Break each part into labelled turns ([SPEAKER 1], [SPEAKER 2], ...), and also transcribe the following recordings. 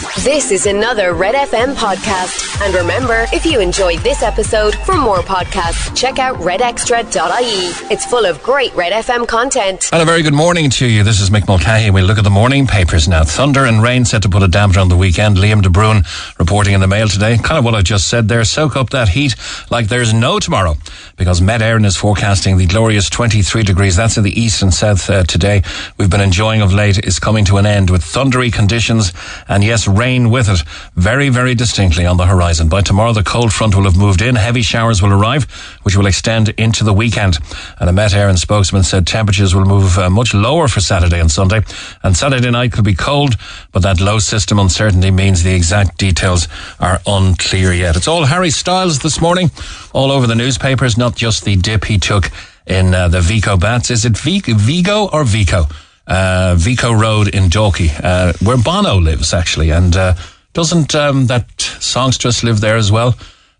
[SPEAKER 1] This is another Red FM podcast. And remember, if you enjoyed this episode, for more podcasts, check out redextra.ie. It's full of great Red FM content.
[SPEAKER 2] And a very good morning to you. This is Mick Mulcahy. We look at the morning papers now. Thunder and rain set to put a damper on the weekend. Liam de Bruin reporting in the mail today. Kind of what I just said there. Soak up that heat like there's no tomorrow because Met Éireann is forecasting the glorious 23 degrees. That's in the east and south uh, today. We've been enjoying of late is coming to an end with thundery conditions and yes, rain with it very, very distinctly on the horizon. By tomorrow, the cold front will have moved in. Heavy showers will arrive, which will extend into the weekend. And a Met Éireann spokesman said temperatures will move uh, much lower for Saturday and Sunday. And Saturday night could be cold, but that low system uncertainty means the exact details are unclear yet. It's all Harry Styles this morning, all over the newspapers, not just the dip he took in uh, the Vico Baths. Is it Vico, Vigo or Vico? Uh, Vico Road in Dalkey, uh, where Bono lives actually, and uh, doesn't um, that songstress live there as well?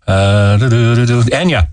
[SPEAKER 2] Uh, Enya.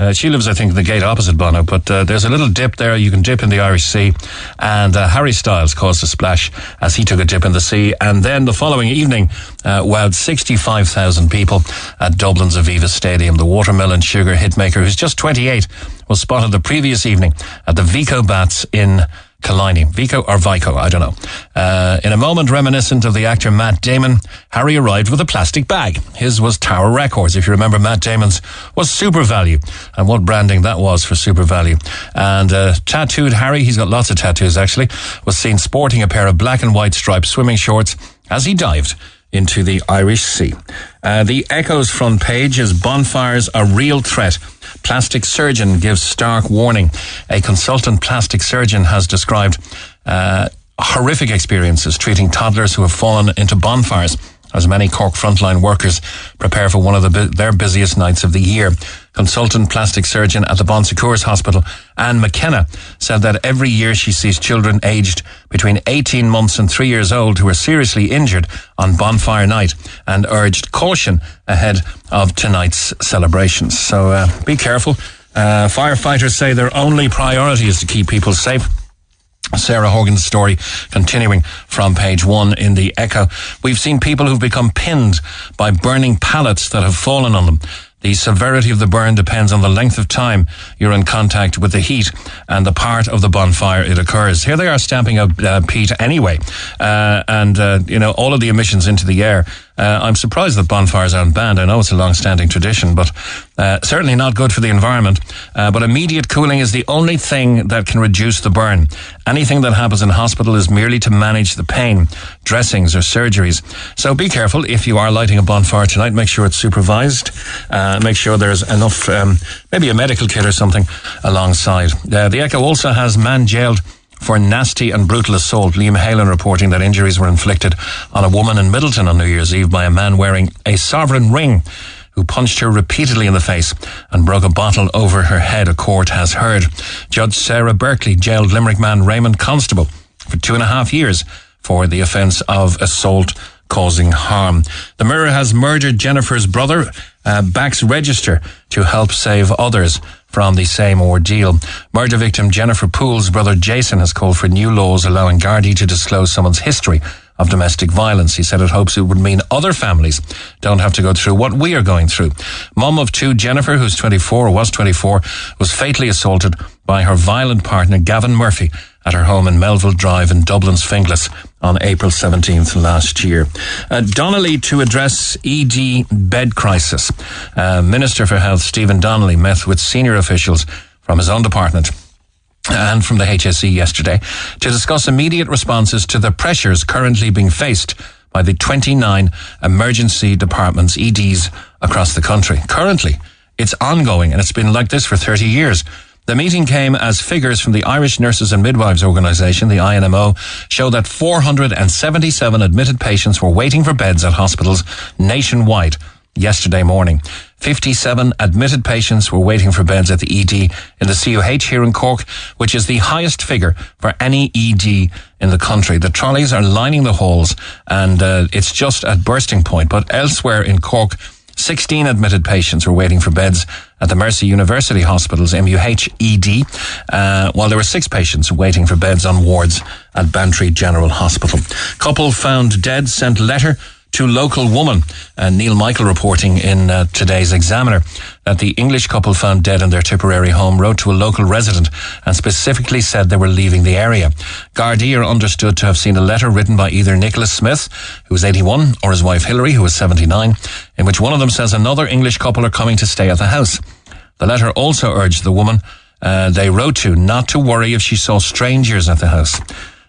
[SPEAKER 2] Uh, she lives, I think, in the gate opposite Bono, but uh, there's a little dip there. You can dip in the Irish Sea. And Harry Styles caused a splash as he took a dip in the sea. And then the following evening, uh, wowed 65,000 people at Dublin's Aviva Stadium. The watermelon sugar hitmaker, who's just 28, was spotted the previous evening at the Vico Baths in Killiney. Vico or Vico, I don't know. Uh, in a moment reminiscent of the actor Matt Damon, Harry arrived with a plastic bag. His was Tower Records. If you remember, Matt Damon's was SuperValu. And what branding that was for SuperValu. And uh, tattooed Harry, he's got lots of tattoos actually, was seen sporting a pair of black and white striped swimming shorts as he dived into the Irish Sea. Uh, the Echo's front page is bonfires a real threat. Plastic surgeon gives stark warning. A consultant plastic surgeon has described uh, horrific experiences treating toddlers who have fallen into bonfires as many Cork frontline workers prepare for one of the, their busiest nights of the year. Consultant plastic surgeon at the Bon Secours Hospital, Anne McKenna, said that every year she sees children aged between 18 months and three years old who are seriously injured on bonfire night and urged caution ahead of tonight's celebrations. So uh, be careful. Uh, firefighters say their only priority is to keep people safe. Sarah Hogan's story continuing from page one in the Echo. We've seen people who've become pinned by burning pallets that have fallen on them. The severity of the burn depends on the length of time you're in contact with the heat and the part of the bonfire it occurs. Here they are stamping up uh, peat anyway, uh, and uh, you know all of the emissions into the air. Uh, I'm surprised that bonfires aren't banned. I know it's a long-standing tradition, but uh, certainly not good for the environment. Uh, but immediate cooling is the only thing that can reduce the burn. Anything that happens in hospital is merely to manage the pain, dressings or surgeries. So be careful if you are lighting a bonfire tonight. Make sure it's supervised. Uh, make sure there's enough, um, maybe a medical kit or something alongside. Uh, the Echo also has man jailed for nasty and brutal assault. Liam Halen reporting that injuries were inflicted on a woman in Midleton on New Year's Eve by a man wearing a sovereign ring who punched her repeatedly in the face and broke a bottle over her head, a court has heard. Judge Sarah Berkeley jailed Limerick man Raymond Constable for two and a half years for the offence of assault causing harm. The Mirror has murdered Jennifer's brother, uh, backs register to help save others from the same ordeal. Murder victim Jennifer Poole's brother Jason has called for new laws allowing Gardaí to disclose someone's history of domestic violence. He said it hopes it would mean other families don't have to go through what we are going through. Mum of two, Jennifer, who's 24 or was 24, was fatally assaulted by her violent partner Gavin Murphy at her home in Melville Drive in Dublin's Finglas on April 17th last year. Uh, Donnelly to address ED bed crisis. Uh, Minister for Health Stephen Donnelly met with senior officials from his own department and from the HSE yesterday to discuss immediate responses to the pressures currently being faced by the 29 emergency departments, EDs, across the country. Currently, it's ongoing and it's been like this for 30 years. The meeting came as figures from the Irish Nurses and Midwives Organisation, the INMO, show that 477 admitted patients were waiting for beds at hospitals nationwide yesterday morning. 57 admitted patients were waiting for beds at the ED in the CUH here in Cork, which is the highest figure for any ED in the country. The trolleys are lining the halls and uh, it's just at bursting point. But elsewhere in Cork, 16 admitted patients were waiting for beds at the Mercy University Hospital's MUH ED, uh, while there were six patients waiting for beds on wards at Bantry General Hospital. Couple found dead sent letter to local woman. Uh, Neil Michael reporting in uh, today's Examiner that the English couple found dead in their Tipperary home wrote to a local resident and specifically said they were leaving the area. Gardaí are understood to have seen a letter written by either Nicholas Smith, who was 81, or his wife Hilary, who was 79, in which one of them says another English couple are coming to stay at the house. The letter also urged the woman uh, they wrote to not to worry if she saw strangers at the house.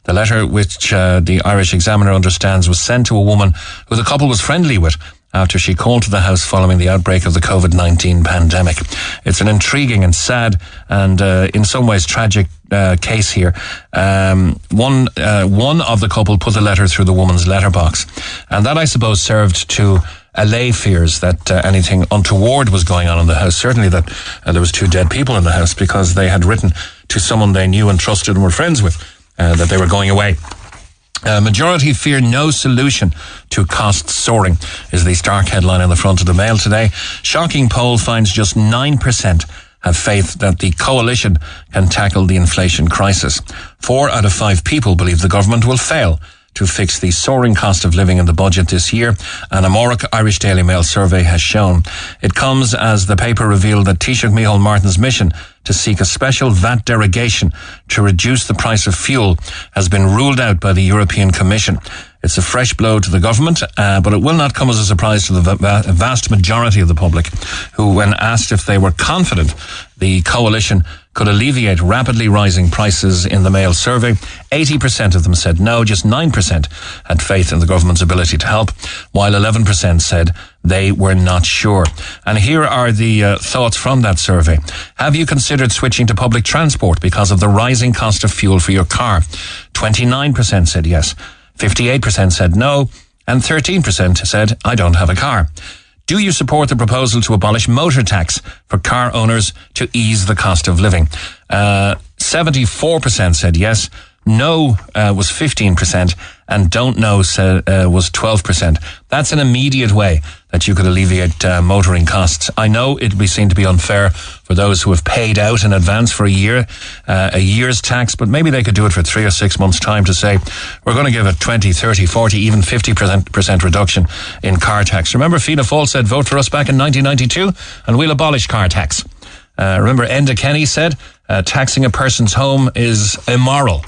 [SPEAKER 2] The letter, which uh, the Irish Examiner understands, was sent to a woman who the couple was friendly with after she called to the house following the outbreak of the COVID-19 pandemic. It's an intriguing and sad and uh, in some ways tragic uh, case here. Um, one uh, one of the couple put the letter through the woman's letterbox, and that I suppose served to allay fears that uh, anything untoward was going on in the house. Certainly that uh, there was two dead people in the house because they had written to someone they knew and trusted and were friends with uh, that they were going away. Uh, majority fear no solution to costs soaring is the stark headline on the front of the mail today. Shocking poll finds just 9% have faith that the coalition can tackle the inflation crisis. Four out of five people believe the government will fail to fix the soaring cost of living in the budget this year, an Amárach Irish Daily Mail survey has shown. It comes as the paper revealed that Taoiseach Micheál Martin's mission to seek a special VAT derogation to reduce the price of fuel has been ruled out by the European Commission. It's a fresh blow to the government, uh, but it will not come as a surprise to the va- vast majority of the public who, when asked if they were confident the coalition could alleviate rapidly rising prices in the Mail survey. 80% of them said no, just 9% had faith in the government's ability to help, while 11% said they were not sure. And here are the uh, thoughts from that survey. Have you considered switching to public transport because of the rising cost of fuel for your car? 29% said yes, 58% said no, and 13% said, I don't have a car. Do you support the proposal to abolish motor tax for car owners to ease the cost of living? Uh, 74% said yes. No uh, was 15% and don't know uh, was 12%. That's an immediate way that you could alleviate uh, motoring costs. I know it would be seen to be unfair for those who have paid out in advance for a year, uh, a year's tax, but maybe they could do it for three or six months time to say, we're going to give a 20, 30, 40, even 50% reduction in car tax. Remember Fianna Fáil said vote for us back in 1992 and we'll abolish car tax. Uh, remember Enda Kenny said, uh, taxing a person's home is immoral.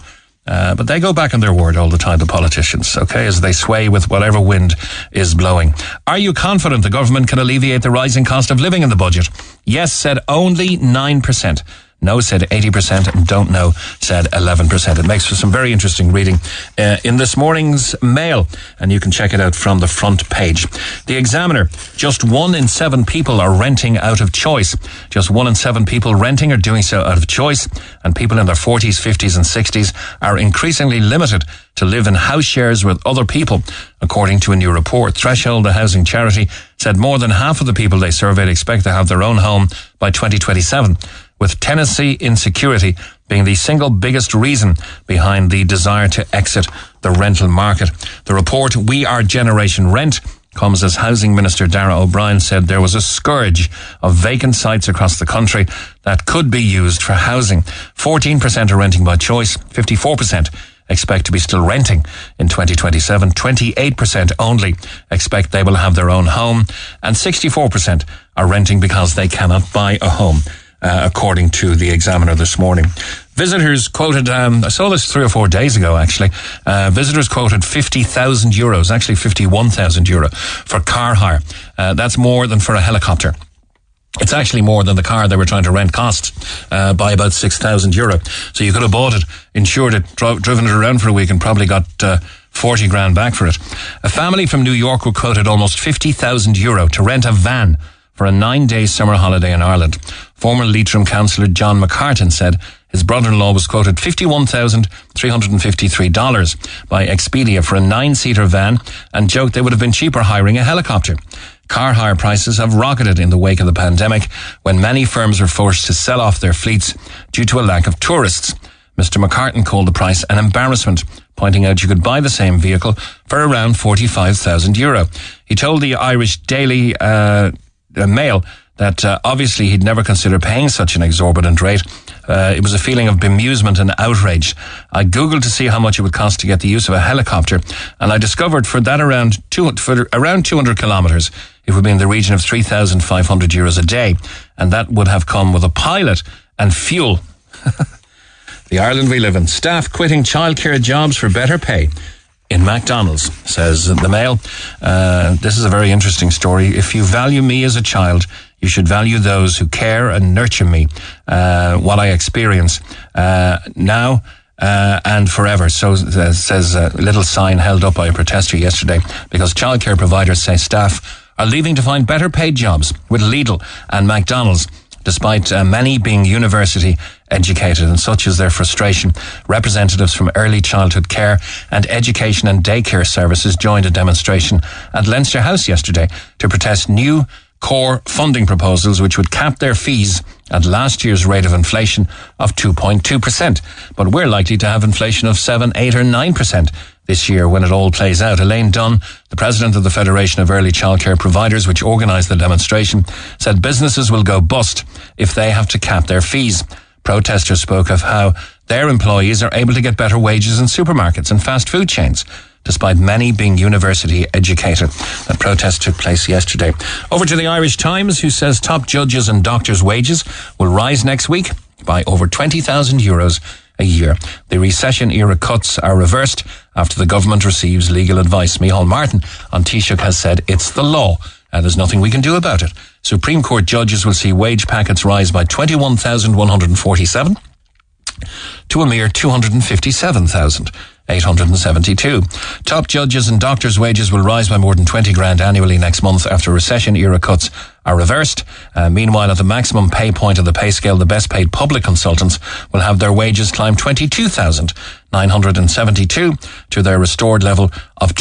[SPEAKER 2] Uh, but they go back on their word all the time, the politicians, okay, as they sway with whatever wind is blowing. Are you confident the government can alleviate the rising cost of living in the budget? Yes, said only 9%. No said 80% and don't know said 11%. It makes for some very interesting reading uh, in this morning's mail and you can check it out from the front page. The Examiner, just one in seven people are renting out of choice. Just one in seven people renting are doing so out of choice and people in their 40s, 50s and 60s are increasingly limited to live in house shares with other people, according to a new report. Threshold, the housing charity, said more than half of the people they surveyed expect to have their own home by 2027 with tenancy insecurity being the single biggest reason behind the desire to exit the rental market. The report, We Are Generation Rent, comes as Housing Minister Darragh O'Brien said there was a scourge of vacant sites across the country that could be used for housing. 14% are renting by choice, 54% expect to be still renting in 2027. 28% only expect they will have their own home and 64% are renting because they cannot buy a home uh, according to the Examiner this morning. Visitors quoted, um, I saw this three or four days ago actually, uh, visitors quoted 50,000 euros, actually 51,000 euro for car hire. Uh, that's more than for a helicopter. It's actually more than the car they were trying to rent cost uh, by about 6,000 euro. So you could have bought it, insured it, dro- driven it around for a week and probably got uh, 40 grand back for it. A family from New York were quoted almost 50,000 euro to rent a van for a nine day summer holiday in Ireland. Former Leitrim councillor John McCartin said his brother-in-law was quoted $51,353 by Expedia for a nine-seater van and joked they would have been cheaper hiring a helicopter. Car hire prices have rocketed in the wake of the pandemic when many firms were forced to sell off their fleets due to a lack of tourists. Mr. McCartin called the price an embarrassment, pointing out you could buy the same vehicle for around 45,000 euro. He told the Irish Daily uh, uh, Mail that uh, obviously he'd never consider paying such an exorbitant rate. Uh, it was a feeling of bemusement and outrage. I googled to see how much it would cost to get the use of a helicopter, and I discovered for that around two, for around 200 kilometres, it would be in the region of 3,500 euros a day, and that would have come with a pilot and fuel. the Ireland we live in. Staff quitting childcare jobs for better pay in McDonald's, says the Mail. Uh, this is a very interesting story. If you value me as a child, you should value those who care and nurture me, uh, what I experience uh, now. Uh, and forever. So uh, says a little sign held up by a protester yesterday because childcare providers say staff are leaving to find better paid jobs with Lidl and McDonald's despite uh, many being university educated, and such is their frustration. Representatives from early childhood care and education and daycare services joined a demonstration at Leinster House yesterday to protest new core funding proposals which would cap their fees at last year's rate of inflation of 2.2%. But we're likely to have inflation of 7, 8 or 9% this year when it all plays out. Elaine Dunn, the president of the Federation of Early Childcare Providers, which organised the demonstration, said businesses will go bust if they have to cap their fees. Protesters spoke of how their employees are able to get better wages in supermarkets and fast food chains despite many being university educated. That protest took place yesterday. Over to the Irish Times, who says top judges and doctors' wages will rise next week by over 20,000 euros a year. The recession era cuts are reversed after the government receives legal advice. Micheál Martin on Taoiseach has said it's the law and there's nothing we can do about it. Supreme Court judges will see wage packets rise by 21,147 to a mere 257,000. 872. Top judges and doctors' wages will rise by more than 20 grand annually next month after recession era cuts are reversed. Uh, meanwhile, at the maximum pay point of the pay scale, the best paid public consultants will have their wages climb 22,972 to their restored level of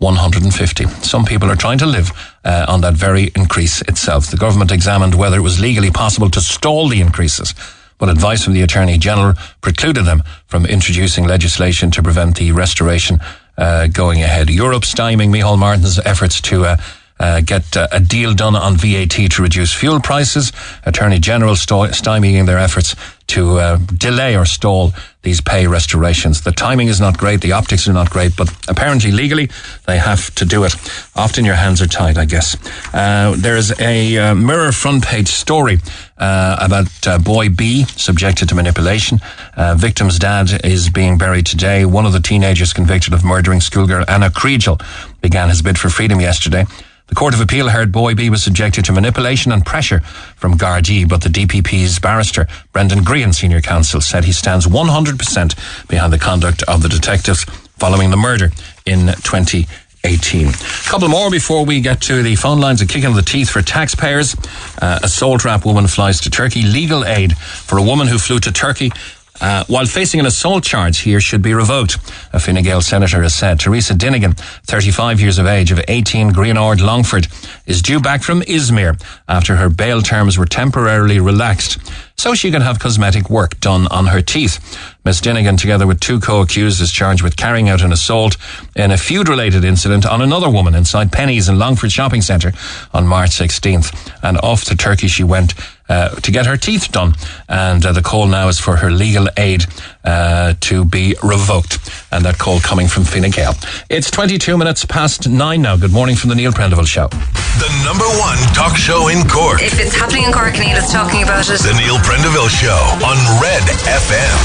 [SPEAKER 2] 252,150. Some people are trying to live uh, on that very increase itself. The government examined whether it was legally possible to stall the increases but advice from the Attorney General precluded them from introducing legislation to prevent the restoration uh, going ahead. Europe stymieing Micheál Martin's efforts to uh, uh, get uh, a deal done on VAT to reduce fuel prices. Attorney General stymieing their efforts to uh, delay or stall these pay restorations. The timing is not great, the optics are not great, but apparently legally they have to do it. Often your hands are tied, I guess. Uh, there's a uh, mirror front page story uh, about uh, boy B subjected to manipulation. Uh, victim's dad is being buried today. One of the teenagers convicted of murdering schoolgirl Ana Kriegel began his bid for freedom yesterday. The Court of Appeal heard Boy B was subjected to manipulation and pressure from Gardaí, but the DPP's barrister, Brendan Grehan, senior counsel, said he stands 100% behind the conduct of the detectives following the murder in 2018. A couple more before we get to the phone lines. A kick in the teeth for taxpayers. Uh, a soul trap woman flies to Turkey. Legal aid for a woman who flew to Turkey uh, while facing an assault charge here should be revoked. A Fine Gael senator has said Teresa Dinnigan, 35 years of age of 18 Greenord Longford, is due back from Izmir after her bail terms were temporarily relaxed so she can have cosmetic work done on her teeth. Miss Dinnigan, together with two co-accused, is charged with carrying out an assault in a feud-related incident on another woman inside Penneys in Longford Shopping Centre on March 16th. And off to Turkey she went uh, to get her teeth done. And uh, the call now is for her legal aid uh, to be revoked. And that call coming from Fine Gael. It's 22 minutes past nine now. Good morning from the Neil Prendeville Show.
[SPEAKER 3] The number one talk show in Cork.
[SPEAKER 4] If it's happening in Cork, Neil is talking about it.
[SPEAKER 3] The Neil Prendeville Show on Red FM.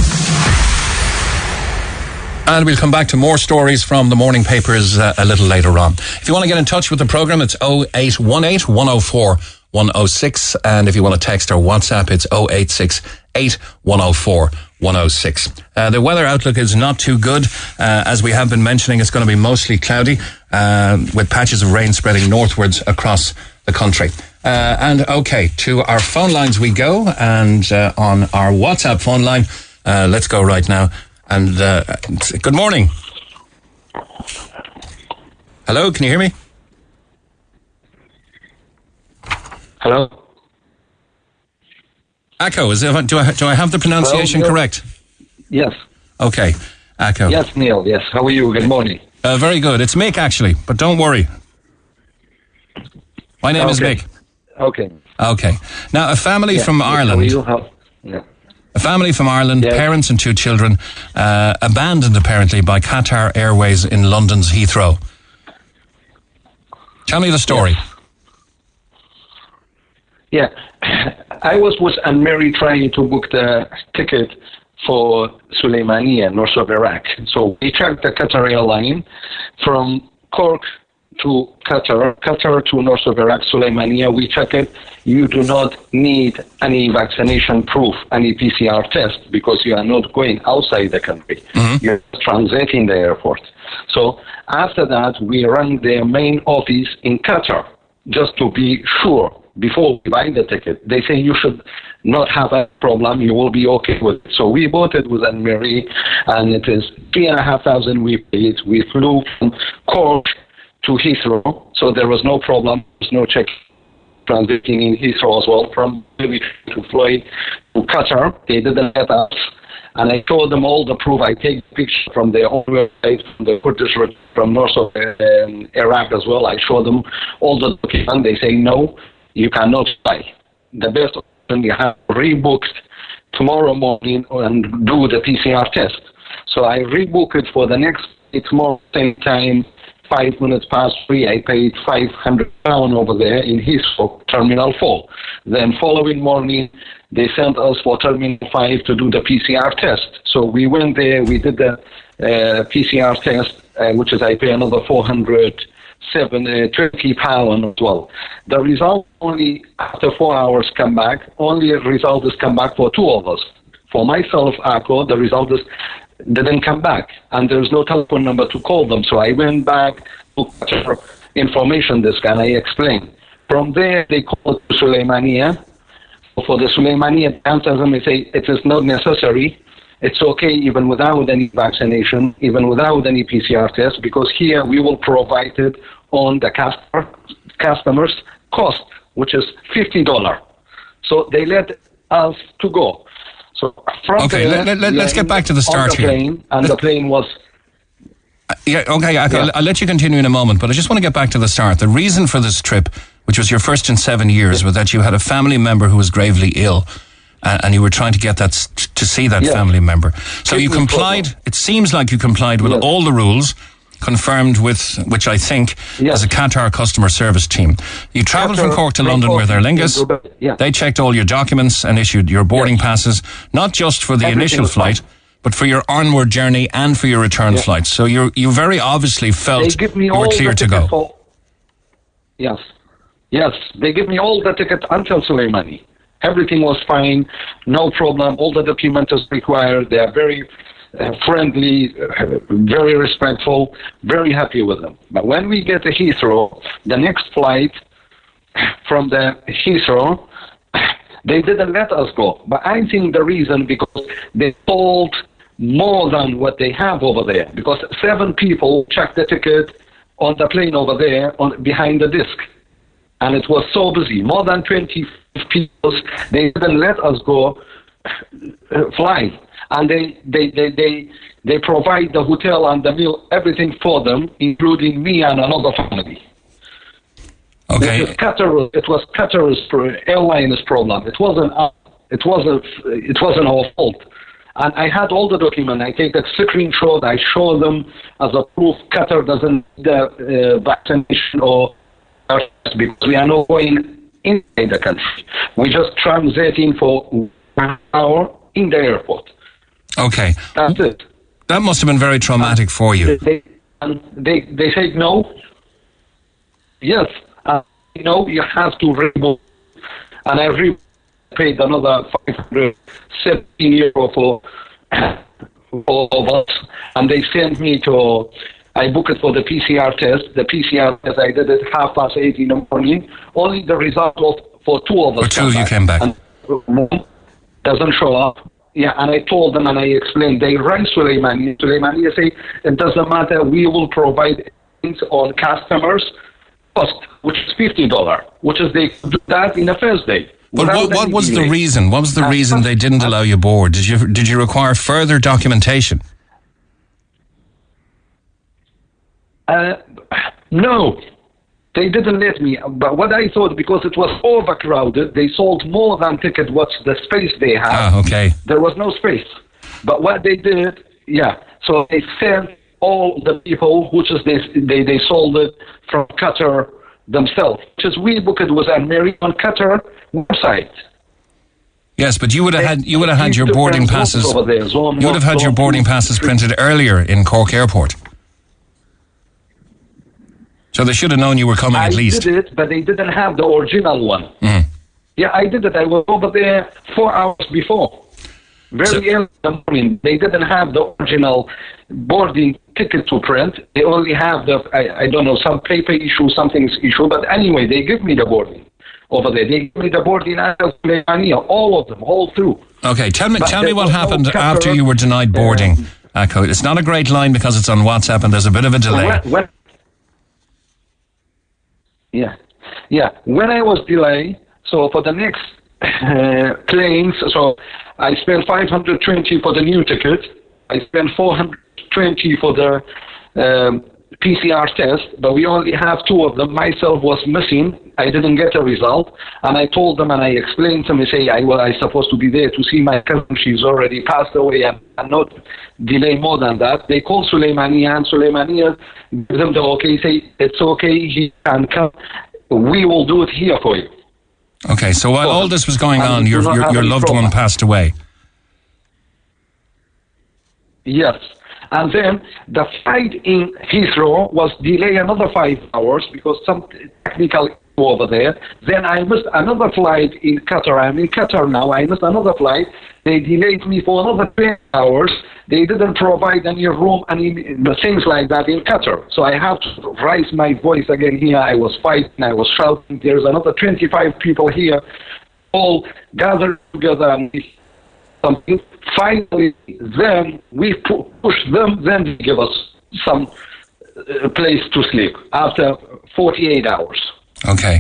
[SPEAKER 2] And we'll come back to more stories from the morning papers uh, a little later on. If you want to get in touch with the programme, it's 0818 104 106. And if you want to text or WhatsApp, it's 086 104 106. Uh, the weather outlook is not too good. Uh, as we have been mentioning, it's going to be mostly cloudy uh, with patches of rain spreading northwards across the country. Uh, and okay, to our phone lines we go. And uh, on our WhatsApp phone line, uh, let's go right now. And good morning. Hello, can you hear me?
[SPEAKER 5] Hello.
[SPEAKER 2] Akko, is it, do I do I have the pronunciation
[SPEAKER 5] Hello,
[SPEAKER 2] correct?
[SPEAKER 5] Yes.
[SPEAKER 2] Okay, Akko.
[SPEAKER 5] Yes, Neil. Yes. How are you? Good morning.
[SPEAKER 2] Uh, very good. It's Mick actually, but don't worry. My name is
[SPEAKER 5] Okay.
[SPEAKER 2] Mick.
[SPEAKER 5] Okay.
[SPEAKER 2] Okay. Now, a family
[SPEAKER 5] Yeah,
[SPEAKER 2] from Ireland,
[SPEAKER 5] We do have, yeah.
[SPEAKER 2] a family from Ireland,
[SPEAKER 5] Yeah.
[SPEAKER 2] parents and two children, uh, abandoned apparently by Qatar Airways in London's Heathrow. Tell me the story.
[SPEAKER 5] Yeah, I was with Anne Mary trying to book the ticket for Suleimania, north of Iraq. So we checked the Qatar airline from Cork to Qatar, Qatar to north of Iraq, Suleimania. We check it. You do not need any vaccination proof, any PCR test, because you are not going outside the country. Mm-hmm. You're transiting the airport. So after that, we rang their main office in Qatar just to be sure before we buy the ticket. They say you should not have a problem, you will be okay with it. So we bought it with Anne Marie, and it is three and a half thousand we paid. We flew from Cork to Heathrow, so there was no problem, was no check transiting in Heathrow as well from maybe to fly to Qatar. They didn't let us. And I showed them all the proof. I take pictures from the own website, from the Kurdish, from north of um, Iraq as well. I show them all the documents. They say, no, you cannot fly. The best option you have rebooked tomorrow morning and do the PCR test. So I rebook it for the next tomorrow same time, five minutes past three. I paid five hundred pound over there in Heathrow Terminal Four. Then following morning, they sent us for Terminal Five to do the PCR test. So we went there. We did the uh, PCR test, uh, which is I pay another four hundred seven uh, twenty pound as well. The result only after four hours come back. Only result is come back for two of us. For myself, Akko, the result is didn't come back, and there's no telephone number to call them. So I went back to information desk and I explained. From there, they called Suleimania. For the Suleimania, they them and say it is not necessary. It's okay even without any vaccination, even without any PCR test, because here we will provide it on the customer, customer's cost, which is fifty dollar. So they let us to go. So from
[SPEAKER 2] Okay, let let let's
[SPEAKER 5] are
[SPEAKER 2] get back to the start
[SPEAKER 5] the
[SPEAKER 2] here.
[SPEAKER 5] Plane, and the plane was uh,
[SPEAKER 2] Yeah, okay, I, I'll,
[SPEAKER 5] Yeah.
[SPEAKER 2] I'll let you continue in a moment, but I just want to get back to the start. The reason for this trip, which was your first in seven years, was that you had a family member who was gravely ill, and, and you were trying to get that to see that
[SPEAKER 5] Yeah.
[SPEAKER 2] family member. So you complied.
[SPEAKER 5] problem.
[SPEAKER 2] It seems like you complied with all the rules. Confirmed with, which I think
[SPEAKER 5] Yes.
[SPEAKER 2] is a Qatar customer service team. You travelled from Cork to London with Aer Lingus.
[SPEAKER 5] Yeah.
[SPEAKER 2] They checked all your documents and issued your boarding
[SPEAKER 5] Yes.
[SPEAKER 2] passes, not just for the
[SPEAKER 5] Everything
[SPEAKER 2] initial flight, but for your onward journey and for your return
[SPEAKER 5] Yeah.
[SPEAKER 2] flight. So you you very obviously felt you were clear to go.
[SPEAKER 5] For, yes, yes, they give me all the ticket until Soleimani. Everything was fine, no problem. All the documents required. They are very uh, friendly, uh, very respectful, very happy with them. But when we get to Heathrow, the next flight from the Heathrow, they didn't let us go. But I think the reason because they told more than what they have over there. Because seven people checked the ticket on the plane over there on behind the disc, and it was so busy. More than twenty people. They didn't let us go uh, fly, and they they they they. They provide the hotel and the meal, everything for them, including me and another family. It
[SPEAKER 2] Okay.
[SPEAKER 5] was Qatar. It was Qatar's airline's problem. It wasn't. It wasn't. It wasn't our fault. And I had all the documents. I take a screenshot. I show them as a proof. Qatar doesn't need the uh, vaccination or because we are not going inside the country. We're just transiting for one hour in the airport.
[SPEAKER 2] Okay.
[SPEAKER 5] That's it.
[SPEAKER 2] That must have been very traumatic for you.
[SPEAKER 5] They they they say no. Yes, uh, know you have to remove, and I re- paid another five hundred seventeen euro for for of us, and they sent me to. I booked it for the PCR test. The PCR test I did it half past eight in the morning. Only the result was for two of us.
[SPEAKER 2] For two of you came back.
[SPEAKER 5] Doesn't show up. Yeah, and I told them and I explained. They rang Suleimani. Suleimani say it doesn't matter. We will provide things on customers cost, which is fifty dollar, which is they do that in the first day.
[SPEAKER 2] But what, what was the reason? What was the reason they didn't allow you board? Did you did you require further documentation?
[SPEAKER 5] Uh, no, They didn't let me. But what I thought, because it was overcrowded, they sold more than ticket what's the space they had.
[SPEAKER 2] Ah, okay.
[SPEAKER 5] There was no space. But what they did, yeah, so they sent all the people, which is they, they, they sold it from Qatar themselves. Which is we booked it was a on Qatar website.
[SPEAKER 2] Yes, but you would have had you would have had your boarding passes.
[SPEAKER 5] there,
[SPEAKER 2] You would have had your boarding passes printed earlier in Cork Airport. So they should have known you were coming
[SPEAKER 5] I
[SPEAKER 2] at least.
[SPEAKER 5] did it, but they didn't have the original one.
[SPEAKER 2] Mhm.
[SPEAKER 5] Yeah, I did it. I was over there four hours before. Very
[SPEAKER 2] So-
[SPEAKER 5] early in the morning. They didn't have the original boarding ticket to print. They only have the, I, I don't know, some paper issue, something's issue. But anyway, they give me the boarding over there. They give me the boarding as all of them, all through.
[SPEAKER 2] Okay, tell me
[SPEAKER 5] But
[SPEAKER 2] tell me what
[SPEAKER 5] was no
[SPEAKER 2] happened after you were denied boarding. Akko. It's not a great line because it's on WhatsApp and there's a bit of a delay.
[SPEAKER 5] When, when, yeah, yeah. When I was delayed, so for the next uh, planes, so I spent 520 for the new ticket. I spent 420 for the um, PCR test, but we only have two of them. Myself was missing. I didn't get a result, and I told them and I explained to them. I say I well, I supposed to be there to see my cousin. She's already passed away, and, and not delay more than that. They called Suleimania, and Suleimania give them the okay. Say it's okay. He can come. We will do it here for you.
[SPEAKER 2] Okay, so while all this was going on, your your, your loved one passed away.
[SPEAKER 5] Yes. And then the flight in Heathrow was delayed another five hours because some technical over there. Then I missed another flight in Qatar. I'm in Qatar now. I missed another flight. They delayed me for another 10 hours. They didn't provide any room, any things like that in Qatar. So I have to raise my voice again here. I was fighting. I was shouting. There's another 25 people here, all gathered together and something. Finally, then we pu- push them, then they give us some uh, place to sleep after 48 hours.
[SPEAKER 2] Okay.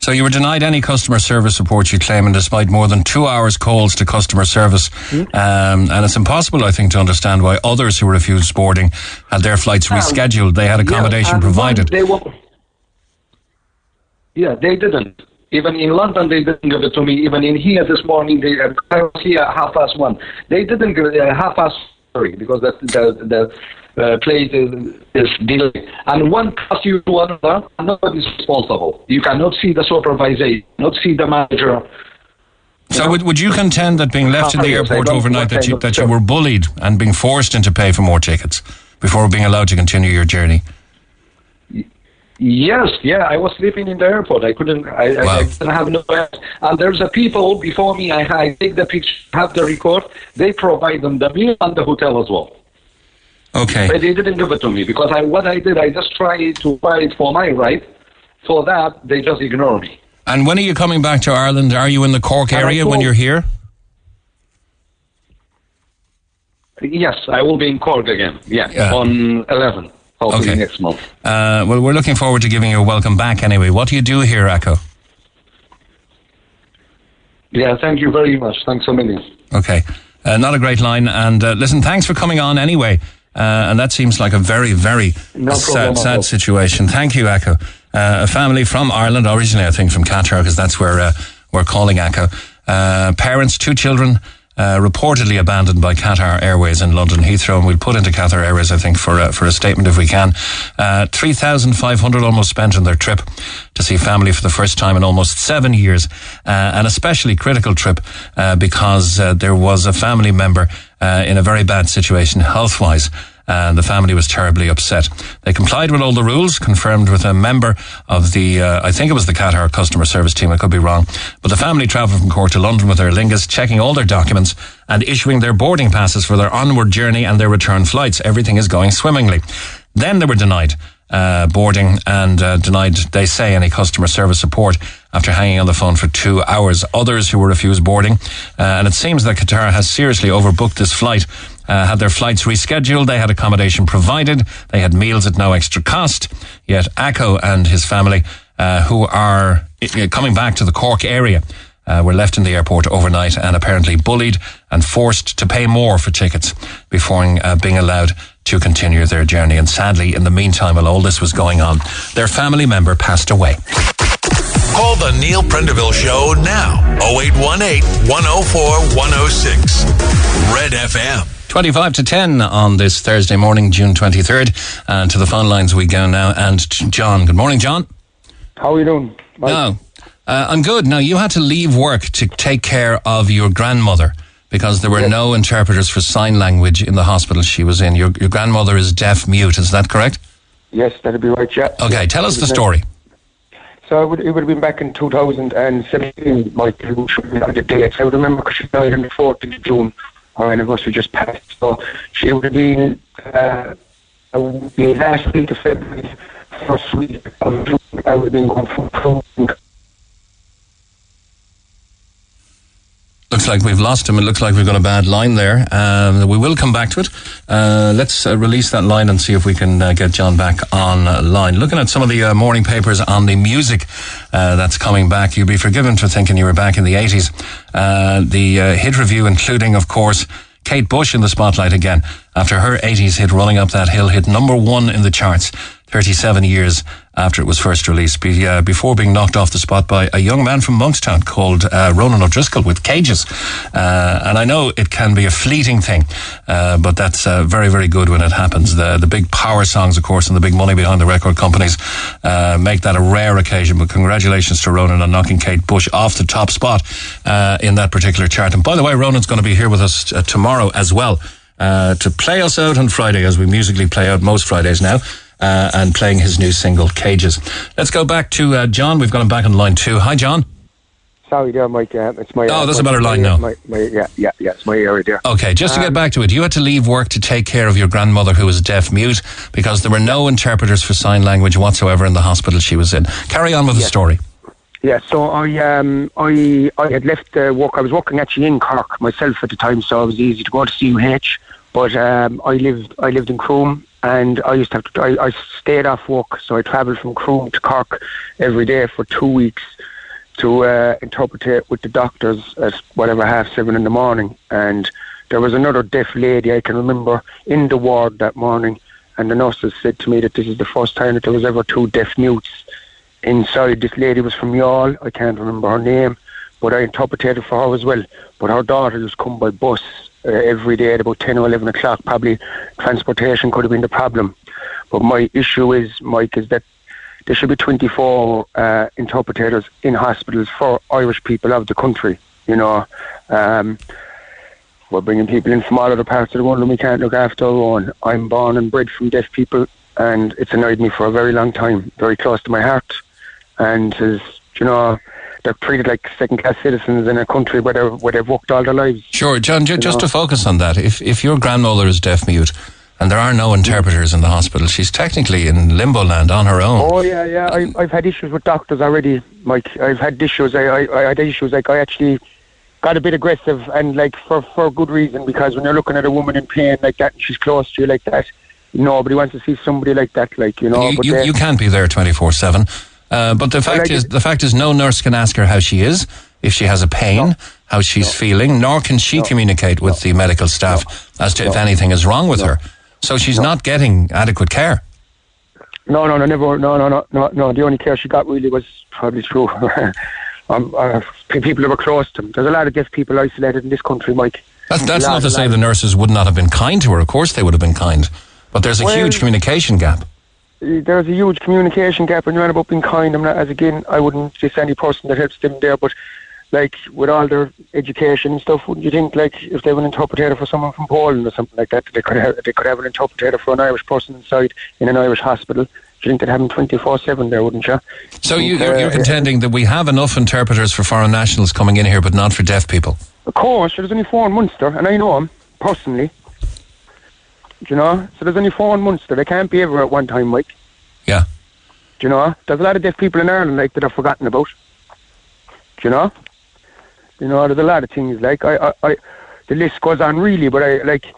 [SPEAKER 2] So you were denied any customer service support you claim, and despite more than two hours calls to customer service,
[SPEAKER 5] Hmm?
[SPEAKER 2] um, and it's impossible, I think, to understand why others who refused boarding had their flights rescheduled. They had accommodation
[SPEAKER 5] Yeah,
[SPEAKER 2] provided.
[SPEAKER 5] They were, yeah, they didn't. Even in London, they didn't give it to me. Even in here this morning, they uh, I was here at half past one. They didn't give it uh, half past three because the the, the uh, place is, is delayed. And one pass you to another, and nobody's responsible. You cannot see the supervisor, not see the manager.
[SPEAKER 2] So would, would you contend that being left in the airport overnight that you, that you were bullied and being forced into pay for more tickets before being allowed to continue your journey?
[SPEAKER 5] Yes, yeah, I was sleeping in the airport. I couldn't, I,
[SPEAKER 2] Wow.
[SPEAKER 5] I didn't have no. And there's a people before me. I, I take the picture, have the record. They provide them the meal and the hotel as well.
[SPEAKER 2] Okay.
[SPEAKER 5] But they didn't give it to me because I, what I did, I just tried to fight for my right. For that, they just ignore me.
[SPEAKER 2] And when are you coming back to Ireland? Are you in the Cork area when you're here?
[SPEAKER 5] Yes, I will be in Cork again. Yeah,
[SPEAKER 2] Yeah.
[SPEAKER 5] on 11, hopefully
[SPEAKER 2] Okay.
[SPEAKER 5] next month.
[SPEAKER 2] Uh, well, we're looking forward to giving you a welcome back anyway. What do you do here, Echo?
[SPEAKER 5] Yeah, thank you very much. Thanks a million.
[SPEAKER 2] Okay. Uh, not a great line. And uh, listen, thanks for coming on anyway. Uh, and that seems like a very, very
[SPEAKER 5] No
[SPEAKER 2] sad, sad situation. Thank you, Echo. Uh, a family from Ireland, originally I think from Qatar, because that's where uh, we're calling Echo. Uh, parents, two children, uh, reportedly abandoned by Qatar Airways in London Heathrow, and we'll put into Qatar Airways, I think, for a, for a statement if we can. Uh, 3,500 almost spent on their trip to see family for the first time in almost seven years, uh, an especially critical trip uh, because uh, there was a family member uh, in a very bad situation health-wise and the family was terribly upset. They complied with all the rules, confirmed with a member of the, uh, I think it was the Qatar customer service team, I could be wrong, but the family travelled from Cork to London with Aer Lingus, checking all their documents and issuing their boarding passes for their onward journey and their return flights. Everything is going swimmingly. Then they were denied uh, boarding and uh, denied, they say, any customer service support after hanging on the phone for two hours. Others who were refused boarding, uh, and it seems that Qatar has seriously overbooked this flight. Uh, had their flights rescheduled. They had accommodation provided. They had meals at no extra cost. Yet Akko and his family, uh, who are uh, coming back to the Cork area, uh, were left in the airport overnight and apparently bullied and forced to pay more for tickets before uh, being allowed to continue their journey. And sadly, in the meantime, while all this was going on, their family member passed away.
[SPEAKER 3] Call the Neil Prendeville Show now. 0818 104 106. Red FM.
[SPEAKER 2] 25 to 10 on this Thursday morning, June 23rd. And to the phone lines we go now. And John. Good morning, John.
[SPEAKER 6] How are you doing? Mike?
[SPEAKER 2] No. Uh, I'm good. Now, you had to leave work to take care of your grandmother because there were
[SPEAKER 6] Yes.
[SPEAKER 2] no interpreters for sign language in the hospital she was in. Your, your grandmother is deaf mute, is that correct?
[SPEAKER 6] Yes, that'd be right, yeah.
[SPEAKER 2] Okay, tell us the story.
[SPEAKER 6] So it would, it would have been back in 2017, Mike, who should be on the dates. I would remember because she died on the 4th of June. Our anniversary just passed. So she would have been uh, uh, the last week of February, first week of. I would have been going from
[SPEAKER 2] Looks like we've lost him. It looks like we've got a bad line there. Um, we will come back to it. Uh, let's uh, release that line and see if we can uh, get John back online. Looking at some of the uh, morning papers on the music uh, that's coming back, you'll be forgiven for thinking you were back in the 80s. Uh, the hit review, including, of course, Kate Bush in the spotlight again after her 80s hit Running Up That Hill hit number one in the charts 37 years after it was first released, be, uh, before being knocked off the spot by a young man from Monkstown called uh, Ronan O'Driscoll with Cages. Uh, and I know it can be a fleeting thing, uh, but that's uh, very, very good when it happens. The, the big power songs, of course, and the big money behind the record companies uh, make that a rare occasion. But congratulations to Ronan on knocking Kate Bush off the top spot in that particular chart. And by the way, Ronan's going to be here with us uh, tomorrow as well to play us out on Friday, as we musically play out most Fridays now. Uh, and playing his new single Cages. Let's go back to uh, John. We've got him back on line two. Hi, John.
[SPEAKER 6] Sorry there, Mike. Uh, it's my.
[SPEAKER 2] Oh, that's a
[SPEAKER 6] my-
[SPEAKER 2] better line
[SPEAKER 6] my,
[SPEAKER 2] now.
[SPEAKER 6] My, my, yeah, yeah, yeah. It's my area there.
[SPEAKER 2] Okay, just to get
[SPEAKER 6] Um,
[SPEAKER 2] back to it, you had to leave work to take care of your grandmother who was deaf mute because there were no interpreters for sign language whatsoever in the hospital she was in. Carry on with the story.
[SPEAKER 6] Yeah, so I um I I had left uh, work. I was working actually in Cork myself at the time, so it was easy to go to CUH. But um, I lived I lived in Croom, and I used to have to. I, I stayed off work, so I travelled from Croom to Cork every day for two weeks to uh, interpret with the doctors at whatever half seven in the morning. And there was another deaf lady I can remember in the ward that morning, and the nurses said to me that this is the first time that there was ever two deaf mutes inside. This lady was from Youghal. I can't remember her name, but I interpreted for her as well. But her daughter to come by bus uh, every day at about 10 or 11 o'clock. Probably transportation could have been the problem. But my issue is, Mike, is that there should be 24 uh, interpreters in hospitals for Irish people of the country. You know, um, we're bringing people in from all other parts of the world and we can't look after our own. I'm born and bred from deaf people and it's annoyed me for a very long time, very close to my heart. And is, you know, they're treated like second class citizens in a country where, they're, where they've worked all their lives.
[SPEAKER 2] Sure, John, ju- just
[SPEAKER 6] know.
[SPEAKER 2] to focus on that, if, if your grandmother is deaf mute and there are no interpreters in the hospital, she's technically in limbo land on her own.
[SPEAKER 6] Oh yeah, yeah. I, I've had issues with doctors already, Mike. I've had issues. I, I, I had issues. Like I actually got a bit aggressive, and like for for good reason. Because when you're looking at a woman in pain like that, and she's close to you like that, nobody wants to see somebody like that. Like you know.
[SPEAKER 2] you,
[SPEAKER 6] but
[SPEAKER 2] you,
[SPEAKER 6] then-
[SPEAKER 2] you can't be there 24 7. Uh, but the fact is, the fact is, no nurse can ask her how she is, if she has a pain, how she's feeling, nor can she communicate with the medical staff as to if anything is wrong with her. So she's not getting adequate care.
[SPEAKER 6] No, no, no, never. No, no, no, no, no. The only care she got really was probably through um, uh, people who were close to them. There's a lot of deaf people isolated in this country, Mike.
[SPEAKER 2] That's, that's
[SPEAKER 6] Lot,
[SPEAKER 2] not to say the nurses would not have been kind to her. Of course, they would have been kind. But there's a
[SPEAKER 6] Well-
[SPEAKER 2] huge communication gap.
[SPEAKER 6] There's a huge communication gap and you're about being kind. I'm not, as again, I wouldn't diss any person that helps them there, but like with all their education and stuff, wouldn't you think like if they have an interpreter for someone from Poland or something like that, they could have they could have an interpreter for an Irish person inside in an Irish hospital? Do you think they'd have them twenty four seven there, wouldn't you?
[SPEAKER 2] So you,
[SPEAKER 6] Uh,
[SPEAKER 2] you're, you're contending that we have enough interpreters for foreign nationals coming in here, but not for deaf people.
[SPEAKER 6] Of course, there's only four in Munster, and I know him personally. Do you know? So there's only four in Munster. They can't be everywhere at one time, Mike.
[SPEAKER 2] Yeah.
[SPEAKER 6] Do you know? There's a lot of deaf people in Ireland like that are forgotten about. Do you know? You know, there's a lot of things like I, I, I the list goes on really, but I like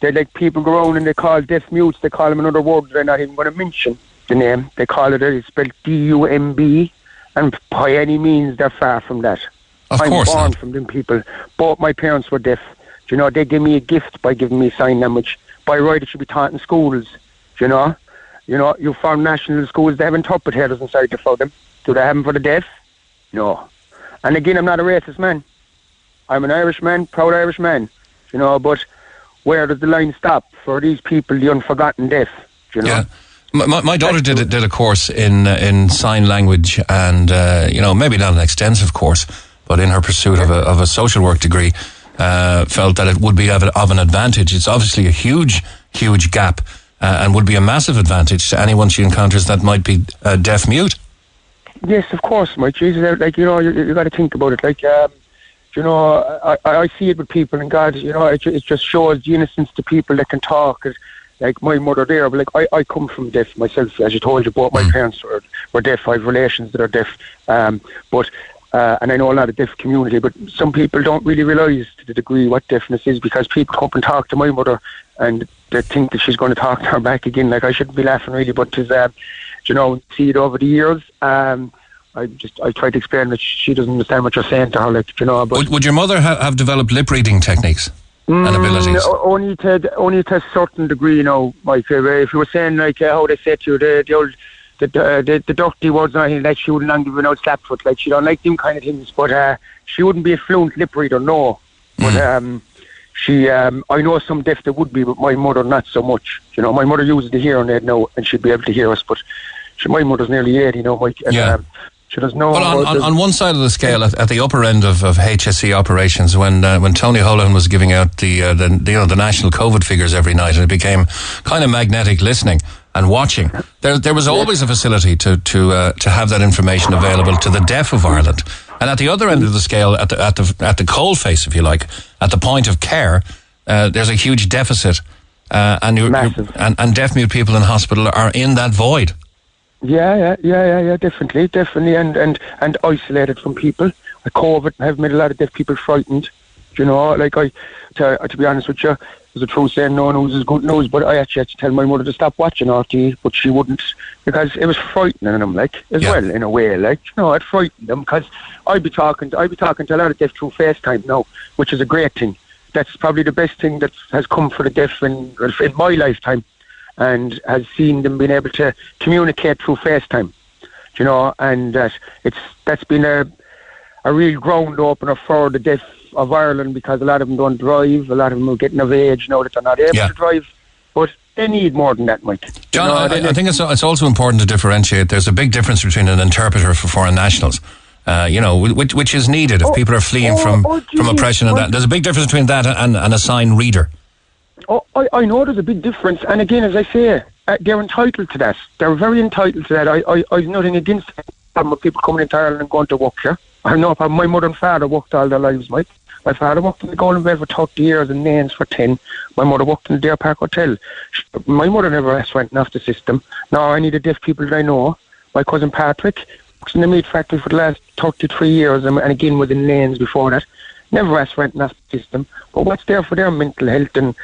[SPEAKER 6] they like people go around and they call deaf mutes. They call them another word they're not even going to mention the name. They call it it's spelled D U M B, and by any means they're far from that.
[SPEAKER 2] Of
[SPEAKER 6] I'm
[SPEAKER 2] course
[SPEAKER 6] born
[SPEAKER 2] not.
[SPEAKER 6] from them people. Both my parents were deaf. Do you know, they gave me a gift by giving me sign language. By right it should be taught in schools. You know, you know, you found national schools they haven't taught interpreters inside for them. Do they have them for the deaf? No. And again, I'm not a racist man. I'm an Irishman, proud Irishman. You know, but where does the line stop for these people, the unforgotten deaf? You know.
[SPEAKER 2] Yeah. My, my daughter did a, did a course in uh, in sign language, and uh, you know maybe not an extensive course, but in her pursuit of a of a social work degree, uh, felt that it would be of, of, an advantage. It's obviously a huge huge gap, uh, and would be a massive advantage to anyone she encounters that might be uh, deaf mute.
[SPEAKER 6] Yes, of course, Mike. Jesus, like you know, you, you got to think about it. Like, um, you know, I, I see it with people, and God, you know, it, it just shows the innocence to people that can talk. It, like my mother there, but like I, I come from deaf myself, as you told you, both my mm. parents were, were deaf. I have relations that are deaf, um, but uh, and I know a lot of deaf community, but some people don't really realise to the degree what deafness is because people come up and talk to my mother and they think that she's going to talk to her back again. Like I shouldn't be laughing really, but to uh, you know, see it over the years. Um, I just I try to explain that she doesn't understand what you're saying to her, like you know. But
[SPEAKER 2] would, would your mother ha- have developed lip reading techniques? and mm, abilities?
[SPEAKER 6] only to only to a certain degree, you know, Mike. If you were saying like uh, how they say to you, the the old the uh, the, the dirty words, and like she wouldn't give an out slap foot, like she don't like them kind of things. But uh, she wouldn't be a fluent lip reader, no. But mm. um, she, um, I know some deaf that would be, but my mother not so much. You know, my mother uses the hearing aid now, and she'd be able to hear us, but she, my mother's nearly eighty, you know, Mike. And,
[SPEAKER 2] yeah.
[SPEAKER 6] Um, she does know.
[SPEAKER 2] Well, on, on, on, one side of the scale, at, at the upper end of, of HSE operations, when uh, when Tony Holohan was giving out the, uh, the, the, you know the national COVID figures every night, and it became kind of magnetic listening and watching. There there was always a facility to to uh, to have that information available to the deaf of Ireland. And at the other end of the scale, at the at the at the coal face, if you like, at the point of care, uh, there's a huge deficit, uh, and, you're, you're, and and deaf mute people in hospital are in that void.
[SPEAKER 6] Yeah, yeah, yeah, yeah, yeah, definitely, definitely, and and and isolated from people. COVID have made a lot of deaf people frightened. You know, like I, to, uh, to be honest with you, there's a true saying, no news is good news. But I actually had to tell my mother to stop watching RTE, but she wouldn't because it was frightening them, like as yeah. well in a way, like you know, it frightened them because I'd be talking, I'd be talking to a lot of deaf through FaceTime now, which is a great thing. That's probably the best thing that has come for the deaf in in my lifetime and has seen them being able to communicate through FaceTime. You know, and that it's that's been a a real ground opener for the deaf of Ireland because a lot of them don't drive, a lot of them are getting of age now that they're not able yeah. to drive. But they need more than that, Mike.
[SPEAKER 2] John, you know, I, I, think it's, it's also important to differentiate. There's a big difference between an interpreter for foreign nationals. Uh, you know, which, which is needed if oh, people are fleeing oh, from, oh, from oppression and that. There's a big difference between that and, and a sign reader.
[SPEAKER 6] Oh, I, I know there's a big difference, and again, as I say, uh, they're entitled to that. They're very entitled to that. I, I, I've nothing against them, people coming into Ireland and going to work here. I know my mother and father worked all their lives, Mike. My father worked in the Golden Bed for 30 years and Nains for 10. My mother worked in the Deer Park Hotel. My mother never asked went off the system. Now I need the deaf people that I know. My cousin Patrick works in the meat factory for the last 33 years and, and again within Nains before that. Never asked went off the system. But what's there for their mental health and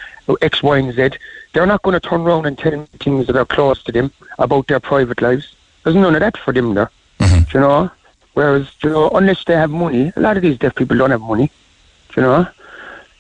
[SPEAKER 6] X, Y, and Z? They're not going to turn around and tell things that are close to them about their private lives. There's none of that for them there. Mm-hmm. You know? Whereas, you know, unless they have money, a lot of these deaf people don't have money. You know?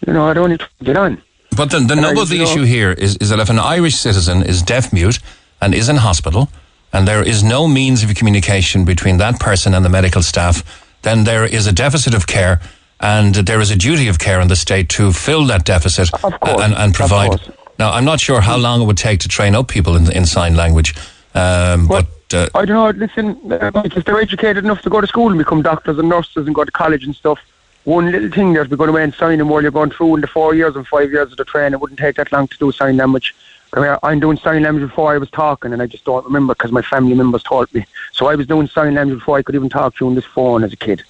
[SPEAKER 6] You know, I don't need to get on.
[SPEAKER 2] But the, the nub of the issue know, here is, is that if an Irish citizen is deaf mute and is in hospital, and there is no means of communication between that person and the medical staff, then there is a deficit of care and there is a duty of care in the state to fill that deficit
[SPEAKER 6] course,
[SPEAKER 2] and, and, provide. Now, I'm not sure how long it would take to train up people in, in sign language, um, but. Uh,
[SPEAKER 6] I don't know. Listen, uh, if they're educated enough to go to school and become doctors and nurses and go to college and stuff, one little thing there's going to and sign them while you're going through in the four years and five years of the training. It wouldn't take that long to do sign language. Come here, I'm doing sign language before I was talking, and I just don't remember because my family members taught me. So I was doing sign language before I could even talk to you on this phone as a kid.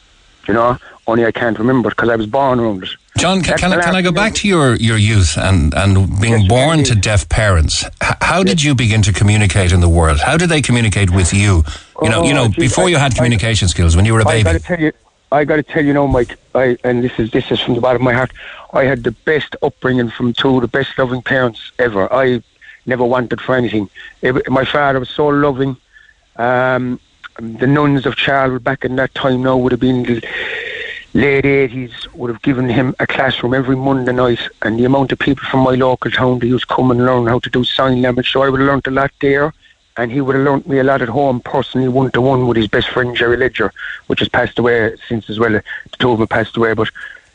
[SPEAKER 6] You know, only I can't remember because I was born around it.
[SPEAKER 2] John, can, can, I, can I go back to your, your youth and, and being yes, born to deaf parents? how did you begin to communicate in the world? How did they communicate with you? You know, oh, you know, geez, before I, you had communication I, skills when you were a baby.
[SPEAKER 6] I got to tell you, now, Mike. I and this is this is from the bottom of my heart. I had the best upbringing from two of the best loving parents ever. I never wanted for anything. It, my father was so loving. Um, the nuns of Charles back in that time now would have been late 80s would have given him a classroom every Monday night, and the amount of people from my local town that used to come and learn how to do sign language. So I would have learnt a lot there, and he would have learnt me a lot at home personally, one to one with his best friend Jerry Ledger, which has passed away since as well. The two of them passed away, but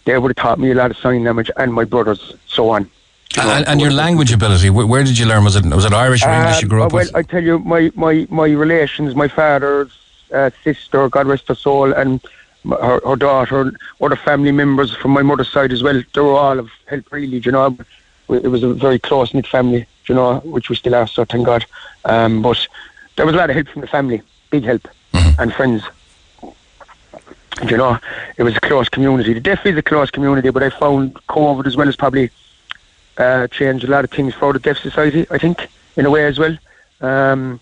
[SPEAKER 6] they would have taught me a lot of sign language, and my brothers, so on. Know,
[SPEAKER 2] And, and your language ability, where, did you learn? Was it was it Irish or English you grew up
[SPEAKER 6] well,
[SPEAKER 2] with?
[SPEAKER 6] I tell you, my, my, my relations, my father's uh, sister, God rest her soul, and her, her daughter, and other family members from my mother's side as well, they were all of help, really, you know. It was a very close knit family, you know, which we still are, so thank God. Um, but there was a lot of help from the family, big help, and friends. You know, it was a close community. The deaf is a close community, but I found COVID as well as probably uh, changed a lot of things for the deaf society. I think in a way as well. Um,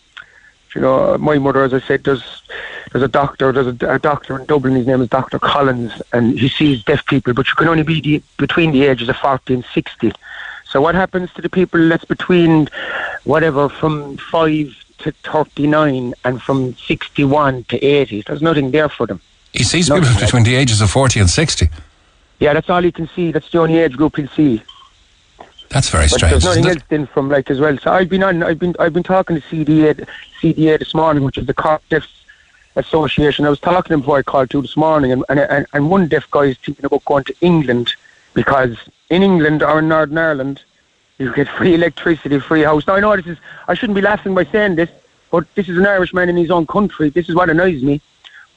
[SPEAKER 6] you know, my mother, as I said, does there's a doctor, there's a, a doctor in Dublin. His name is Doctor Collins, and he sees deaf people, but you can only be the, between the ages of forty and sixty. So what happens to the people that's between whatever from five to thirty nine and from sixty one to eighty? There's nothing there for them.
[SPEAKER 2] He sees
[SPEAKER 6] no,
[SPEAKER 2] people between the ages of 40 and 60.
[SPEAKER 6] Yeah, that's all he can see. That's the only age group he'll see.
[SPEAKER 2] That's very
[SPEAKER 6] But
[SPEAKER 2] strange.
[SPEAKER 6] there's nothing else then from like as well. So I've been on. I've been. I've been talking to CDA, CDA this morning, which is the Cork Deaf Association. I was talking to him before I called to this morning, and and and, and one deaf guy is thinking about going to England because in England or in Northern Ireland, you get free electricity, free house. Now I know this is. I shouldn't be laughing by saying this, but this is an Irishman in his own country. This is what annoys me.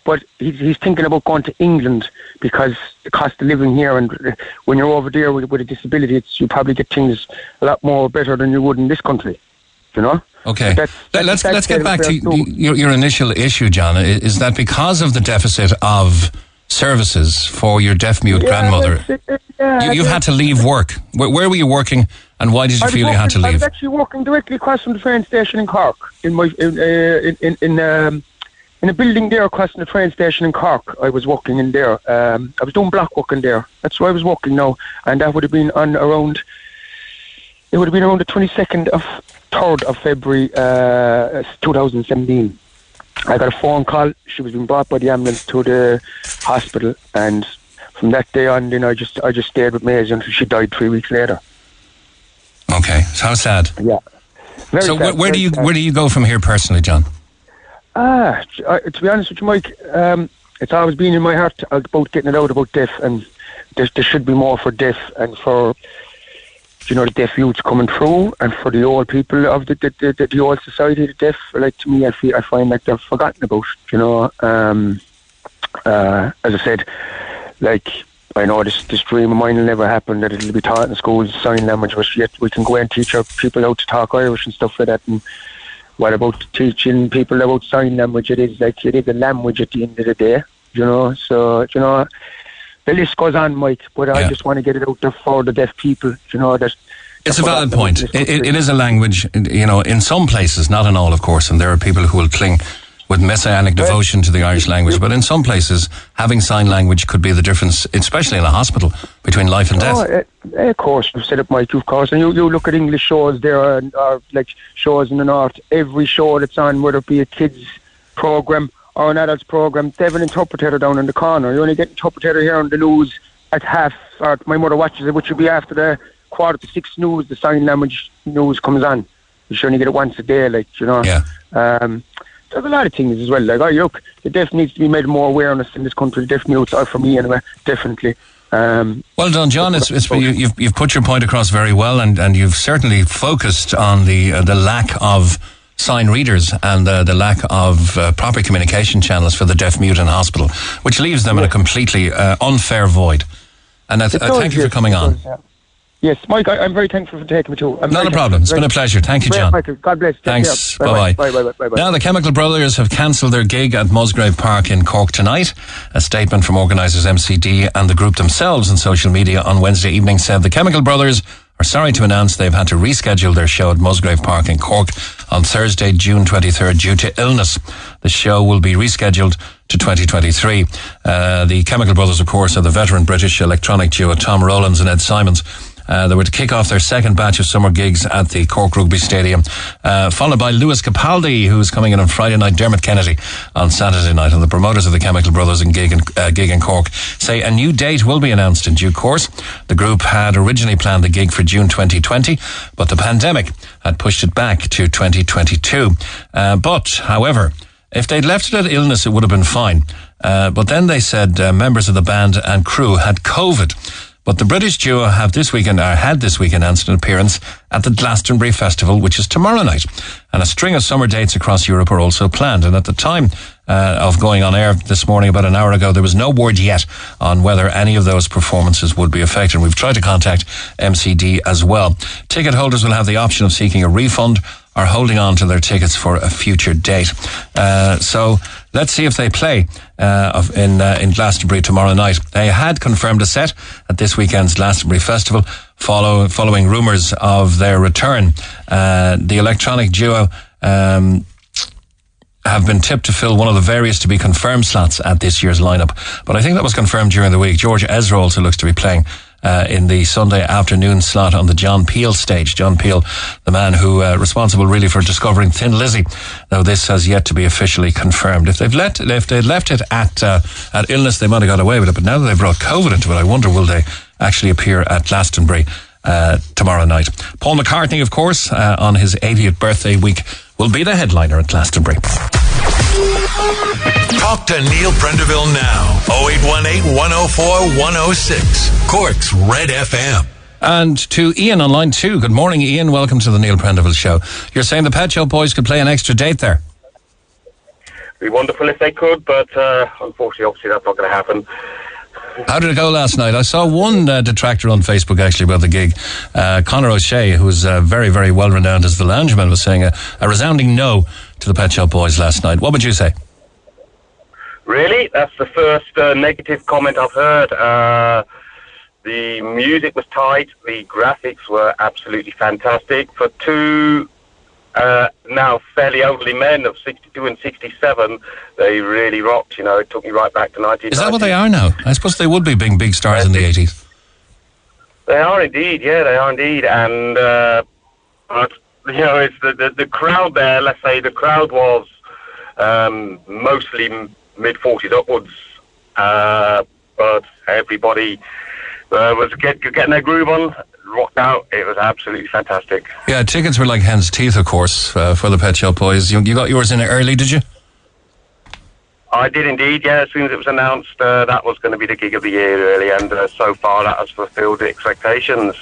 [SPEAKER 6] But he's, he's thinking about going to England because the cost of living here, and uh, when you're over there with, with a disability, it's, you probably get things a lot more better than you would in this country. You know?
[SPEAKER 2] Okay.
[SPEAKER 6] That's-
[SPEAKER 2] Let- let's
[SPEAKER 6] that's
[SPEAKER 2] let's get back to your, your initial issue, John. Is that because of the deficit of services for your deaf mute grandmother,
[SPEAKER 6] Yeah, it- yeah,
[SPEAKER 2] you, you've had to leave work? Where, where were you working, and why did you
[SPEAKER 6] I
[SPEAKER 2] feel you had to
[SPEAKER 6] leave? I was actually working directly across from the train station in Cork, in my in uh, in in, in, um, in a building there across from the train station in Cork. I was working in there. Um, I was doing block work in there. That's where I was working now, and that would have been on around. It would have been around the twenty second of third of February, uh, two thousand seventeen. I got a phone call. She was being brought by the ambulance to the hospital, and from that day on, then I just I just stayed with Maisie until she died three weeks later.
[SPEAKER 2] Okay, so how sad.
[SPEAKER 6] Yeah. Very
[SPEAKER 2] so
[SPEAKER 6] sad,
[SPEAKER 2] where, where do you
[SPEAKER 6] sad.
[SPEAKER 2] where do you go from here personally, John?
[SPEAKER 6] Ah, I, to be honest with you, Mike, um, it's always been in my heart about getting it out about deaf, and there, there should be more for deaf and for you know the deaf youth coming through, and for the old people of the the, the, the, old society, the deaf. Like to me, I feel I find like they're forgotten about. You know, um, uh, as I said, like I know this this dream of mine will never happen that it'll be taught in schools sign language, but yet we can go and teach our people how to talk Irish and stuff like that. And what about teaching people about sign language? It is like it is a language at the end of the day, you know. So you know, the list goes on, Mike. But I just want to get it out there for the deaf people, you know. That
[SPEAKER 2] It's a valid point. It, it, is a language, you know, in some places, not in all, of course, and there are people who will cling with messianic devotion to the Irish language. But in some places, having sign language could be the difference, especially in a hospital, between life and death.
[SPEAKER 6] Oh, eh, of course, you've said it, Mike. Of course, and you, you look at English shows there, and uh, like shows in the north. Every show that's on, whether it be a kids program or an adults program, they have an interpreter down in the corner. You only get interpreter here on the news at half. Or my mother watches it, which will be after the quarter to six news. The sign language news comes on. You should only get it once a day, like you know.
[SPEAKER 2] Yeah.
[SPEAKER 6] Um, there's a lot of things as well. Like, oh, look, the deaf needs to be made more awareness in this country. Deaf mutes are for me anyway, definitely. Um,
[SPEAKER 2] Well done, John. It's, it's, you, you've, you've put your point across very well, and, and you've certainly focused on the uh, the lack of sign readers and uh, the lack of uh, proper communication channels for the deaf mute in hospital, which leaves them in a completely uh, unfair void. And I, th- I thank you for coming on.
[SPEAKER 6] yeah. Yes, Mike, I, I'm very thankful for taking me too. I'm
[SPEAKER 2] Not a problem. It's been a pleasure. Thank you, John.
[SPEAKER 6] Michael. God bless. Take
[SPEAKER 2] Thanks.
[SPEAKER 6] care.
[SPEAKER 2] Bye
[SPEAKER 6] Bye
[SPEAKER 2] bye.
[SPEAKER 6] bye. Bye bye.
[SPEAKER 2] Now, the Chemical Brothers have cancelled their gig at Musgrave Park in Cork tonight. A statement from organisers MCD and the group themselves on social media on Wednesday evening said the Chemical Brothers are sorry to announce they've had to reschedule their show at Musgrave Park in Cork on Thursday, June 23rd, due to illness. The show will be rescheduled to 2023. Uh, the Chemical Brothers, of course, are the veteran British electronic duo Tom Rowlands and Ed Simons. Uh, they were to kick off their second batch of summer gigs at the Cork Rugby Stadium, uh, followed by Lewis Capaldi, who's coming in on Friday night, Dermot Kennedy on Saturday night. And the promoters of the Chemical Brothers and gig in, uh, gig in Cork say a new date will be announced in due course. The group had originally planned the gig for June 2020, but the pandemic had pushed it back to 2022. Uh, but, however, if they'd left it at illness, it would have been fine. Uh, but then they said uh, members of the band and crew had COVID. But the British duo have this weekend, or had this week announced an appearance at the Glastonbury Festival, which is tomorrow night. And a string of summer dates across Europe are also planned. And at the time uh, of going on air this morning, about an hour ago, there was no word yet on whether any of those performances would be affected. We've tried to contact MCD as well. Ticket holders will have the option of seeking a refund are holding on to their tickets for a future date. Uh, so let's see if they play uh, in uh, in Glastonbury tomorrow night. They had confirmed a set at this weekend's Glastonbury Festival, follow, following rumours of their return. Uh, the electronic duo. Um, have been tipped to fill one of the various to be confirmed slots at this year's lineup. But I think that was confirmed during the week. George Ezra also looks to be playing uh, in the Sunday afternoon slot on the John Peel stage. John Peel, the man who uh, responsible really for discovering Thin Lizzy. Now this has yet to be officially confirmed. If they've let if they left it at uh, at illness, they might have got away with it. But now that they've brought COVID into it, I wonder will they actually appear at Glastonbury uh, tomorrow night? Paul McCartney, of course, uh, on his 80th birthday week, will be the headliner at Glastonbury.
[SPEAKER 3] Talk to Neil Prendeville now. 0818 104 106. Cork's Red FM.
[SPEAKER 2] And to Ian on line two. Good morning, Ian. Welcome to the Neil Prendeville Show. You're saying the Pet Shop Boys could play an extra date there?
[SPEAKER 7] be wonderful if they could, but uh, unfortunately, obviously, that's not going to happen.
[SPEAKER 2] How did it go last night? I saw one uh, detractor on Facebook actually about the gig. Uh, Conor O'Shea, who's uh, very, very well renowned as the loungeman, was saying a, a resounding no to the Pet Shop Boys last night. What would you say?
[SPEAKER 7] Really, that's the first uh, negative comment I've heard. Uh, the music was tight, the graphics were absolutely fantastic. For two uh, now fairly elderly men of 62 and 67, they really rocked. You know, it took me right back to 1990.
[SPEAKER 2] Is that what they are now? I suppose they would be being big stars in the 80s.
[SPEAKER 7] They are indeed, yeah, they are indeed. And, uh, you know, it's the, the, the crowd there, let's say the crowd was um, mostly mid 40s upwards, uh, but everybody uh, was get, getting their groove on, rocked out. It was absolutely fantastic.
[SPEAKER 2] Yeah, tickets were like hen's teeth, of course, uh, for the Pet Shop Boys. You, you got yours in early, did you?
[SPEAKER 7] I did indeed, yeah. As soon as it was announced, uh, that was going to be the gig of the year, really, and uh, so far that has fulfilled the expectations.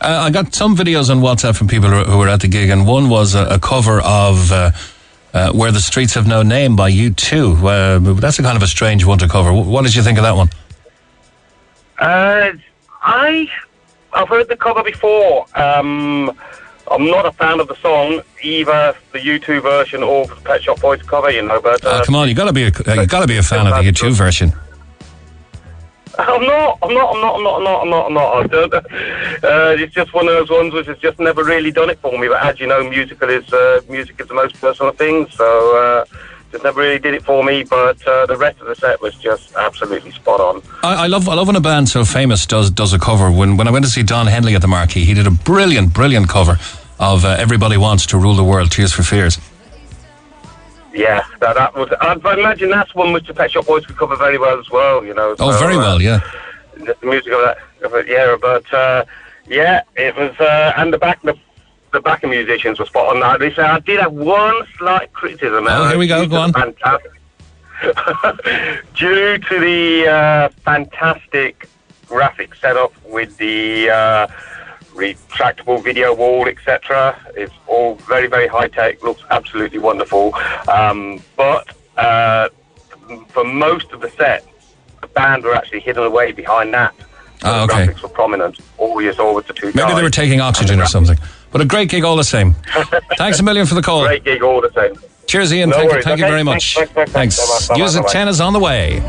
[SPEAKER 2] Uh, I got some videos on WhatsApp from people who, were at the gig, and one was a, a cover of uh, uh, "Where the Streets Have No Name" by U2. Uh, that's a kind of a strange one to cover. What did you think of that one?
[SPEAKER 7] Uh, I I've heard the cover before. Um, I'm not a fan of the song, either the U2 version or the Pet Shop Boys cover, you know. But
[SPEAKER 2] oh, come on, you got to be a, you got to be a fan of the U2 version.
[SPEAKER 7] I'm not. I'm not. I'm not. I'm not. I'm not. I'm not. I don't, uh, it's just one of those ones which has just never really done it for me. But as you know, musical is uh, music is the most personal thing, so uh, just never really did it for me. But uh, the rest of the set was just absolutely spot on.
[SPEAKER 2] I, I love I love when a band so famous does does a cover. When when I went to see Don Henley at the Marquee, he did a brilliant brilliant cover of uh, "Everybody Wants to Rule the World." Tears for Fears.
[SPEAKER 7] Yeah, that, that was. I imagine that's one which the Pet Shop Boys could cover very well as well. You know.
[SPEAKER 2] Oh,
[SPEAKER 7] so,
[SPEAKER 2] very
[SPEAKER 7] uh,
[SPEAKER 2] well, yeah.
[SPEAKER 7] the music of that, of it, yeah. But uh, yeah, it was, uh, and the back, the, the backing musicians were spot on. Now, they say I did have one slight criticism.
[SPEAKER 2] Oh, here we go, go on.
[SPEAKER 7] Fantastic, due to the uh, fantastic graphic setup with the uh, retractable video wall, etc. It's all very, very high tech. Looks absolutely wonderful. Um, but uh, for most of the set, the band were actually hidden away behind that. The
[SPEAKER 2] okay.
[SPEAKER 7] graphics were prominent. All you saw was the two
[SPEAKER 2] Maybe
[SPEAKER 7] guys.
[SPEAKER 2] they were taking oxygen or something. But a great gig all the same. Thanks a million for the call.
[SPEAKER 7] Great gig all the same.
[SPEAKER 2] Cheers, Ian.
[SPEAKER 7] No
[SPEAKER 2] thank
[SPEAKER 7] worries.
[SPEAKER 2] thank you
[SPEAKER 7] Okay,
[SPEAKER 2] very
[SPEAKER 7] thanks,
[SPEAKER 2] much.
[SPEAKER 7] thanks, thanks, thanks. Bye-bye,
[SPEAKER 2] News at
[SPEAKER 7] bye-bye.
[SPEAKER 2] 10 is on the way.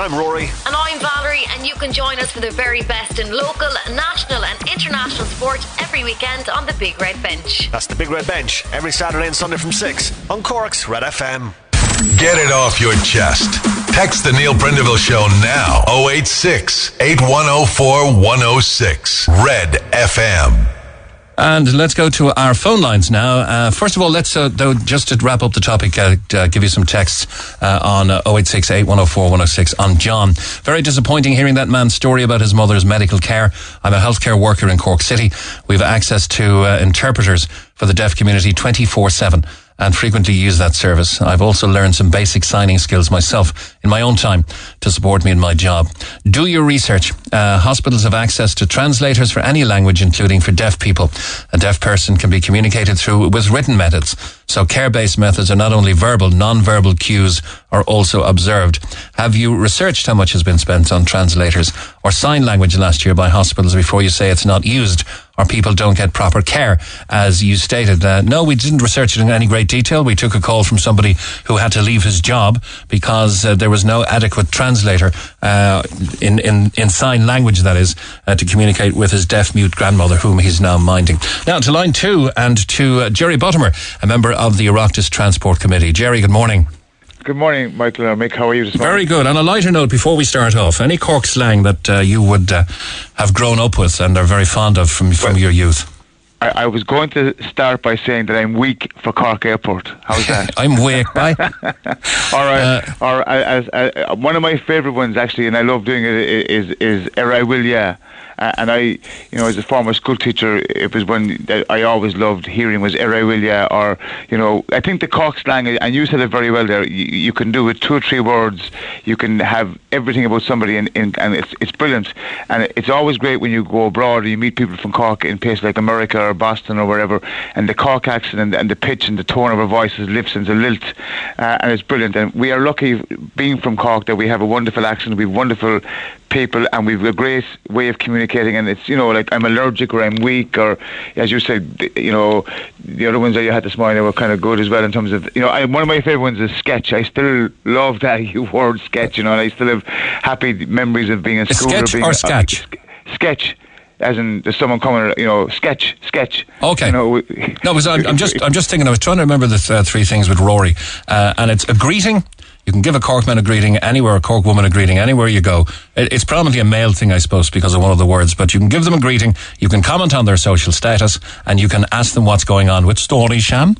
[SPEAKER 8] I'm Rory.
[SPEAKER 9] And I'm Valerie, and you can join us for the very best in local, national, and international sport every weekend on the Big Red Bench.
[SPEAKER 8] That's the Big Red Bench every Saturday and Sunday from 6 on Cork's Red FM.
[SPEAKER 3] Get it off your chest. Text the Neil Prendeville Show now 086 8104 106. Red FM.
[SPEAKER 2] And let's go to our phone lines now. Uh, first of all, let's, uh, though, just to wrap up the topic, uh, uh give you some texts uh, on uh, 086 on John. Very disappointing hearing that man's story about his mother's medical care. I'm a healthcare worker in Cork City. We have access to uh, interpreters for the deaf community 24 7 and frequently use that service. I've also learned some basic signing skills myself in my own time to support me in my job. Do your research. Uh, hospitals have access to translators for any language, including for deaf people. A deaf person can be communicated through with written methods. So care-based methods are not only verbal, non-verbal cues are also observed. Have you researched how much has been spent on translators or sign language last year by hospitals before you say it's not used? or people don't get proper care, as you stated. Uh, no, we didn't research it in any great detail. We took a call from somebody who had to leave his job because uh, there was no adequate translator uh, in, in, in sign language, that is, uh, to communicate with his deaf mute grandmother, whom he's now minding. Now to line two and to uh, Jerry Buttimer, a member of the Oireachtas Transport Committee. Jerry, good morning.
[SPEAKER 10] Good morning, Michael and Mick. How are you this morning?
[SPEAKER 2] Very good. On a lighter note, before we start off, any Cork slang that uh, you would uh, have grown up with and are very fond of from, from well, your youth?
[SPEAKER 10] I, I, was going to start by saying that I'm weak for Cork Airport. How's that?
[SPEAKER 2] I'm weak, bye.
[SPEAKER 10] All right. Uh, or as, as, one of my favourite ones, actually, and I love doing it, is is Er I Will Yeah. And I, you know, as a former school teacher, it was one that I always loved hearing was Era Willia or, you know, I think the Cork slang, and you said it very well there, you, you can do with two or three words, you can have everything about somebody, in, and it's, it's brilliant. And it's always great when you go abroad and you meet people from Cork in places like America or Boston or wherever, and the Cork accent and, and the pitch and the tone of our voices lifts and a lilt, uh, and it's brilliant. And we are lucky being from Cork that we have a wonderful accent, we have wonderful people, and we've a great way of communicating. And it's you know like I'm allergic or I'm weak or as you said, you know the other ones that you had this morning were kind of good as well in terms of you know I, one of my favorite ones is sketch. I still love that you word sketch. You know, and I still have happy memories of being in school.
[SPEAKER 2] Sketch
[SPEAKER 10] or, being,
[SPEAKER 2] or sketch?
[SPEAKER 10] Uh, sketch as in there's someone coming, you know, sketch, sketch.
[SPEAKER 2] Okay.
[SPEAKER 10] You know,
[SPEAKER 2] no, because I'm, I'm, just, I'm just thinking. I was trying to remember the uh, three things with Rory, uh, and it's a greeting, you can give a Corkman a greeting anywhere, a Cork woman a greeting anywhere you go. It's probably a male thing, I suppose, because of one of the words, but you can give them a greeting, you can comment on their social status, and you can ask them what's going on with Story Sham.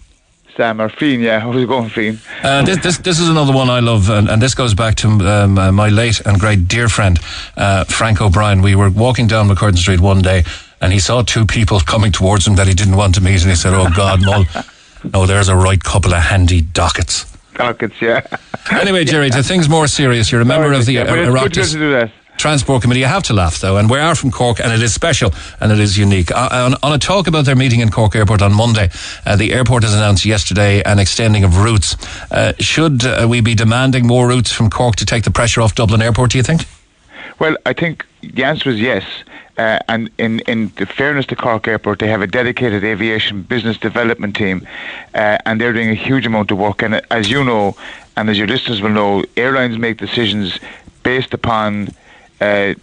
[SPEAKER 10] Sam or Fiend, yeah, it going, Fiend?
[SPEAKER 2] Uh, this, this, this is another one I love, and, and this goes back to um, uh, my late and great dear friend, uh, Frank O'Brien. We were walking down McCurtain Street one day, and he saw two people coming towards him that he didn't want to meet, and he said, Oh, God, Mull, no, there's a right couple of handy dockets
[SPEAKER 10] pockets, yeah.
[SPEAKER 2] Anyway, Jerry, yeah. the thing's more serious. You're a member of the yeah, uh, Transport Committee. You have to laugh, though, and we are from Cork, and it is special and it is unique. Uh, on, on, a talk about their meeting in Cork Airport on Monday, uh, the airport has announced yesterday an extending of routes. Uh, should uh, we be demanding more routes from Cork to take the pressure off Dublin Airport, do you think?
[SPEAKER 10] Well, I think the answer is yes. Uh, and in, in the fairness to Cork Airport, they have a dedicated aviation business development team, uh, and they're doing a huge amount of work. And as you know, and as your listeners will know, airlines make decisions based upon uh,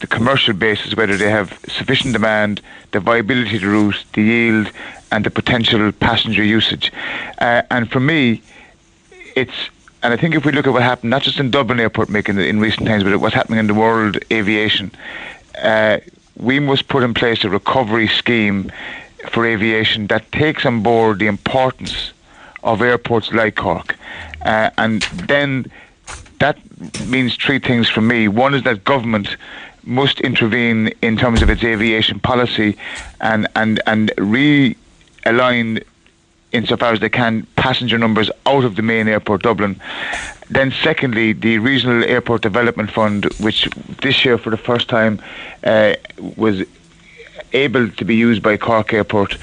[SPEAKER 10] the commercial basis, whether they have sufficient demand, the viability of the route, the yield, and the potential passenger usage. Uh, and for me, it's and I think if we look at what happened, not just in Dublin Airport making in recent times, but what's happening in the world aviation, uh, we must put in place a recovery scheme for aviation that takes on board the importance of airports like Cork. Uh, and then that means three things for me. One is that government must intervene in terms of its aviation policy and, and, and realign insofar as they can passenger numbers out of the main airport, Dublin. Then, secondly, the Regional Airport Development Fund, which this year for the first time uh, was able to be used by Cork Airport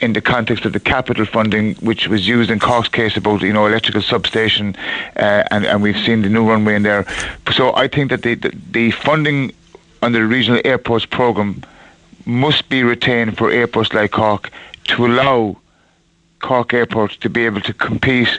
[SPEAKER 10] in the context of the capital funding, which was used in Cork's case about you know electrical substation, uh, and and we've seen the new runway in there. So I think that the the, the funding under the regional airports program must be retained for airports like Cork to allow Cork Airport to be able to compete.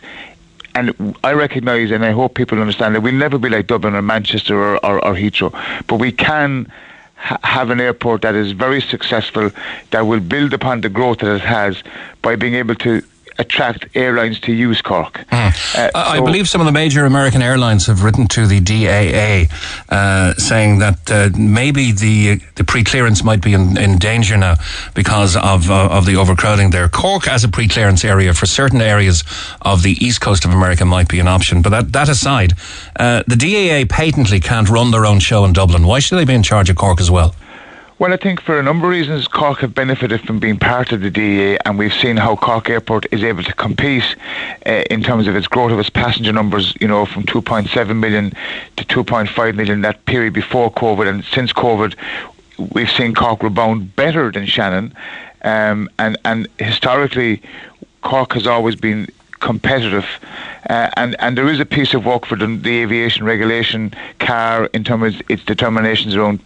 [SPEAKER 10] And I recognise, and I hope people understand that we'll never be like Dublin or Manchester or, or, or Heathrow, but we can ha- have an airport that is very successful, that will build upon the growth that it has by being able to attract airlines to use Cork.
[SPEAKER 2] Mm. Uh, I so believe some of the major American airlines have written to the DAA uh, saying that uh, maybe the the pre-clearance might be in, in danger now because of uh, of the overcrowding there. Cork as a pre-clearance area for certain areas of the east coast of America might be an option. But that, that aside, uh, the DAA patently can't run their own show in Dublin. Why should they be in charge of Cork as well?
[SPEAKER 10] Well, I think for a number of reasons, Cork have benefited from being part of the DAA, and we've seen how Cork Airport is able to compete uh, in terms of its growth of its passenger numbers. You know, from 2.7 million to 2.5 million that period before COVID, and since COVID, we've seen Cork rebound better than Shannon, um, and and historically, Cork has always been competitive. Uh, and and there is a piece of work for the, the aviation regulation car in terms of its determinations around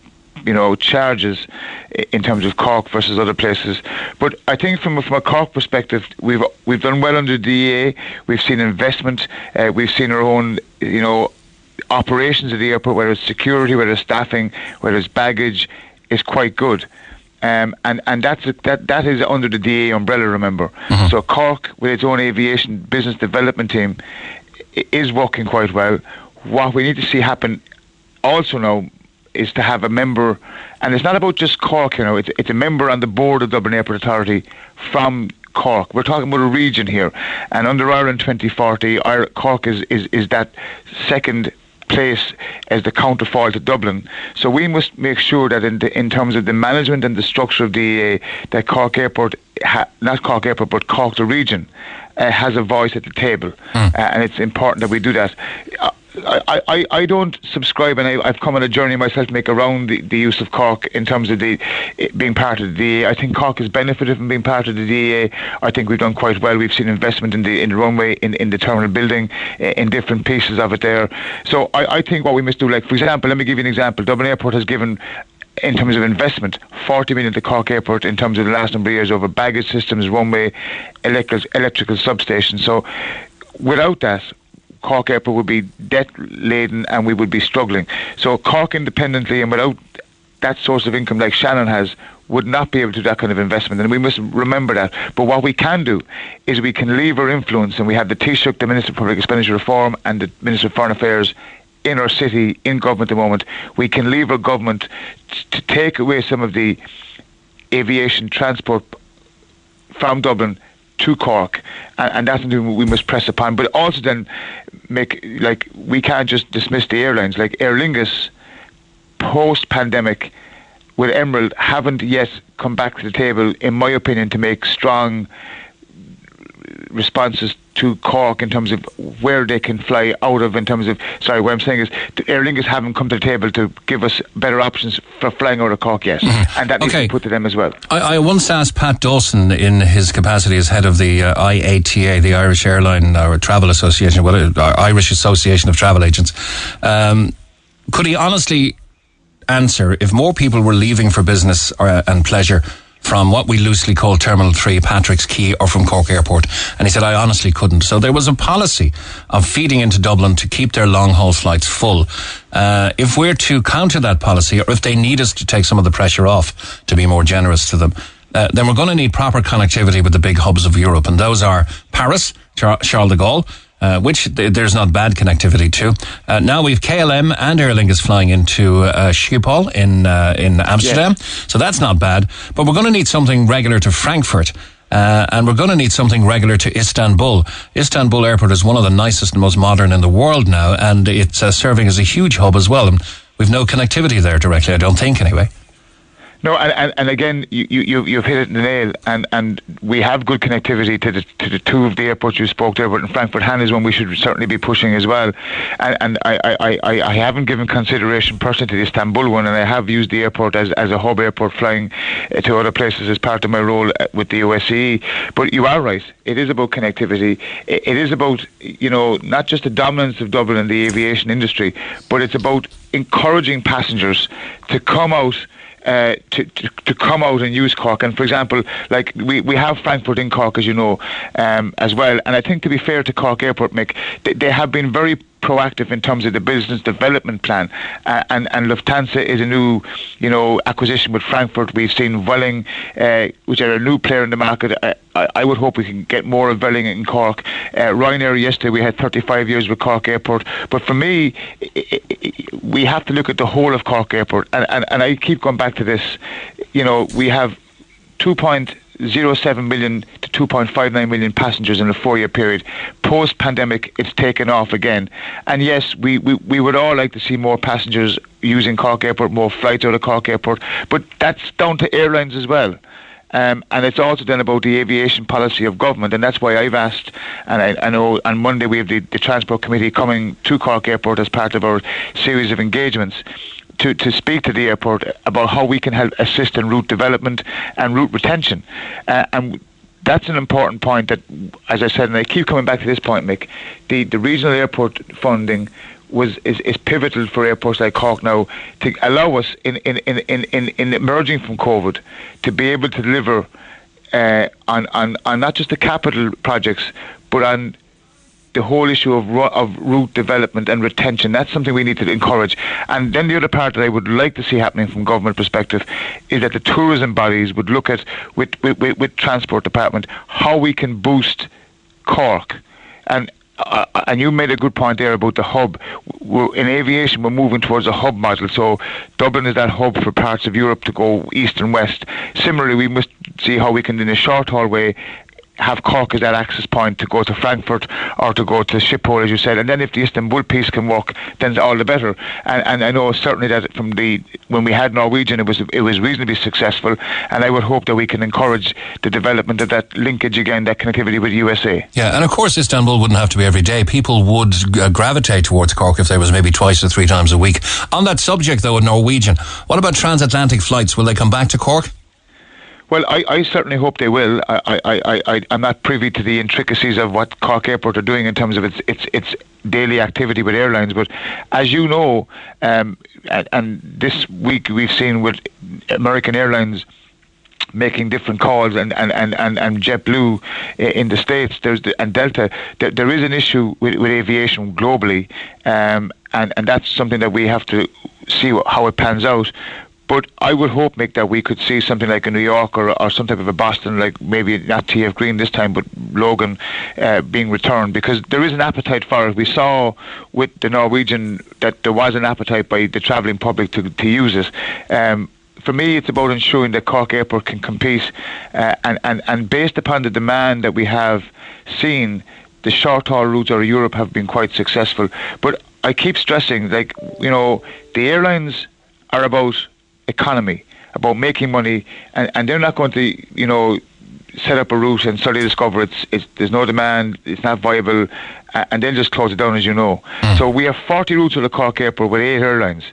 [SPEAKER 10] you know, charges in terms of Cork versus other places. But I think from, from a Cork perspective, we've we've done well under DAA. We've seen investment. Uh, we've seen our own, you know, operations at the airport, whether it's security, whether it's staffing, whether it's baggage, is quite good. Um, and and that's a, that that is under the DAA umbrella. Remember, mm-hmm. so Cork with its own aviation business development team is working quite well. What we need to see happen also now is to have a member, and it's not about just Cork, you know, it's, it's a member on the board of Dublin Airport Authority from Cork. We're talking about a region here, and under Ireland 2040, Cork is, is, is that second place as the counterfoil to Dublin. So we must make sure that in, the, in terms of the management and the structure of the uh, that Cork Airport, ha, not Cork Airport, but Cork the region, uh, has a voice at the table, mm. uh, and it's important that we do that. I, I, I don't subscribe, and I, have come on a journey myself to make around the, the use of Cork in terms of the being part of the. I think Cork has benefited from being part of the DAA. I think we've done quite well. We've seen investment in the in the runway, in, in the terminal building, in different pieces of it there. So I, I think what we must do, like for example, let me give you an example. Dublin Airport has given in terms of investment, 40 million to Cork Airport in terms of the last number of years over baggage systems, runway, electrical, electrical substations. So without that, Cork Airport would be debt laden and we would be struggling. So Cork independently and without that source of income like Shannon has would not be able to do that kind of investment and we must remember that. But what we can do is we can leave our influence and we have the Taoiseach, the Minister of Public Expenditure Reform and the Minister of Foreign Affairs in our city, in government at the moment. We can leave our government t- to take away some of the aviation transport from Dublin to Cork, and, and, that's something we must press upon. But also then make like we can't just dismiss the airlines. Like Aer Lingus, post pandemic, with Emerald, haven't yet come back to the table, in my opinion, to make strong responses to Cork in terms of where they can fly out of. In terms of sorry, what I'm saying is Aer Lingus haven't come to the table to give us better options for flying out of Cork yet, mm-hmm. and that needs okay. to be put to them as well.
[SPEAKER 2] I, I, once asked Pat Dawson in his capacity as head of the uh, IATA, the Irish Airline or Travel Association, well, uh, Irish Association of Travel Agents. Um, could he honestly answer if more people were leaving for business or, uh, and pleasure? From what we loosely call Terminal 3, Patrick's Quay, or from Cork Airport. And he said, I honestly couldn't. So there was a policy of feeding into Dublin to keep their long haul flights full. Uh, if we're to counter that policy, or if they need us to take some of the pressure off to be more generous to them, uh, then we're going to need proper connectivity with the big hubs of Europe. And those are Paris, Charles de Gaulle, uh, which th- there's not bad connectivity to. Uh, now we've KLM and Aer Lingus flying into uh, Schiphol in uh, in Amsterdam, so that's not bad. But we're going to need something regular to Frankfurt. Uh, and we're going to need something regular to Istanbul. Istanbul Airport is one of the nicest and most modern in the world now, and it's uh, serving as a huge hub as well. And we've no connectivity there directly, I don't think, anyway.
[SPEAKER 10] No, and, and, again, you, you, you've hit it in the nail, and, and we have good connectivity to the, to the two of the airports you spoke there, but in Frankfurt Hahn is one we should certainly be pushing as well. And, and I, I, I, I haven't given consideration personally to the Istanbul one, and I have used the airport as, as a hub airport flying uh, to other places as part of my role uh, with the OSCE. But you are right, it is about connectivity. It, it is about, you know, not just the dominance of Dublin in the aviation industry, but it's about encouraging passengers to come out uh, to, to, to come out and use Cork. And for example, like we, we have Frankfurt in Cork, as you know, um, as well. And I think to be fair to Cork Airport, Mick, they, they have been very proactive in terms of the business development plan. Uh, and, and Lufthansa is a new, you know, acquisition with Frankfurt. We've seen Vueling, uh, which are a new player in the market. I, I, would hope we can get more of Vueling in Cork. Uh, Ryanair yesterday we had 35 years with Cork Airport. But for me, it, it, we have to look at the whole of Cork Airport. And, and, and I keep going back to this. You know, we have 2.07 million to 2.59 million passengers in a four-year period. Post-pandemic, it's taken off again. And yes, we, we, we would all like to see more passengers using Cork Airport, more flights out of Cork Airport, but that's down to airlines as well. Um, and it's also then about the aviation policy of government, and that's why I've asked, and I, I know on Monday we have the, the Transport Committee coming to Cork Airport as part of our series of engagements to, to speak to the airport about how we can help assist in route development and route retention. Uh, and that's an important point that, as I said, and I keep coming back to this point, Mick, the, the regional airport funding was is, is pivotal for airports like Cork now to allow us in, in, in, in, in emerging from COVID to be able to deliver uh, on, on, on not just the capital projects, but on the whole issue of, of route development and retention. That's something we need to encourage. And then the other part that I would like to see happening from government perspective is that the tourism bodies would look at, with, with, with, with Transport Department, how we can boost Cork. And uh, and you made a good point there about the hub. We're, in aviation, we're moving towards a hub model. So Dublin is that hub for parts of Europe to go east and west. Similarly, we must see how we can, in a short haul way, have Cork as that access point to go to Frankfurt or to go to Schiphol, as you said. And then if the Istanbul piece can work, then all the better. And, and I know certainly that from the when we had Norwegian, it was it was reasonably successful. And I would hope that we can encourage the development of that linkage again, that connectivity with USA.
[SPEAKER 2] Yeah, and of course Istanbul wouldn't have to be every day. People would uh, gravitate towards Cork if there was maybe twice or three times a week. On that subject, though, with Norwegian, what about transatlantic flights? Will they come back to Cork?
[SPEAKER 10] Well, I, I certainly hope they will. I, I, I, I'm not privy to the intricacies of what Cork Airport are doing in terms of its its its daily activity with airlines. But as you know, um, and, and this week we've seen with American Airlines making different calls and, and, and, and, and JetBlue in the States there's the, and Delta, there, there is an issue with, with aviation globally um, and, and that's something that we have to see how it pans out. But I would hope, Mick, that we could see something like a New York or, or some type of a Boston, like maybe not TF Green this time, but Logan uh, being returned because there is an appetite for it. We saw with the Norwegian that there was an appetite by the travelling public to, to use it. Um, for me, it's about ensuring that Cork Airport can compete, uh, and, and, and based upon the demand that we have seen, the short haul routes out of Europe have been quite successful. But I keep stressing, like, you know, the airlines are about economy, about making money, and, and they're not going to, you know, set up a route and suddenly discover it's, it's there's no demand, it's not viable, and then just close it down, as you know. Mm. So we have 40 routes to the Cork Airport with eight airlines,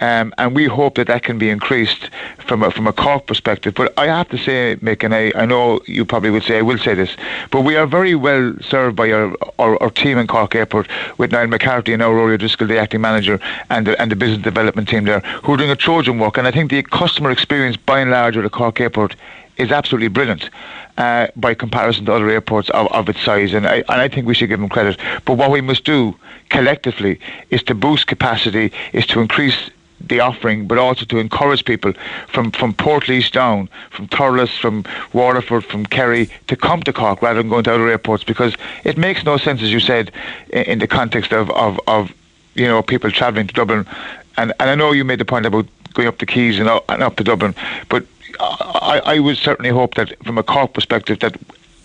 [SPEAKER 10] um, and we hope that that can be increased from a, from a Cork perspective. But I have to say, Mick, and I, I know you probably would say, I will say this, but we are very well served by our, our, our team in Cork Airport with Niall McCarthy and our Rory Driscoll, the acting manager, and the, and the business development team there, who are doing a Trojan work. And I think the customer experience, by and large, at the Cork Airport is absolutely brilliant. Uh, by comparison to other airports of, of its size, and I, and I think we should give them credit. But what we must do collectively is to boost capacity, is to increase the offering, but also to encourage people from, from Portlaoise down, from Thurles, from Waterford, from Kerry, to come to Cork rather than going to other airports because it makes no sense, as you said, in, in the context of, of, of you know people travelling to Dublin. And, and I know you made the point about going up the Keys and up, and up to Dublin, but I, I would certainly hope that from a Cork perspective that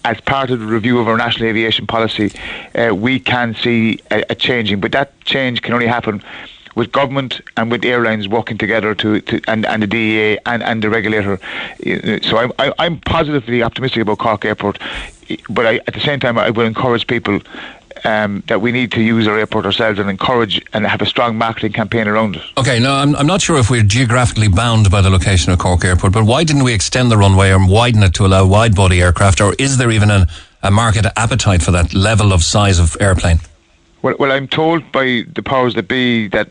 [SPEAKER 10] as part of the review of our national aviation policy, uh, we can see a, a changing. But that change can only happen with government and with airlines working together to, to and, and the DAA and, and the regulator. So I'm, I, am i am positively optimistic about Cork Airport, but I, at the same time I will encourage people um, that we need to use our airport ourselves and encourage and have a strong marketing campaign around it.
[SPEAKER 2] Okay, now I'm, I'm not sure if we're geographically bound by the location of Cork Airport, but why didn't we extend the runway or widen it to allow wide body aircraft, or is there even an, a market appetite for that level of size of airplane?
[SPEAKER 10] Well, well, I'm told by the powers that be that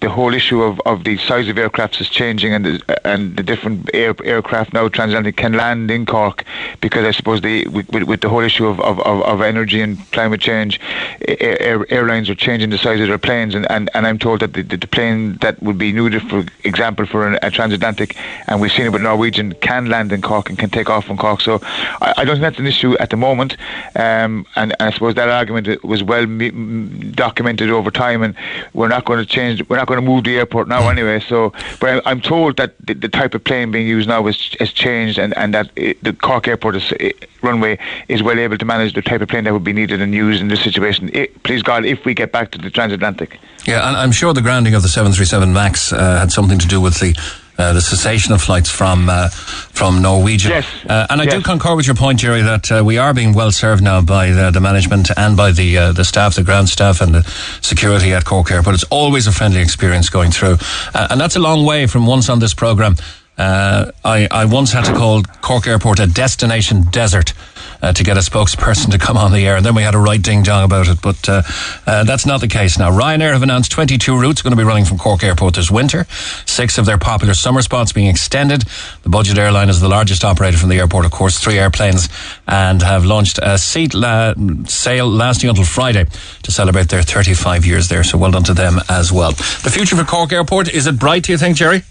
[SPEAKER 10] the whole issue of, of the size of aircrafts is changing, and the, and the different air, aircraft now transatlantic can land in Cork because I suppose the with, with the whole issue of, of, of, energy and climate change, air, airlines are changing the size of their planes, and, and, and I'm told that the, the plane that would be needed, for example, for an, a transatlantic, and we've seen it with Norwegian, can land in Cork and can take off from Cork. So I, I don't think that's an issue at the moment, um, and, and I suppose that argument was well documented over time, and we're not going to change. We're not going to move the airport now anyway. So, but I, am told that the, the, type of plane being used now has, has changed, and, and that it, the Cork Airport is, it, runway is well able to manage the type of plane that would be needed and used in this situation. It, please God, if we get back to the transatlantic.
[SPEAKER 2] Yeah, and I'm sure the grounding of the 737 Max uh, had something to do with the uh, the cessation of flights from uh, from Norwegian.
[SPEAKER 10] Yes.
[SPEAKER 2] Uh, and I
[SPEAKER 10] yes.
[SPEAKER 2] do concur with your point, Jerry, that uh, we are being well served now by the, the management and by the uh, the staff, the ground staff, and the security at Cork Airport. It's always a friendly experience going through, and that's a long way from once on this program. I, I once had to call Cork Airport a destination desert uh, to get a spokesperson to come on the air. And then we had a right ding dong about it. But uh, uh, that's not the case now. Ryanair have announced 22 routes going to be running from Cork Airport this winter. Six of their popular summer spots being extended. The budget airline is the largest operator from the airport, of course, three airplanes, and have launched a seat la- sale lasting until Friday to celebrate their 35 years there. So well done to them as well. The future for Cork Airport, is it bright, do you think, Jerry?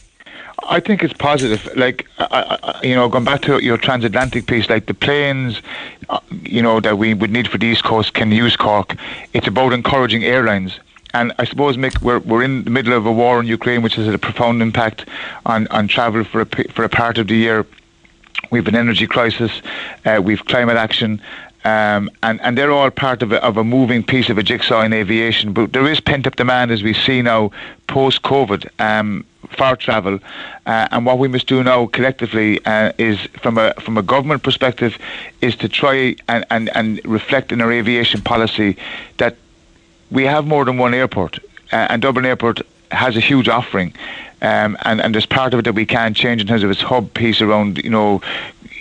[SPEAKER 10] I think it's positive. Like, I, I, you know, going back to your transatlantic piece, like the planes, uh, you know, that we would need for the East Coast can use Cork. It's about encouraging airlines. And I suppose, Mick, we're, we're in the middle of a war in Ukraine, which has had a profound impact on, on travel for a, for a part of the year. We've an energy crisis, uh, we've climate action, um, and, and they're all part of a, of a moving piece of a jigsaw in aviation. But there is pent up demand, as we see now, post COVID. Um, for travel. Uh, and what we must do now collectively uh, is, from a from a government perspective, is to try and, and, and reflect in our aviation policy that we have more than one airport, uh, and Dublin Airport has a huge offering. Um, and, and there's part of it that we can change in terms of its hub piece around, you know,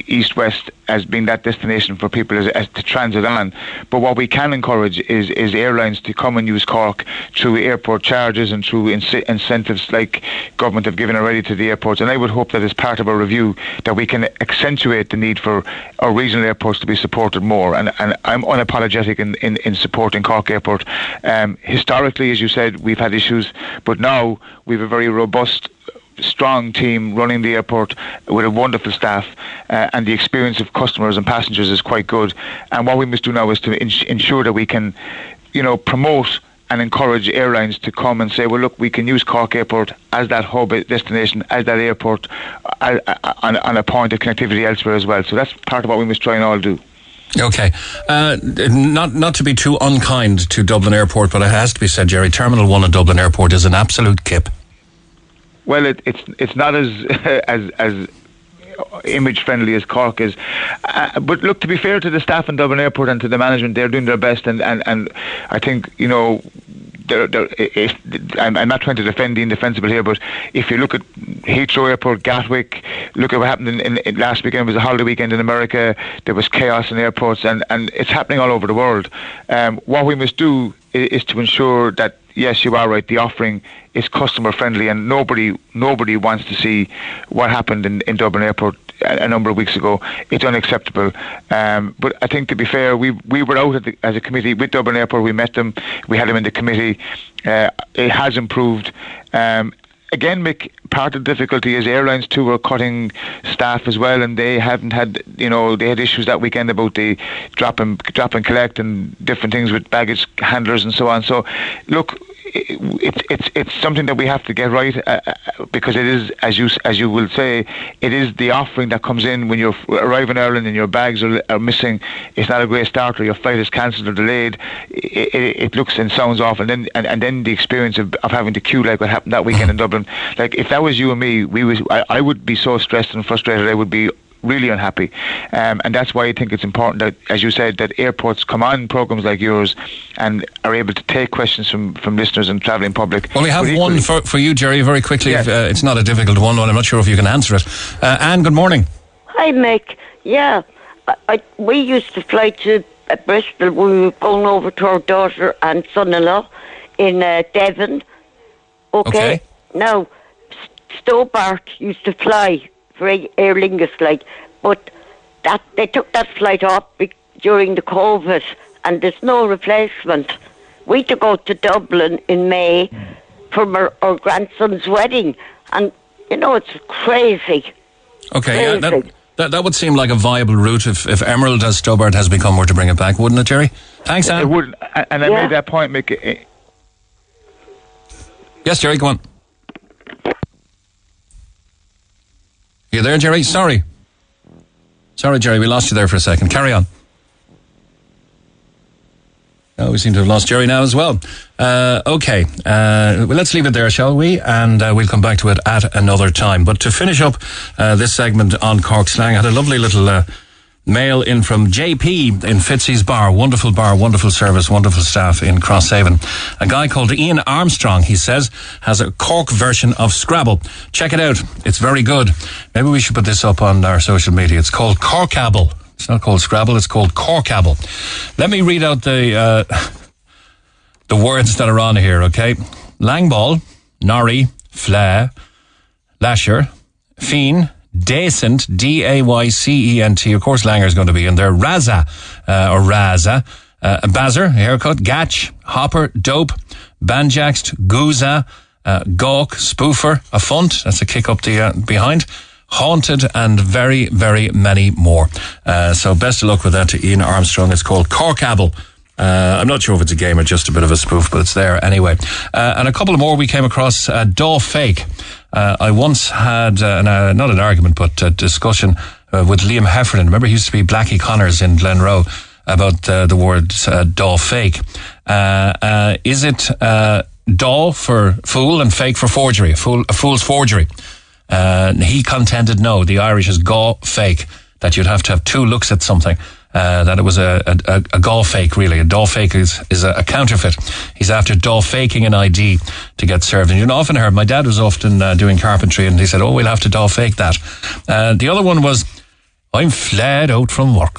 [SPEAKER 10] east west as being that destination for people as, as to transit on. But what we can encourage is, is airlines to come and use Cork through airport charges and through incentives like government have given already to the airports. And I would hope that as part of our review that we can accentuate the need for our regional airports to be supported more. And, and I'm unapologetic in, in, in supporting Cork Airport. Um, historically, as you said, we've had issues, but now we have a very robust strong team running the airport with a wonderful staff, uh, and the experience of customers and passengers is quite good. And what we must do now is to ins- ensure that we can, you know, promote and encourage airlines to come and say, well, look, we can use Cork Airport as that hub destination, as that airport, uh, uh, on, on a point of connectivity elsewhere as well. So that's part of what we must try and all do.
[SPEAKER 2] Okay, uh, not not to be too unkind to Dublin Airport, but it has to be said, Jerry. Terminal One at Dublin Airport is an absolute kip.
[SPEAKER 10] Well, it, it's it's not as as as image friendly as Cork is. Uh, but look, to be fair to the staff in Dublin Airport and to the management, they're doing their best, and and, and I think you know. They're, they're, if, I'm, I'm, not trying to defend the indefensible here, but if you look at Heathrow Airport, Gatwick, look at what happened in, in, in last weekend. It was a holiday weekend in America. There was chaos in airports, and, and it's happening all over the world. Um, what we must do is, is to ensure that yes, you are right. The offering is customer friendly, and nobody nobody wants to see what happened in, in Dublin Airport a, a number of weeks ago. It's unacceptable. Um, but I think to be fair, we we were out the, as a committee with Dublin Airport. We met them. We had them in the committee. Uh, it has improved. Um, again, Mick, part of the difficulty is airlines too are cutting staff as well, and they haven't had, you know, they had issues that weekend about the drop and drop and collect and different things with baggage handlers and so on. So, look, it's it's it's something that we have to get right uh, uh, because it is, as you as you will say, it is the offering that comes in when you arrive in Ireland and your bags are, are missing. It's not a great start, or your flight is cancelled or delayed. It, it, it, looks and sounds off, and then and, and then the experience of, of having to queue like what happened that weekend in Dublin. Like if that was you and me, we was I, I would be so stressed and frustrated. I would be really unhappy. Um, and that's why I think it's important that, as you said, that airports come on programs like yours and are able to take questions from, from listeners and travelling public.
[SPEAKER 2] Well, we have one for, for you, Jerry, very quickly. Yes. Uh, it's not a difficult one, I'm not sure if you can answer it. Uh, Anne, good morning.
[SPEAKER 11] Hi, Mick. Yeah, I, I, we used to fly to uh, Bristol when we were going over to our daughter and son-in-law in uh, Devon Okay.
[SPEAKER 2] Okay.
[SPEAKER 11] Now, S- Stobart used to fly for Aer Aer Lingus, like, but that they took that flight off be- during the COVID, and there's no replacement. We had to go to Dublin in May hmm. for our, our grandson's wedding, and you know it's crazy.
[SPEAKER 2] Okay, yeah, that, that that would seem like a viable route if, if Emerald as Stobart has become were to bring it back, wouldn't it, Jerry? Thanks,
[SPEAKER 10] It
[SPEAKER 2] Anne.
[SPEAKER 10] would, and I
[SPEAKER 11] Yeah.
[SPEAKER 10] made that point. Make eh, it,
[SPEAKER 2] Yes, Jerry, go on. You there, Jerry? Sorry. Sorry, Jerry, we lost you there for a second. Carry on. Oh, we seem to have lost Jerry now as well. Uh, okay, uh, well, let's leave it there, shall we? And uh, we'll come back to it at another time. But to finish up uh, this segment on Cork slang, I had a lovely little uh, mail in from JP in Fitzy's Bar. Wonderful bar, wonderful service, wonderful staff in Crosshaven. A guy called Ian Armstrong, he says, has a Cork version of Scrabble. Check it out. It's very good. Maybe we should put this up on our social media. It's called Corkable. It's not called Scrabble, it's called Corkable. Let me read out the, uh, the words that are on here, okay? Langball, Norrie, Flair, Lasher, Fiend, Decent, D-A-Y-C-E-N-T. Of course, Langer's going to be in there. Raza, uh, or Raza. Uh, Bazzer, haircut. Gatch, Hopper, Dope, Banjaxed, Guza, uh, Gawk, Spoofer, Affunt. That's a kick up the uh, behind. Haunted and very, very many more. Uh, so best of luck with that to Ian Armstrong. It's called Corkable. Uh, I'm not sure if it's a game or just a bit of a spoof, but it's there anyway. Uh, and a couple of more we came across. Uh, Daw Fake. Uh, I once had, uh, an, uh, not an argument, but a discussion uh, with Liam Heffernan. Remember, he used to be Blackie Connors in Glenroe about uh, the word uh, Fake. Is it Daw for fool and fake for forgery? A, fool, a fool's forgery. He contended no, the Irish is gaw fake, that you'd have to have two looks at something. Uh, that it was a, a, a, gaw fake, really. A daw fake is, is a, a counterfeit. He's after daw faking an ID to get served. And you know, often heard, my dad was often uh, doing carpentry and he said, oh, we'll have to daw fake that. Uh, the other one was, I'm flat out from work.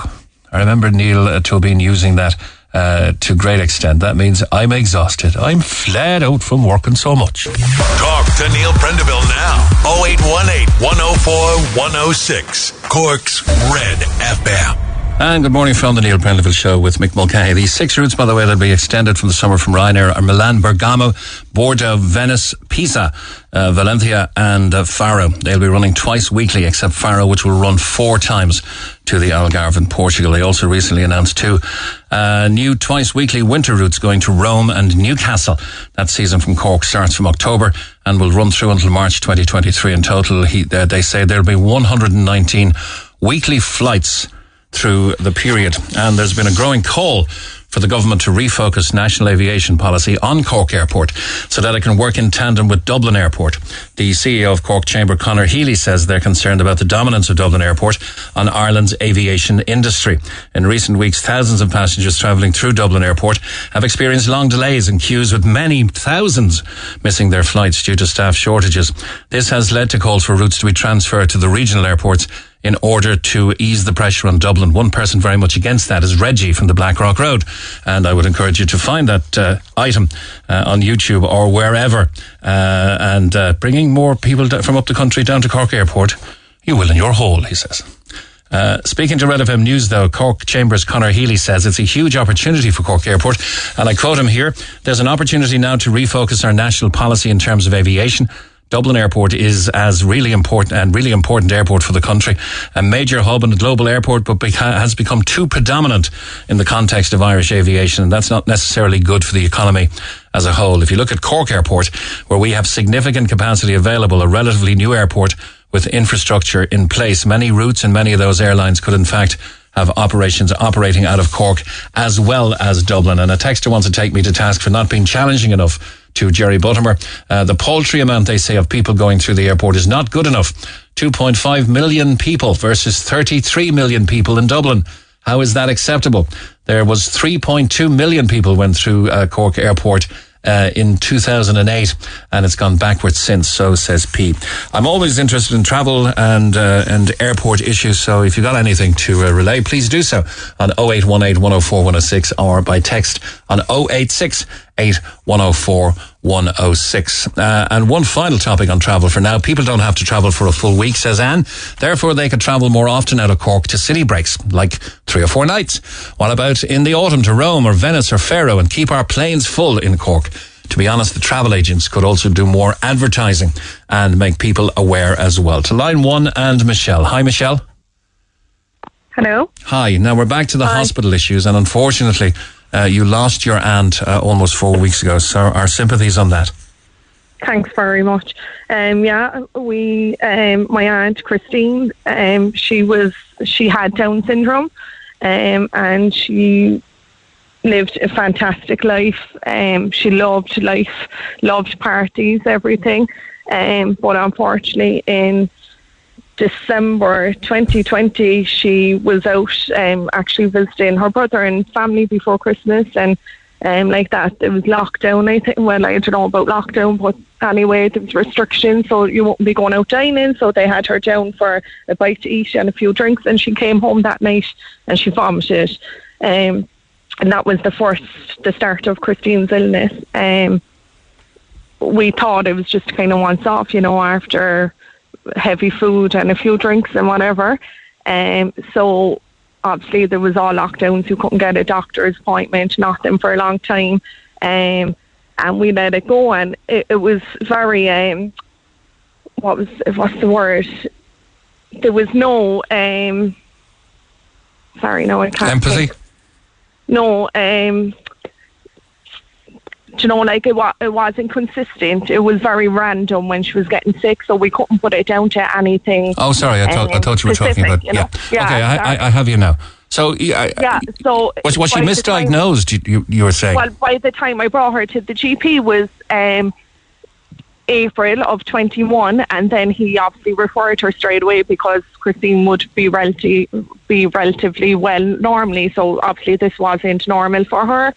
[SPEAKER 2] I remember Neil uh, Tobin using that uh, to great extent. That means I'm exhausted. I'm flat out from working so much.
[SPEAKER 3] Talk to Neil Prendeville now. 0818 104 106. Cork's Red FM.
[SPEAKER 2] And good morning from the Neil Prendeville Show with Mick Mulcahy. These six routes, by the way, that'll be extended from the summer from Ryanair are Milan, Bergamo, Bordeaux, Venice, Pisa, uh, Valencia and uh, Faro. They'll be running twice weekly, except Faro, which will run four times to the Algarve in Portugal. They also recently announced two uh, new twice weekly winter routes going to Rome and Newcastle. That season from Cork starts from October and will run through until March 2023. In total, he, uh, they say there'll be 119 weekly flights through the period. And there's been a growing call for the government to refocus national aviation policy on Cork Airport so that it can work in tandem with Dublin Airport. The CEO of Cork Chamber, Conor Healy, says they're concerned about the dominance of Dublin Airport on Ireland's aviation industry. In recent weeks, thousands of passengers travelling through Dublin Airport have experienced long delays and queues with many thousands missing their flights due to staff shortages. This has led to calls for routes to be transferred to the regional airports in order to ease the pressure on Dublin. One person very much against that is Reggie from the Blackrock Road. And I would encourage you to find that uh, item uh, on YouTube or wherever. Uh, and uh, bringing more people from up the country down to Cork Airport, you will in your hole, he says. Uh, speaking to Red FM News, though, Cork Chambers Conor Healy says it's a huge opportunity for Cork Airport. And I quote him here There's an opportunity now to refocus our national policy in terms of aviation. Dublin Airport is as really important and really important airport for the country, a major hub and a global airport, but beca- has become too predominant in the context of Irish aviation, and that's not necessarily good for the economy as a whole. If you look at Cork Airport, where we have significant capacity available, a relatively new airport with infrastructure in place, many routes and many of those airlines could in fact have operations operating out of Cork as well as Dublin. And a texter wants to take me to task for not being challenging enough to Jerry Buttimer. Uh, the paltry amount they say of people going through the airport is not good enough. 2.5 million people versus 33 million people in Dublin. How is that acceptable? There was 3.2 million people went through uh, Cork Airport uh, in 2008, and it's gone backwards since. So says P. I'm always interested in travel and uh, and airport issues. So if you've got anything to uh, relay, please do so on 0818 104 106 or by text on 086 104 106. Uh, and one final topic on travel for now. People don't have to travel for a full week, says Anne. Therefore, they could travel more often out of Cork to city breaks, like three or four nights. What about in the autumn to Rome or Venice or Faro and keep our planes full in Cork? To be honest, the travel agents could also do more advertising and make people aware as well. To line one and Michelle. Hi, Michelle.
[SPEAKER 12] Hello.
[SPEAKER 2] Hi. Now we're back to the
[SPEAKER 12] Hi.
[SPEAKER 2] hospital issues, and unfortunately, uh, you lost your aunt uh, almost four weeks ago. So our sympathies on that.
[SPEAKER 12] Thanks very much. Um, yeah, we, um, my aunt Christine, um, she was, she had Down syndrome, um, and she lived a fantastic life. Um, she loved life, loved parties, everything. Um, but unfortunately, in December 2020, she was out um, actually visiting her brother and family before Christmas, and um, like that, it was lockdown. I think. Well, I don't know about lockdown, but anyway, there was restrictions, so you won't be going out dining. So they had her down for a bite to eat and a few drinks, and she came home that night and she vomited. Um, and that was the first, the start of Christine's illness. Um, we thought it was just kind of once off, you know, after heavy food and a few drinks and whatever. Um, so obviously there was all lockdowns. You couldn't get a doctor's appointment, nothing for a long time. Um, and we let it go, and it, it was very um, what was what's the word? There was no um, sorry, no, I can't.
[SPEAKER 2] Empathy.
[SPEAKER 12] think. No, um, do you know, like it, wa- it wasn't consistent. It was very random when she was getting sick, so we couldn't put it down to anything.
[SPEAKER 2] Oh, sorry. I thought I
[SPEAKER 12] um,
[SPEAKER 2] thought you were talking about
[SPEAKER 12] you know?
[SPEAKER 2] yeah. Okay, I, I, I have you now. So yeah,
[SPEAKER 12] yeah. So
[SPEAKER 2] was, was she
[SPEAKER 12] time-
[SPEAKER 2] misdiagnosed? You, you, you were saying.
[SPEAKER 12] Well, by the time I brought her to the GP was um, April of 21, and then he obviously referred her straight away because Christine would be relatively be relatively well normally. So obviously this wasn't normal for her.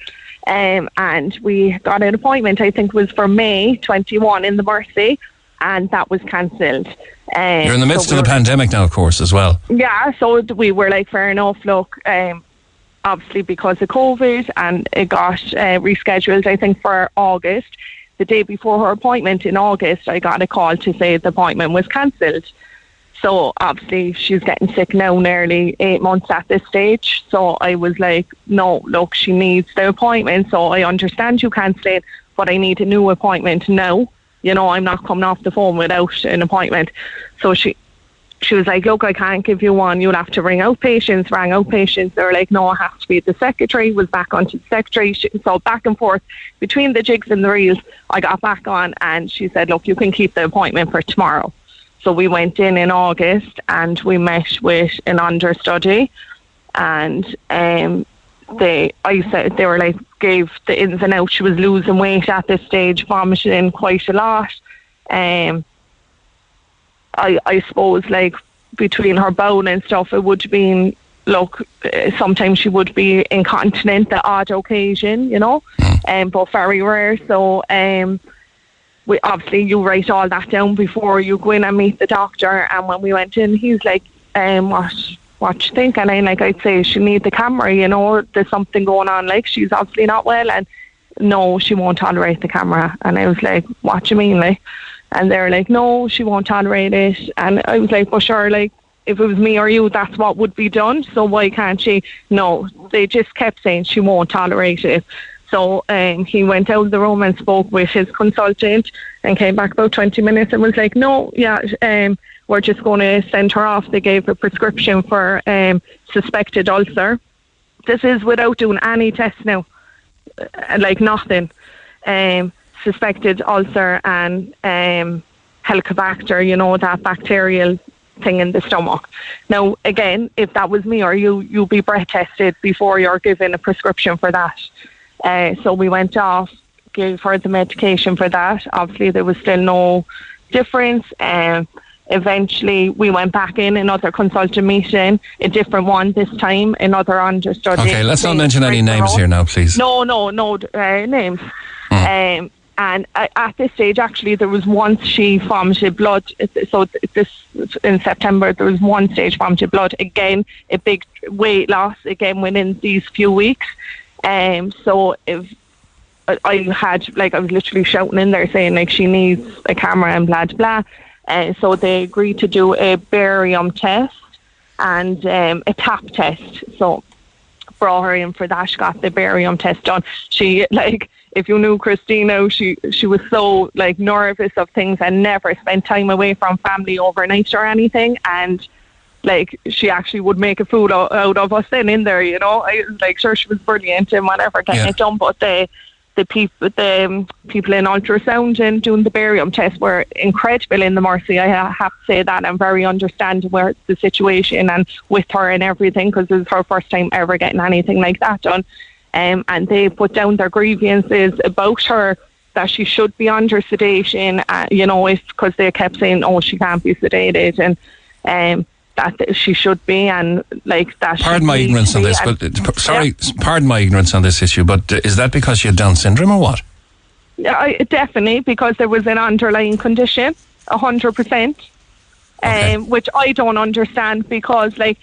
[SPEAKER 12] Um, and we got an appointment. I think it was for May 21 in the Mercy, and that was cancelled. Um,
[SPEAKER 2] You're in the midst
[SPEAKER 12] so
[SPEAKER 2] of the
[SPEAKER 12] were-
[SPEAKER 2] pandemic now, of course, as well.
[SPEAKER 12] yeah, so we were like, fair enough. Look, um, obviously because of COVID, and it got uh, rescheduled. I think for August. The day before her appointment in August, I got a call to say the appointment was cancelled. So obviously she's getting sick now, nearly eight months at this stage. So I was like, no, look, she needs the appointment. So I understand you cancel it, but I need a new appointment now. You know, I'm not coming off the phone without an appointment. So she she was like, look, I can't give you one. You'll have to ring out patients. Rang out patients. They were like, no, it has to be the secretary. Was back onto the secretary. She- So back and forth between the jigs and the reels, I got back on and she said, look, you can keep the appointment for tomorrow. So we went in in August and we met with an understudy and um, they, I said, they were like, gave the ins and outs. She was losing weight at this stage, vomiting quite a lot. Um, I, I suppose like between her bone and stuff, it would have been look. Uh, sometimes she would be incontinent, the odd occasion, you know, um, but very rare. So um, we obviously you write all that down before you go in and meet the doctor. And when we went in, he's like, um, what? What you think? And I like I'd say she need the camera. You know, there's something going on. Like she's obviously not well, and no, she won't tolerate the camera. And I was like, what do you mean, like? And they're like, no, she won't tolerate it. And I was like, well, sure, like, if it was me or you, that's what would be done. So why can't she? No, they just kept saying she won't tolerate it. So um, he went out of the room and spoke with his consultant and came back about 20 minutes and was like, no, yeah, um, we're just going to send her off. They gave a prescription for um, suspected ulcer. This is without doing any tests now, uh, like nothing. Um, suspected ulcer and um, Helicobacter, you know, that bacterial thing in the stomach. Now, again, if that was me or you, you'll be breath tested before you're given a prescription for that. Uh, so we went off, gave her the medication for that. Obviously, there was still no difference. Um, eventually, we went back in another consultant meeting, a different one this time, another understudy.
[SPEAKER 2] Okay, let's not mention any names here now, please.
[SPEAKER 12] No, no, no uh, names. Um, and at this stage, actually, there was once she vomited blood. So this in September, there was one stage vomited blood. Again, a big weight loss again within these few weeks. Um, so if I- had like I was literally shouting in there saying like she needs a camera and blah blah blah. Uh, so they agreed to do a barium test and um, a tap test. So brought her in for that. She got the barium test done. She like if you knew Christina, she she was so like nervous of things and never spent time away from family overnight or anything. And like she actually would make a fool out, out of us then in there. You know, I was like sure she was brilliant and whatever getting
[SPEAKER 2] Yeah.
[SPEAKER 12] it done, but the the people the um, people in ultrasound and doing the barium test were incredible in the Mercy. I have to say that I'm very understanding where the situation and with her and everything because it was her first time ever getting anything like that done. Um, and they put down their grievances about her that she should be under sedation. Uh, you know, if because they kept saying, "Oh, she can't be sedated," and um, that she should be, and like that.
[SPEAKER 2] Pardon my ignorance on this, but uh, sorry, pardon my ignorance on this issue. But uh, is that because she had Down syndrome or what?
[SPEAKER 12] Yeah, I, definitely because there was an underlying condition, a hundred percent, um, which I don't understand because like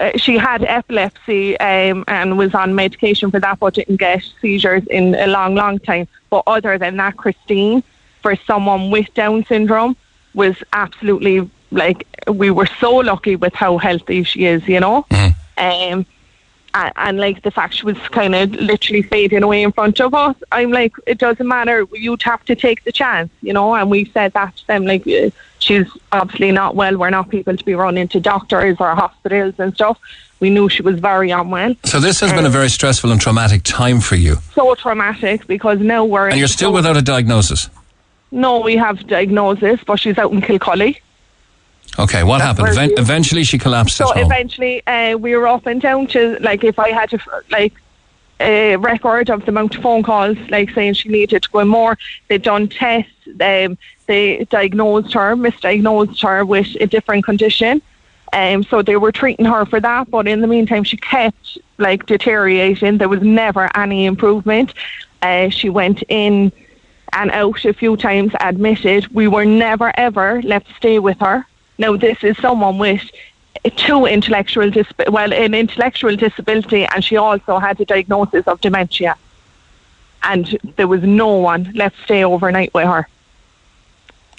[SPEAKER 12] uh, she had epilepsy um, and was on medication for that, but didn't get seizures in a long, long time. But other than that, Christine, for someone with Down syndrome, was absolutely like we were so lucky with how healthy she is, you know. Um, and, and like the fact she was kind of literally fading away in front of us, I'm like, it doesn't matter. You'd have to take the chance, you know. And we said that to them, like, uh, she's obviously not well. We're not people to be running to doctors or hospitals and stuff. We knew she was very unwell.
[SPEAKER 2] So this has been a
[SPEAKER 12] Um,
[SPEAKER 2] very stressful and traumatic time for you,
[SPEAKER 12] so traumatic because now we're
[SPEAKER 2] and you're still without a diagnosis.
[SPEAKER 12] No, we have diagnosis, but she's out in Kilcully.
[SPEAKER 2] Okay, what happened?
[SPEAKER 12] you-
[SPEAKER 2] eventually, she collapsed
[SPEAKER 12] So eventually, uh, we were up and down to like if I had to like a record of the amount of phone calls, like saying she needed to go in more. They'd done tests. Um, they diagnosed her, misdiagnosed her with a different condition. Um, so they were treating her for that, but in the meantime, she kept like deteriorating. There was never any improvement. Uh, she went in and out a few times, admitted. We were never ever left to stay with her. Now, this is someone with two intellectual dis- well, an intellectual disability, and she also had a diagnosis of dementia. And there was no one left to stay overnight with her.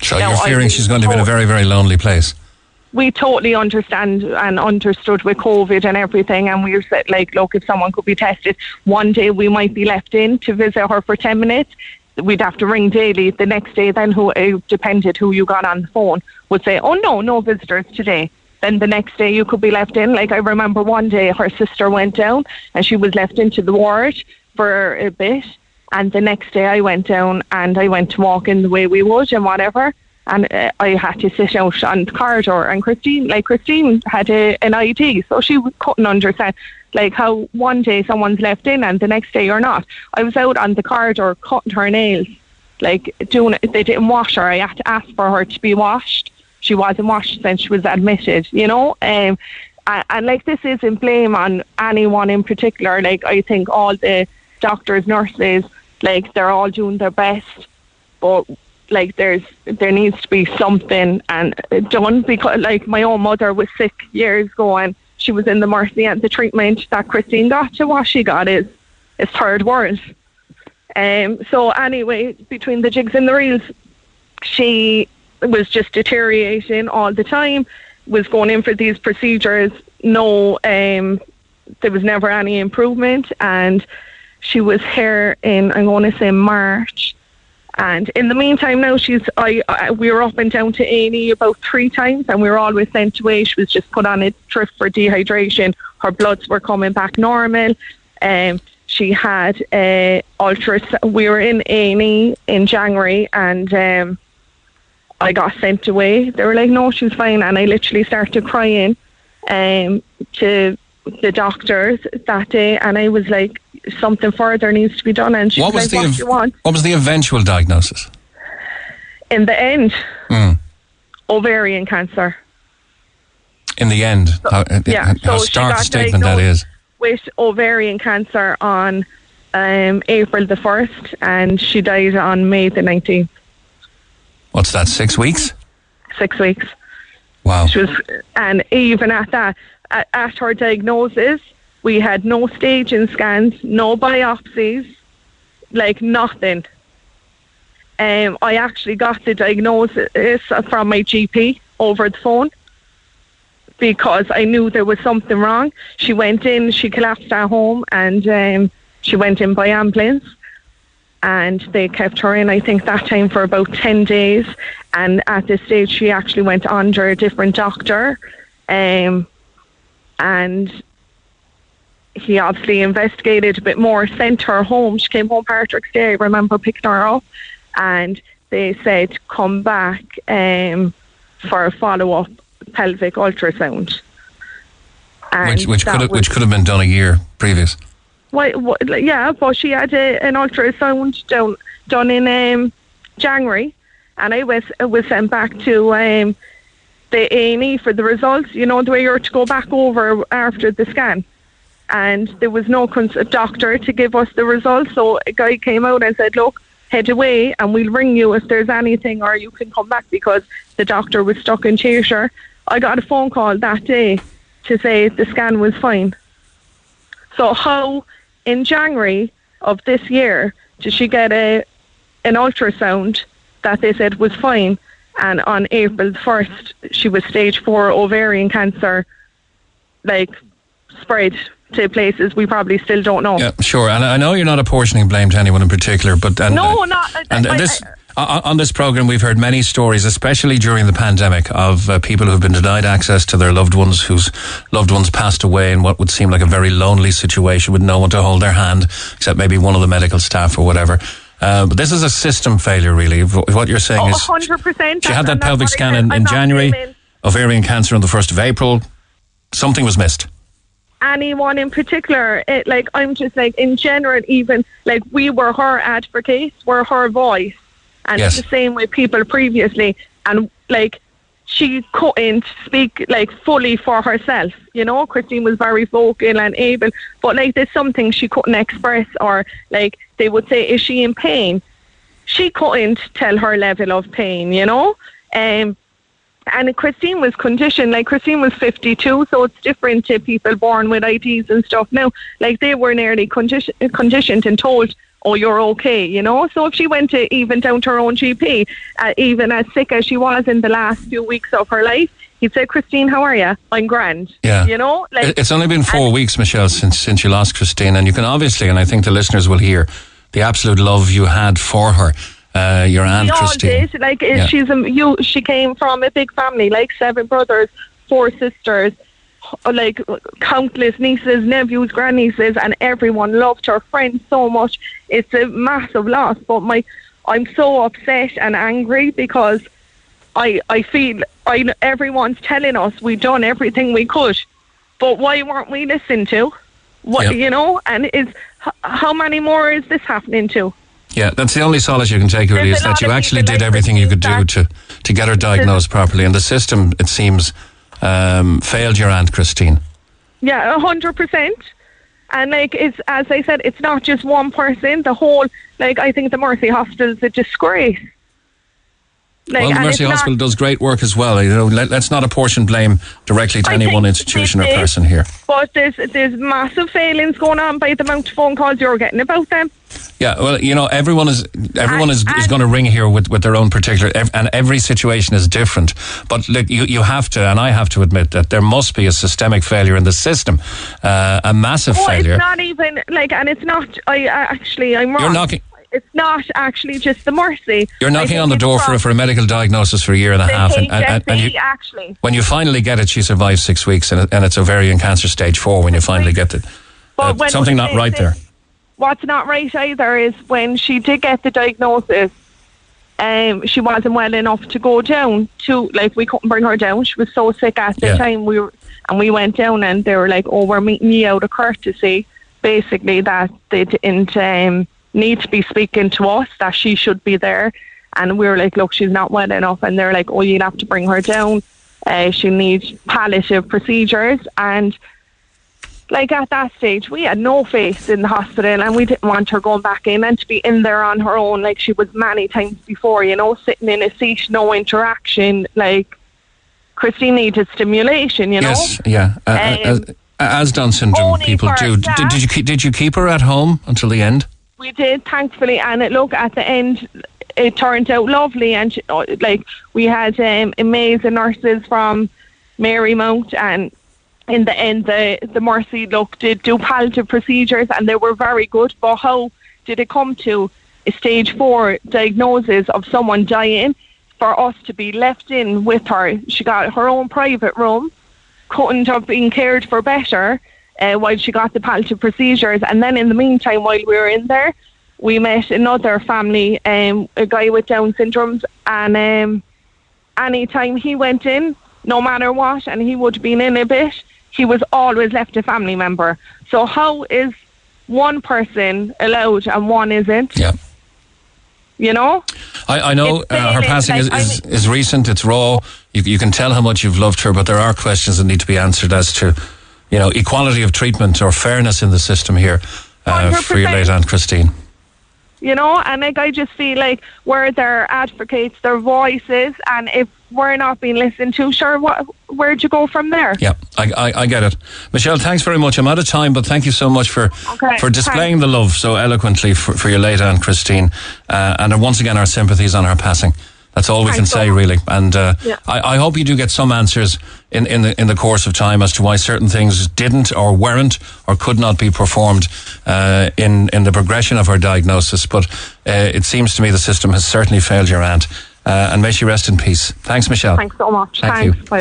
[SPEAKER 2] so
[SPEAKER 12] no,
[SPEAKER 2] you're fearing she's going to be in a very, very lonely place.
[SPEAKER 12] we totally understand and understood with COVID and everything. And we were said, like, look, if someone could be tested, one day we might be left in to visit her for 10 minutes. We'd have to ring daily. The next day, then, who it depended who you got on the phone, would say, oh, no, no visitors today. Then the next day, you could be left in. Like, I remember one day her sister went down and she was left into the ward for a bit. And the next day, I went down and I went to walk in the way we would and whatever and uh, I had to sit out on the corridor. And Christine, like Christine, had a, an ID, so she couldn't understand like how one day someone's left in and the next day you're not. I was out on the corridor cutting her nails, like doing. it. They didn't wash her. I had to ask for her to be washed. She wasn't washed since she was admitted. You know. Um, and, and like this isn't blame on anyone in particular. Like I think all the doctors, nurses, like they're all doing their best, but like there's there needs to be something and done because like my own mother was sick years ago and she was in the mercy and the treatment that Christine got to what she got is is third world. Um so anyway, between the jigs and the reels, she was just deteriorating all the time, was going in for these procedures, no um there was never any improvement and she was here in I'm going to say March and in the meantime, now she's I, I we were up and down to A and E about three times, and we were always sent away. She was just put on a trip for dehydration. Her bloods were coming back normal. Um, she had uh, ultra. We were in A and E in January, and um, I got sent away. They were like, "No, she's fine," and I literally started crying um, to the doctors that day, and I was like, "Something further needs to be done." And she
[SPEAKER 2] What
[SPEAKER 12] was
[SPEAKER 2] was
[SPEAKER 12] like,
[SPEAKER 2] the
[SPEAKER 12] "What
[SPEAKER 2] ev-
[SPEAKER 12] do you want?"
[SPEAKER 2] what was the eventual diagnosis?
[SPEAKER 12] In the end,
[SPEAKER 2] Mm.
[SPEAKER 12] ovarian cancer.
[SPEAKER 2] In the end, how, uh,
[SPEAKER 12] yeah,
[SPEAKER 2] how
[SPEAKER 12] so
[SPEAKER 2] stark a statement that
[SPEAKER 12] diagnosed. With ovarian cancer on um, April the 1st, and she died on May the 19th,
[SPEAKER 2] What's that? Six weeks?
[SPEAKER 12] six weeks.
[SPEAKER 2] Wow.
[SPEAKER 12] She was, and even at that, at, at her diagnosis, we had no staging scans, no biopsies, like nothing. Um, I actually got the diagnosis from my GP over the phone because I knew there was something wrong. She went in, she collapsed at home, and um, she went in by ambulance. And they kept her in, I think, that time for about 10 days. And at this stage, she actually went under a different doctor. Um, and he obviously investigated a bit more, sent her home. She came home Patrick's Day. I remember picking her up. And they said, come back um, for a follow up pelvic ultrasound. And
[SPEAKER 2] Which, which could have, which could have been done a year previous.
[SPEAKER 12] Why, yeah, but she had a, an ultrasound done done in um, January, and I was I was sent back to um, the A and E for the results. You know the way you're to go back over after the scan, and there was no cons- doctor to give us the results. So a guy came out and said, "Look, head away, and we'll ring you if there's anything, or you can come back because the doctor was stuck in Cheshire." I got a phone call that day to say the scan was fine. So how in January of this year did she get a an ultrasound that they said was fine and on April first she was stage four ovarian cancer like spread to places we probably still don't know.
[SPEAKER 2] Yeah, sure. And I know you're not apportioning blame to anyone in particular, but and,
[SPEAKER 12] No, not I-
[SPEAKER 2] and
[SPEAKER 12] I-
[SPEAKER 2] this on on this program we've heard many stories, especially during the pandemic, of uh, people who've been denied access to their loved ones, whose loved ones passed away in what would seem like a very lonely situation with no one to hold their hand except maybe one of the medical staff or whatever. Uh, but this is a system failure, really. What you're saying
[SPEAKER 12] Oh,
[SPEAKER 2] is,
[SPEAKER 12] 100%.
[SPEAKER 2] she had that pelvic scan in, in January, ovarian cancer on the first of April. Something was missed.
[SPEAKER 12] Anyone in particular. It, like I'm just like in general, even like we were her advocates, we're her voice, and
[SPEAKER 2] Yes.
[SPEAKER 12] the same with people previously, and like she couldn't speak like fully for herself. You know, Christine was very vocal and able, but like there's something she couldn't express, or like they would say, "Is she in pain?" She couldn't tell her level of pain. You know, um, and Christine was conditioned, like Christine was 52, so it's different to people born with IDs and stuff now. Like they were nearly condition, conditioned and told, oh, you're okay, you know? So if she went to even down to her own GP, uh, even as sick as she was in the last few weeks of her life, he'd say, Christine, how are you? I'm grand.
[SPEAKER 2] Yeah.
[SPEAKER 12] You know? Like,
[SPEAKER 2] it's only been four weeks, Michelle, since since you lost Christine, and you can obviously, and I think the listeners will hear the absolute love you had for her, uh, your aunt
[SPEAKER 12] we all did. Like
[SPEAKER 2] Yeah.
[SPEAKER 12] she's a, you. She came from a big family, like seven brothers, four sisters, like countless nieces, nephews, grandnieces, and everyone loved her friends so much. It's a massive loss. But my, I'm so upset and angry because I I feel I everyone's telling us we've done everything we could, but why weren't we listened to? What
[SPEAKER 2] Yeah.
[SPEAKER 12] you know? And is how many more is this happening to?
[SPEAKER 2] Yeah, that's the only solace you can take, really,
[SPEAKER 12] There's
[SPEAKER 2] is that you actually did everything you could do to, to get her diagnosed properly. And the system, it seems, um, failed your aunt Christine.
[SPEAKER 12] Yeah, a hundred percent. And like it's as I said, it's not just one person. The whole like I think the Mercy Hospital is a disgrace. Like,
[SPEAKER 2] well, the Mercy
[SPEAKER 12] it's not-
[SPEAKER 2] Hospital does great work as well. You know, let, us not apportion blame directly to
[SPEAKER 12] I
[SPEAKER 2] any one institution or person here.
[SPEAKER 12] But there's there's massive failings going on by the amount of phone calls you're getting about them.
[SPEAKER 2] Yeah, well, you know, everyone is everyone is, is going to ring here with, with their own particular, and every situation is different. But look, you you have to, and I have to admit that there must be a systemic failure in the system, uh, a massive
[SPEAKER 12] Oh,
[SPEAKER 2] failure.
[SPEAKER 12] it's not even like, and it's not. I, I actually I'm wrong.
[SPEAKER 2] You're knocking-
[SPEAKER 12] It's not actually just the Mercy.
[SPEAKER 2] You're knocking on the door for, for a medical diagnosis for a year and a half, and, and, and, and you,
[SPEAKER 12] actually.
[SPEAKER 2] when you finally get it, she survives six weeks, and, and it's ovarian cancer stage four. When you finally get it,
[SPEAKER 12] But
[SPEAKER 2] uh,
[SPEAKER 12] when-
[SPEAKER 2] something not right there.
[SPEAKER 12] What's not right either is when she did get the diagnosis, um, she wasn't well enough to go down to like we couldn't bring her down. She was so sick at the
[SPEAKER 2] Yeah.
[SPEAKER 12] time. We were and we went down and they were like, "Oh, we're meeting you out of courtesy." Basically, that they didn't um, need to be speaking to us. That she should be there. And we were like, "Look, she's not well enough." And they're like, "Oh, you'd have to bring her down. Uh, she needs palliative procedures." And like at that stage, we had no faith in the hospital and we didn't want her going back in and to be in there on her own like she was many times before, you know, sitting in a seat, no interaction. Like Christine needed stimulation, you know.
[SPEAKER 2] Yes, yeah. Uh,
[SPEAKER 12] Um,
[SPEAKER 2] as, as Down syndrome people do. Did, did you keep, did you keep her at home until the end?
[SPEAKER 12] We did, thankfully, and it, look at the end, it turned out lovely, and uh, like we had um, amazing nurses from Marymount, and in the end, the the Mercy look did do palliative procedures, and they were very good. But how did it come to a stage four diagnosis of someone dying? For us to be left in with her, she got her own private room, couldn't have been cared for better uh, while she got the palliative procedures. And then in the meantime, while we were in there, we met another family, um, a guy with Down syndrome, and um, anytime he went in, no matter what, and he would have been in a bit, he was always left a family member. So how is one person allowed and one isn't?
[SPEAKER 2] Yeah.
[SPEAKER 12] You know?
[SPEAKER 2] I, I know uh, her passing is,
[SPEAKER 12] like,
[SPEAKER 2] is,
[SPEAKER 12] I
[SPEAKER 2] is recent. It's raw. You, you can tell how much you've loved her, but there are questions that need to be answered as to, you know, equality of treatment or fairness in the system here uh, for your late aunt Christine.
[SPEAKER 12] you know and like i just feel like we're their advocates their voices and if we're not being listened to sure what where'd you go from there
[SPEAKER 2] Yeah, I, I, I get it. Michelle, thanks very much. I'm out of time, but thank you so much for
[SPEAKER 12] Okay,
[SPEAKER 2] for displaying the love so eloquently for, for your late aunt Christine. Uh, and once again, our sympathies on her passing. That's all we
[SPEAKER 12] Thanks
[SPEAKER 2] can
[SPEAKER 12] so
[SPEAKER 2] say,
[SPEAKER 12] much.
[SPEAKER 2] really. And uh,
[SPEAKER 12] Yeah.
[SPEAKER 2] I, I hope you do get some answers in, in the in the course of time as to why certain things didn't or weren't or could not be performed uh, in in the progression of her diagnosis. But uh, it seems to me the system has certainly failed your aunt. Uh, and may she rest in peace. Thanks, Michelle.
[SPEAKER 12] thanks so much
[SPEAKER 2] Thank
[SPEAKER 12] thanks
[SPEAKER 2] you.
[SPEAKER 12] Bye.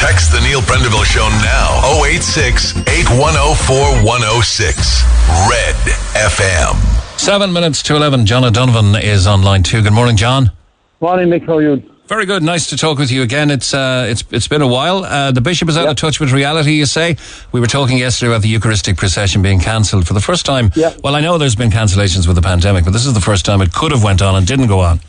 [SPEAKER 3] Text the Neil Prendeville Show now. 086 8104 106. Red FM.
[SPEAKER 2] Seven minutes to 11. John O'Donovan is on line two. Good morning, John.
[SPEAKER 13] Morning, Mick. How are you?
[SPEAKER 2] Very good. Nice to talk with you again. It's uh, it's it's been a while. Uh, the bishop is out of touch with reality. You say we were talking yesterday about the Eucharistic procession being cancelled for the first time.
[SPEAKER 13] Yeah.
[SPEAKER 2] Well, I know there's been cancellations with the pandemic, but this is the first time it could have went on and didn't go on.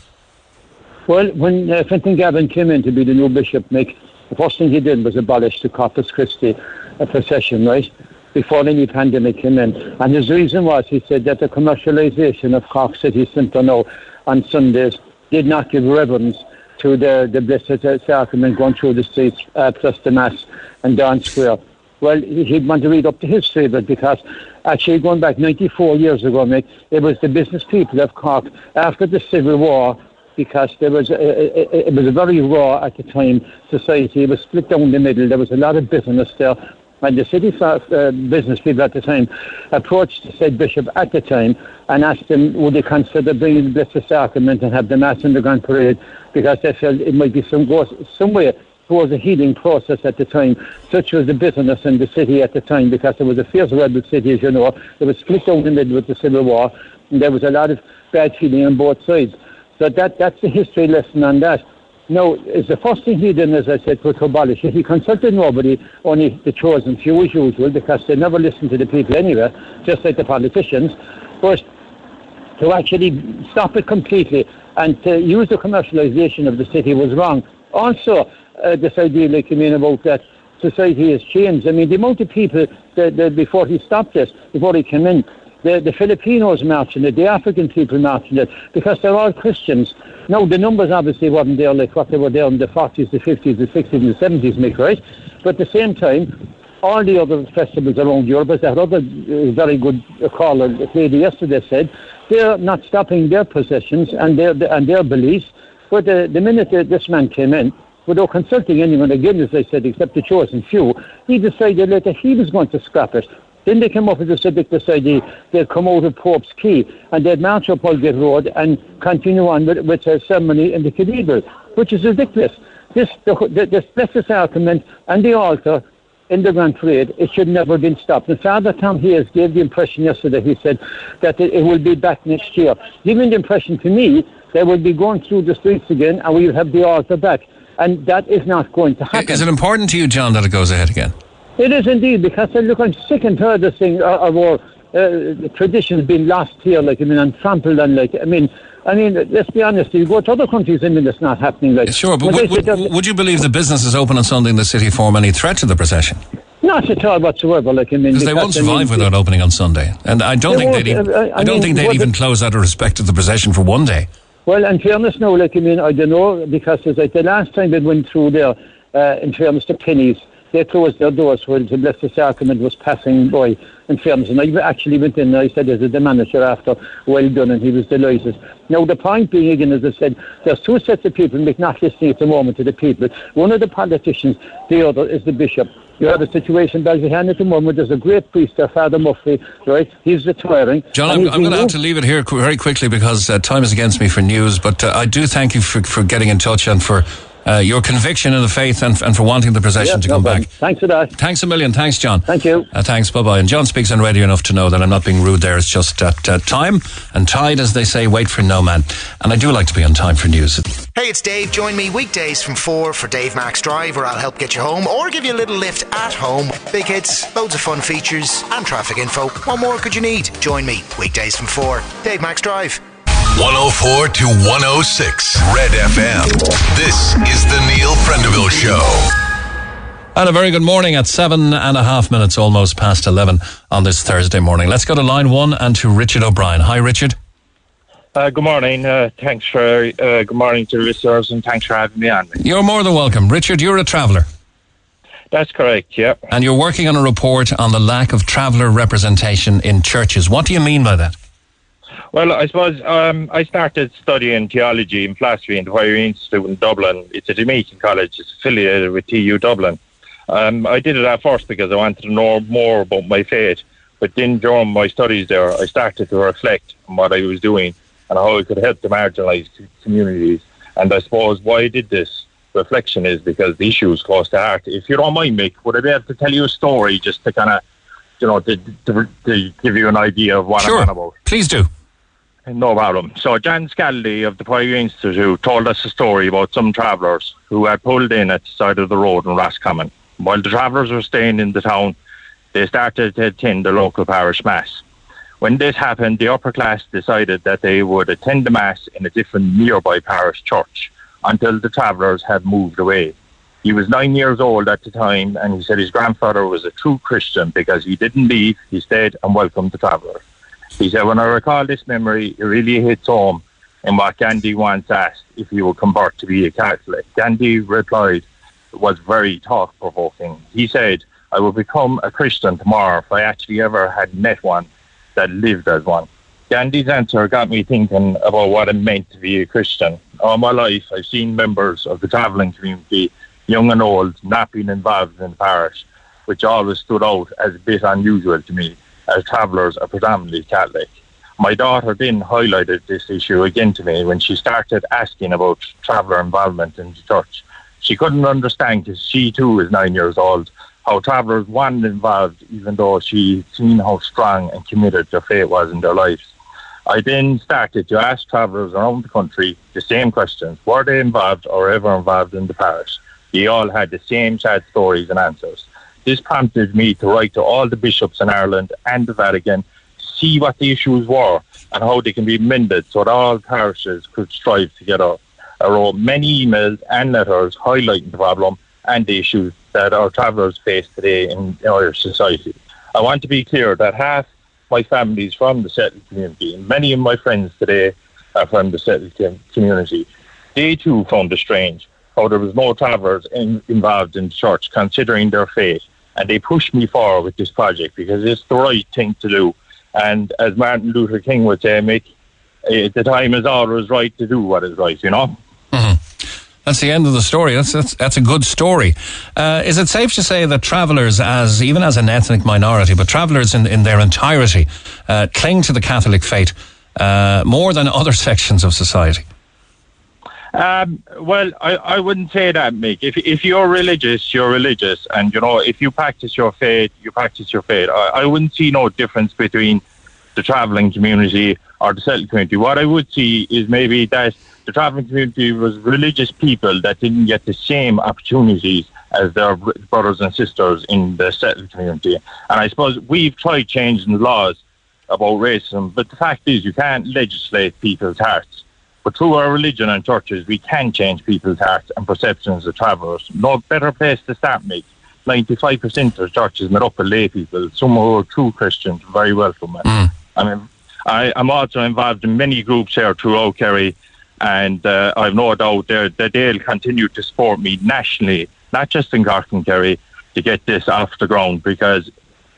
[SPEAKER 13] Well, when uh, Fintan Gavin came in to be the new bishop, Mick, the first thing he did was abolish the Corpus Christi uh, procession, right? Before any pandemic came in. And his reason was he said that the commercialisation of Cork City Centre now on Sundays did not give reverence to the, the Blessed Sacrament going through the streets, uh, plus the Mass and Daunt Square. Well, he- he'd want to read up the history of it because actually going back 94 years ago, Mick, it was the business people of Cork after the Civil War because there was a, a, it was a very raw at the time society. It was split down the middle. There was a lot of bitterness there. And the city uh, business people at the time approached the said bishop at the time and asked him would they consider bringing the Blessed Sacrament and have the Mass in the Grand Parade because they felt it might be some go somewhere towards a healing process at the time. Such was the bitterness in the city at the time because it was a fierce rebel city, as you know. It was split down the middle with the Civil War and there was a lot of bad feeling on both sides. So that that's the history lesson on that. Now, the first thing he did, as I said, was to abolish it. He consulted nobody, only the chosen few as usual, because they never listened to the people anyway, just like the politicians. But to actually stop it completely and to use the commercialisation of the city was wrong. Also, uh, this idea, like you mean about that society has changed. I mean, the amount of people that, that before he stopped this, before he came in, the, the Filipinos marching it, the African people marching it, because they're all Christians. Now, the numbers obviously weren't there like what they were there in the 40s, the 50s, the 60s, and the 70s, Mick, right? But at the same time, all the other festivals around Europe, as that other uh, very good caller, lady yesterday said, they're not stopping their processions and their, and their beliefs. But the, the minute this man came in, without consulting anyone again, as I said, except the chosen few, he decided later he was going to scrap it. Then they came up with the subject decided they'd come out of Pope's Quay and they'd march up Aldgate Road and continue on with, with a ceremony in the cathedral, which is ridiculous. This, the, the, this Blessed Sacrament and the altar in the Grand Parade, it should never have been stopped. And Father Tom Hayes gave the impression yesterday, he said, that it, it will be back next year, giving the impression to me they will be going through the streets again and we'll have the altar back. And that is not going to happen.
[SPEAKER 2] Is it important to you, John, that it goes ahead again?
[SPEAKER 13] It is indeed, because I look, I'm sick and tired of seeing uh, of our uh, traditions being lost here, like, I mean, and trampled and, like, I mean, I mean, let's be honest, you go to other countries, I mean, it's not happening, like.
[SPEAKER 2] Sure, but would, would,
[SPEAKER 13] that-
[SPEAKER 2] would you believe the businesses open on Sunday in the city form any threat to the procession?
[SPEAKER 13] Not at all whatsoever, like, I mean.
[SPEAKER 2] Because they won't
[SPEAKER 13] I mean,
[SPEAKER 2] survive without opening on Sunday. And I don't think they'd even,
[SPEAKER 13] uh, I
[SPEAKER 2] I don't
[SPEAKER 13] mean,
[SPEAKER 2] think they'd even close out of respect to the procession for one day.
[SPEAKER 13] Well, in fairness no. like, I mean, I don't know, because as like the last time they went through there, uh, in fairness to Penneys, they closed their doors while the Blessed Sacrament was passing by in fairness. And I actually went in and I said, as the manager after, well done, and he was delighted. Now, the point being, again, as I said, there's two sets of people not listening at the moment to the people. One of the politicians, the other is the bishop. You have a situation in Ballyhan at the moment. There's a great priest there, Father Murphy, right? He's retiring.
[SPEAKER 2] John, I'm, I'm going to have to leave it here qu- very quickly because uh, time is against me for news. But uh, I do thank you for, for getting in touch and for uh, your conviction in the faith and, and for wanting the procession
[SPEAKER 13] Yeah,
[SPEAKER 2] to
[SPEAKER 13] no
[SPEAKER 2] come
[SPEAKER 13] problem.
[SPEAKER 2] back.
[SPEAKER 13] Thanks for that.
[SPEAKER 2] Thanks a million. Thanks, John.
[SPEAKER 13] Thank you.
[SPEAKER 2] Uh, thanks. Bye bye. And John speaks on radio enough to know that I'm not being rude there. It's just that uh, time and tide, as they say, wait for no man. And I do like to be on time for news.
[SPEAKER 14] Hey, it's Dave. Join me weekdays from 4 for Dave Max Drive, where I'll help get you home or give you a little lift at home. Big hits, loads of fun features, and traffic info. What more could you need? Join me weekdays from 4. Dave Max Drive.
[SPEAKER 3] 104 to 106 Red FM. This is the Neil Prendeville Show.
[SPEAKER 2] And a very good morning at seven and a half minutes, almost past 11 on this Thursday morning. Let's go to line one and to Richard O'Brien. Hi, Richard.
[SPEAKER 15] Uh, good morning. Uh, thanks for uh, good morning to the listeners, and thanks for having me on.
[SPEAKER 2] You're more than welcome. Richard, you're a traveller.
[SPEAKER 15] That's correct. Yeah.
[SPEAKER 2] And you're working on a report on the lack of traveller representation in churches. What do you mean by that?
[SPEAKER 15] Well, I suppose um, I started studying theology and philosophy in the Priory Institute in Dublin. It's a Dominican college. It's affiliated with TU Dublin. Um, I did it at first because I wanted to know more about my faith. But then during my studies there, I started to reflect on what I was doing and how I could help the marginalised communities. And I suppose why I did this reflection is because the issue is close to heart. If you don't mind, Mick, would I be able to tell you a story just to kind of, you know, to, to, to give you an idea of what
[SPEAKER 2] Sure.
[SPEAKER 15] I'm on about?
[SPEAKER 2] Please do.
[SPEAKER 15] No problem. So John Scally of the Priory Institute told us a story about some travellers who had pulled in at the side of the road in Roscommon. While the travellers were staying in the town, they started to attend the local parish mass. When this happened, the upper class decided that they would attend the mass in a different nearby parish church until the travellers had moved away. He was nine years old at the time, and he said his grandfather was a true Christian because he didn't leave, he stayed and welcomed the travellers. He said, when I recall this memory, it really hits home in what Gandhi once asked if he would convert to be a Catholic. Gandhi replied, it was very thought provoking. He said, I will become a Christian tomorrow if I actually ever had met one that lived as one. Gandhi's answer got me thinking about what it meant to be a Christian. All my life, I've seen members of the travelling community, young and old, not being involved in the parish, which always stood out as a bit unusual to me, as travellers are predominantly Catholic. My daughter then highlighted this issue again to me when she started asking about traveller involvement in the church. She couldn't understand because she too is nine years old how travellers weren't involved even though she seen how strong and committed their faith was in their lives. I then started to ask travellers around the country the same questions. Were they involved or ever involved in the parish? They all had the same sad stories and answers. This prompted me to write to all the bishops in Ireland and the Vatican to see what the issues were and how they can be mended so that all parishes could strive together. I wrote many emails and letters highlighting the problem and the issues that our travellers face today in Irish society. I want to be clear that half my family is from the settled community, and many of my friends today are from the settled community. They too found it strange how there was no travellers in, involved in the church, considering their faith, and they pushed me forward with this project because it's the right thing to do. And as Martin Luther King would say, Mick, eh, the time is always right to do what is right, you know?
[SPEAKER 2] That's the end of the story. That's that's, that's a good story. Uh, is it safe to say that travellers, as even as an ethnic minority, but travellers in, in their entirety, uh, cling to the Catholic faith uh, more than other sections of society?
[SPEAKER 15] Um, well, I, I wouldn't say that, Mick. If if you're religious, you're religious, and you know if you practice your faith, you practice your faith. I, I wouldn't see no difference between the travelling community or the settled community. What I would see is maybe that the travelling community was religious people that didn't get the same opportunities as their brothers and sisters in the settled community. And I suppose we've tried changing the laws about racism, but the fact is you can't legislate people's hearts. But through our religion and churches, we can change people's hearts and perceptions of travellers. No better place to start, mate. 95% of churches made up of lay people, some who are true Christians, very welcome. I mean, I, I'm also involved in many groups here throughout Kerry, and uh, I've no doubt that they'll continue to support me nationally, not just in Cork and Kerry. to get this off the ground because,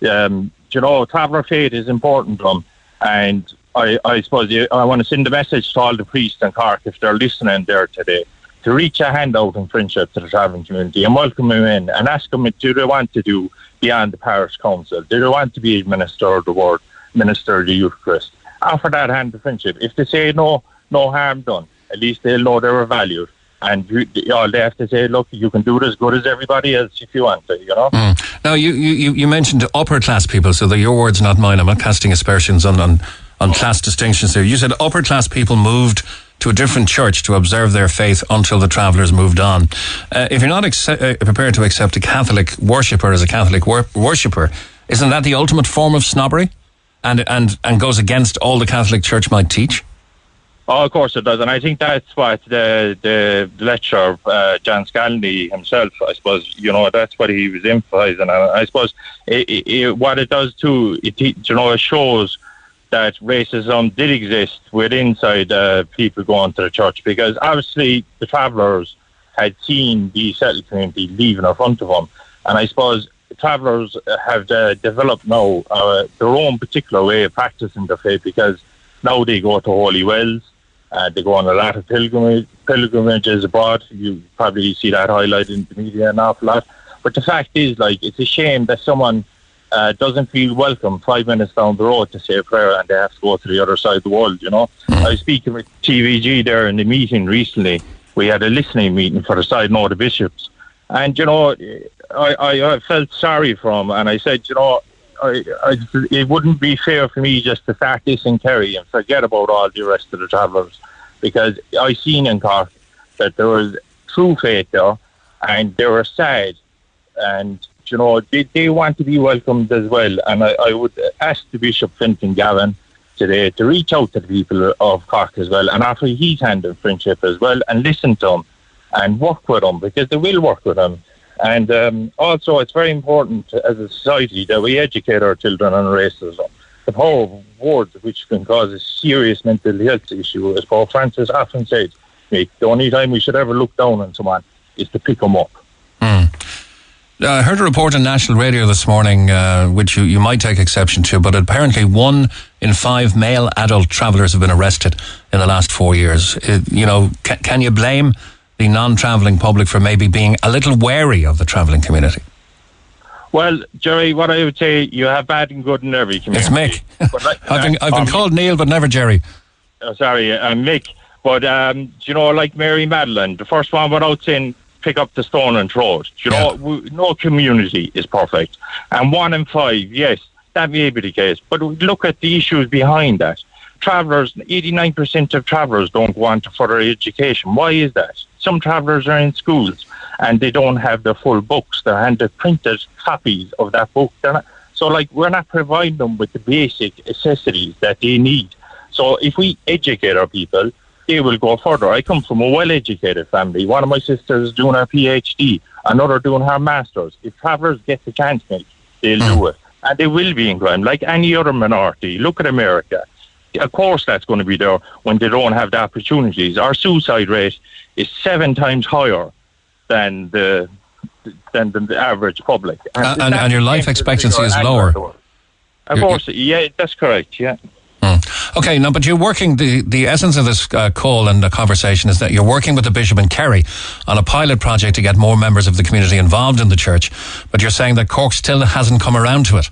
[SPEAKER 15] um, you know, traveller faith is important to them. And I, I suppose you, I want to send a message to all the priests in Cork if they're listening there today to reach a hand out in friendship to the travelling community and welcome them in and ask them do they want to do beyond the parish council? Do they want to be minister of the word, minister of the Eucharist? Offer that hand of friendship. If they say no, no harm done, at least they'll know they were valued. And you, all they have to say, look, you can do it as good as everybody else if you want to, you know?
[SPEAKER 2] Mm. Now, you, you, you mentioned upper class people, so your words, not mine. I'm not casting aspersions on, on, on class distinctions there. You said upper class people moved to a different church to observe their faith until the travellers moved on. Uh, if you're not uh, prepared to accept a Catholic worshipper as a Catholic wor- worshipper, isn't that the ultimate form of snobbery? And, and, and goes against all the Catholic Church might teach?
[SPEAKER 15] Oh, of course it does, and I think that's what the the lecturer uh, John Scally himself, I suppose, you know, that's what he was emphasising. And I suppose it, it, what it does too, it you know, it shows that racism did exist within uh, people going to the church because obviously the travellers had seen the settled community leaving in front of them, and I suppose travellers have uh, developed now uh, their own particular way of practicing their faith because now they go to holy wells uh, they go on a lot of pilgrimage, pilgrimages abroad. You probably see that highlighted in the media an awful lot. But the fact is, like, it's a shame that someone uh, doesn't feel welcome five minutes down the road to say a prayer and they have to go to the other side of the world, you know. I was speaking with TVG there in the meeting recently. We had a listening meeting for the synod of bishops. And, you know, I, I, I felt sorry for him and I said, you know, I, I, it wouldn't be fair for me just to start this in Kerry and forget about all the rest of the travellers because I seen in Cork that there was true faith there and they were sad and you know they, they want to be welcomed as well and I, I would ask the Bishop Fintan Gavin today to reach out to the people of Cork as well and offer his hand in friendship as well and listen to them and work with them because they will work with them and um, also, it's very important as a society that we educate our children on racism. The power of words, which can cause a serious mental health issue, as Pope Francis often says, the only time we should ever look down on someone is to pick them up.
[SPEAKER 2] Mm. I heard a report on national radio this morning, uh, which you, you might take exception to, but apparently one in five male adult travellers have been arrested in the last four years. It, you know, can, can you blame the non-travelling public for maybe being a little wary of the travelling community?
[SPEAKER 15] Well, Jerry, what I would say, you have bad and good in every community.
[SPEAKER 2] It's Mick. Like, I've been, I've been called Neil, but never Jerry.
[SPEAKER 15] Oh, sorry, I'm uh, Mick. But, um, you know, like Mary Madeline, the first one without saying pick up the stone and throw it. You know, we, no community is perfect. And one in five, yes, that may be the case. But look at the issues behind that. Travellers, 89% of travellers don't go on to further education. Why is that? Some travellers are in schools and they don't have the full books. They're handed printed copies of that book. Not, so, like, we're not providing them with the basic necessities that they need. So, if we educate our people, they will go further. I come from a well-educated family. One of my sisters is doing her PhD, another doing her master's. If travellers get the chance, mate, they'll do it, and they will be in crime like any other minority. Look at America of course that's going to be there when they don't have the opportunities. Our suicide rate is seven times higher than the than the average public.
[SPEAKER 2] And, uh, and, and your life expectancy is lower.
[SPEAKER 15] Of course, yeah, that's correct. Yeah.
[SPEAKER 2] Okay, now, but you're working, the, the essence of this uh, call and the conversation is that you're working with the Bishop and Kerry on a pilot project to get more members of the community involved in the church, but you're saying that Cork still hasn't come around to it.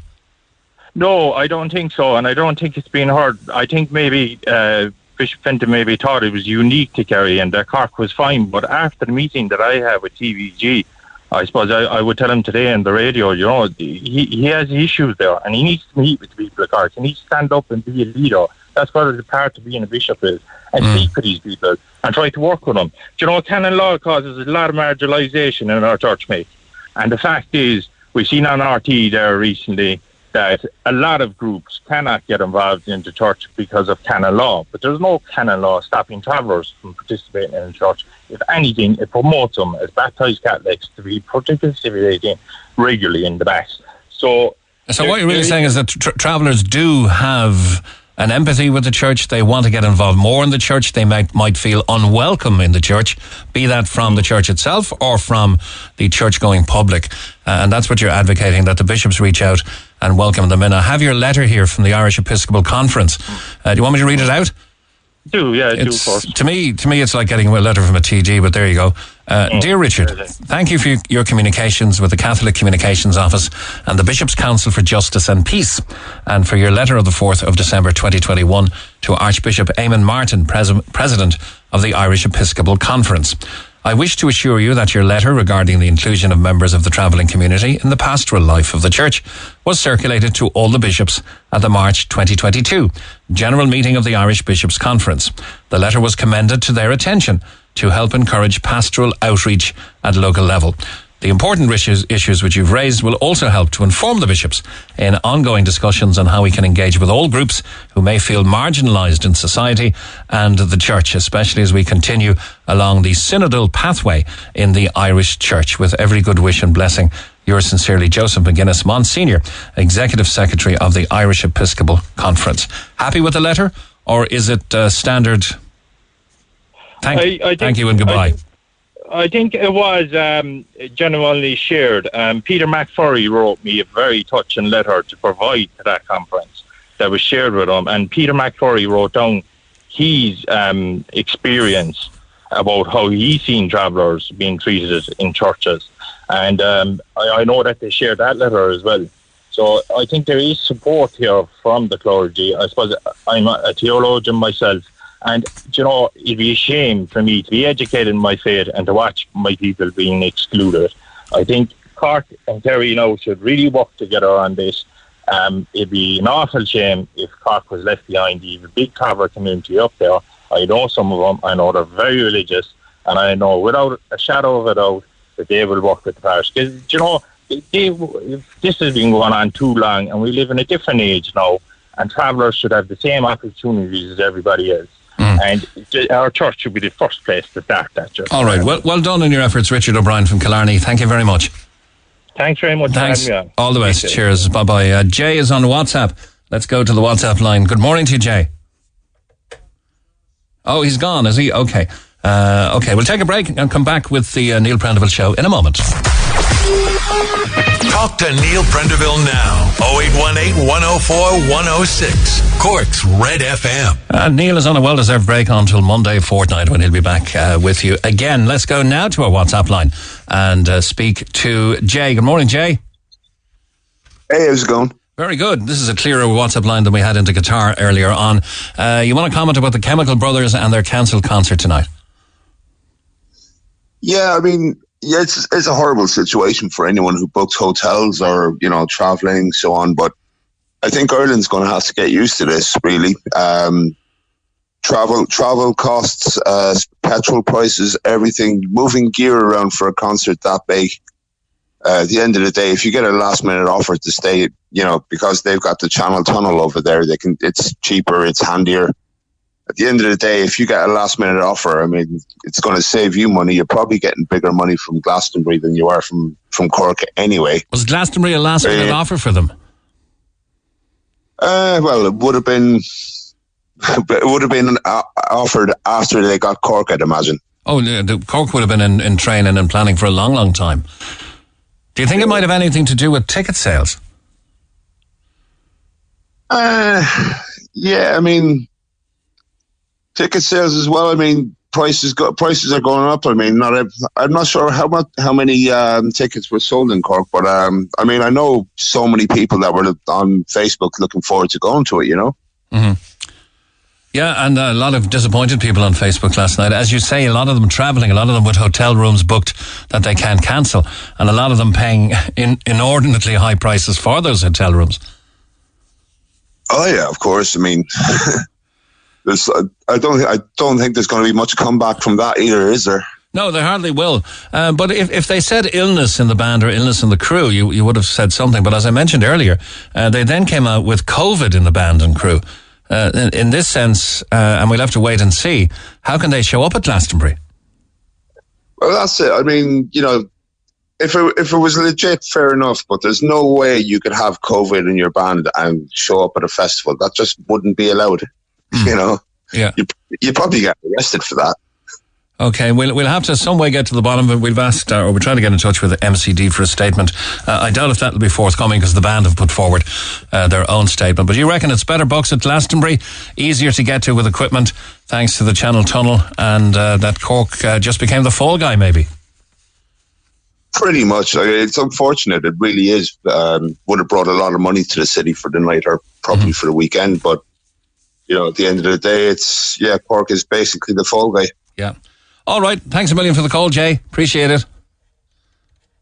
[SPEAKER 15] No, I don't think so, and I don't think it's been heard. I think maybe uh, Bishop Fintan maybe thought it was unique to Kerry and that Cork was fine. But after the meeting that I had with TVG, I suppose I, I would tell him today on the radio, you know, he, he has issues there and he needs to meet with the people of Cork. He needs to stand up and be a leader. That's part of the part of being a bishop is. And mm. speak with these people and try to work with them. Do you know, canon law causes a lot of marginalisation in our church, mate. And the fact is, we've seen on RT there recently that a lot of groups cannot get involved in the church because of canon law, but there's no canon law stopping travellers from participating in the church. If anything, it promotes them as baptised Catholics to be participating regularly in the Mass. So,
[SPEAKER 2] so what you're really saying is that tra- travellers do have an empathy with the church. They want to get involved more in the church. They might might feel unwelcome in the church, be that from the church itself or from the church going public. Uh, and that's what you're advocating that the bishops reach out and welcome them in. I have your letter here from the Irish Episcopal Conference. Uh, do you want me to read it out?
[SPEAKER 15] Do yeah, do of course.
[SPEAKER 2] To me, to me, it's like getting a letter from a TD. But there you go. Uh,
[SPEAKER 15] Oh,
[SPEAKER 2] Dear Richard, thank you for your, communications with the Catholic Communications Office and the Bishop's Council for Justice and Peace, and for your letter of the fourth of December 2021 to Archbishop Eamon Martin, pres- President of the Irish Episcopal Conference. I wish to assure you that your letter regarding the inclusion of members of the travelling community in the pastoral life of the Church was circulated to all the bishops at the March 2022 General Meeting of the Irish Bishops' Conference. The letter was commended to their attention to help encourage pastoral outreach at local level. The important issues, issues which you've raised will also help to inform the bishops in ongoing discussions on how we can engage with all groups who may feel marginalised in society and the church, especially as we continue along the synodal pathway in the Irish church. With every good wish and blessing, yours sincerely, Joseph McGuinness, Monsignor, Executive Secretary of the Irish Episcopal Conference. Happy with the letter, or is it uh, standard? Thank,
[SPEAKER 15] I- I think-
[SPEAKER 2] thank you and goodbye.
[SPEAKER 15] I think it was um, shared. Um, Peter McFurry wrote me a very touching letter to provide to that conference that was shared with him. And Peter McFurry wrote down his um, experience about how he's seen travellers being treated in churches. And um, I, I know that they shared that letter as well. So I think there is support here from the clergy. I suppose I'm a theologian myself. And, you know, it'd be a shame for me to be educated in my faith and to watch my people being excluded. I think Cork and Kerry now should really work together on this. Um, it'd be an awful shame if Cork was left behind. You have a big Carver community up there. I know some of them. I know they're very religious. And I know without a shadow of a doubt that they will work with the parish. Because, you know, they, this has been going on too long and we live in a different age now. And travellers should have the same opportunities as everybody else. And th- our church should be the first place to start that. Just
[SPEAKER 2] All right. Well, well done in your efforts, Richard O'Brien from Killarney. Thank you very much.
[SPEAKER 15] Thanks very much
[SPEAKER 2] Thanks.
[SPEAKER 15] for having me on.
[SPEAKER 2] All the best. Cheers. Bye bye. Uh, Jay is on WhatsApp. Let's go to the WhatsApp line. Good morning to you, Jay. Oh, he's gone, is he? Okay. Uh, okay, we'll take a break and come back with the uh, Neil Prendeville show in a moment.
[SPEAKER 3] Talk to Neil Prendeville now. 0818 104 106. Cork's Red FM.
[SPEAKER 2] Uh, Neil is on a well deserved break until Monday fortnight when he'll be back uh, with you again. Let's go now to our WhatsApp line and uh, speak to Jay. Good morning, Jay.
[SPEAKER 16] Hey, how's it going?
[SPEAKER 2] Very good. This is a clearer WhatsApp line than we had into Qatar earlier on. Uh, you want to comment about the Chemical Brothers and their cancelled concert tonight?
[SPEAKER 16] Yeah, I mean, yeah, it's it's a horrible situation for anyone who books hotels or you know traveling so on. But I think Ireland's going to have to get used to this. Really, um, travel travel costs, uh, petrol prices, everything, moving gear around for a concert that big. Uh, at the end of the day, if you get a last minute offer to stay, you know, because they've got the Channel Tunnel over there, they can. It's cheaper, it's handier. At the end of the day, if you get a last minute offer, I mean, it's going to save you money. You're probably getting bigger money from Glastonbury than you are from from Cork anyway.
[SPEAKER 2] Was Glastonbury a last minute
[SPEAKER 16] Uh,
[SPEAKER 2] offer for them?
[SPEAKER 16] Uh, well, it would have been. It would have been uh, offered after they got Cork, I'd imagine.
[SPEAKER 2] Oh, the, the Cork would have been in, in training and planning for a long, long time. Do you think it might have anything to do with ticket sales?
[SPEAKER 16] Uh, yeah, I mean, ticket sales as well. I mean, prices go, prices are going up. I mean, not I'm not sure how much how many um, tickets were sold in Cork, but um, I mean, I know so many people that were on Facebook looking forward to going to it. You know.
[SPEAKER 2] hmm Yeah, and a lot of disappointed people on Facebook last night. As you say, a lot of them travelling, a lot of them with hotel rooms booked that they can't cancel, and a lot of them paying in, inordinately high prices for those hotel rooms.
[SPEAKER 16] Oh yeah, of course. I mean, there's, I don't I don't think there's going to be much comeback from that either, is there?
[SPEAKER 2] No, they hardly will. Uh, but if, if they said illness in the band or illness in the crew, you, you would have said something. But as I mentioned earlier, uh, they then came out with COVID in the band and crew. Uh, in, in this sense, uh, and we'll have to wait and see, how can they show up at Glastonbury?
[SPEAKER 16] Well, that's it. I mean, you know, if it, if it was legit, fair enough. But there's no way you could have COVID in your band and show up at a festival. That just wouldn't be allowed. You know,
[SPEAKER 2] Yeah.
[SPEAKER 16] you you probably get arrested for that.
[SPEAKER 2] Okay, we'll we'll have to some way get to the bottom of it. We've asked, uh, or we're trying to get in touch with the MCD for a statement. Uh, I doubt if that'll be forthcoming because the band have put forward uh, their own statement. But do you reckon it's better bucks at Glastonbury, easier to get to with equipment, thanks to the Channel Tunnel, and uh, that Cork uh, just became the fall guy, maybe.
[SPEAKER 16] Pretty much. It's unfortunate. It really is. Um, would have brought a lot of money to the city for the night or probably for the weekend. But, you know, at the end of the day, it's, yeah, Cork is basically the fall guy.
[SPEAKER 2] Yeah. All right. Thanks a million for the call, Jay. Appreciate it.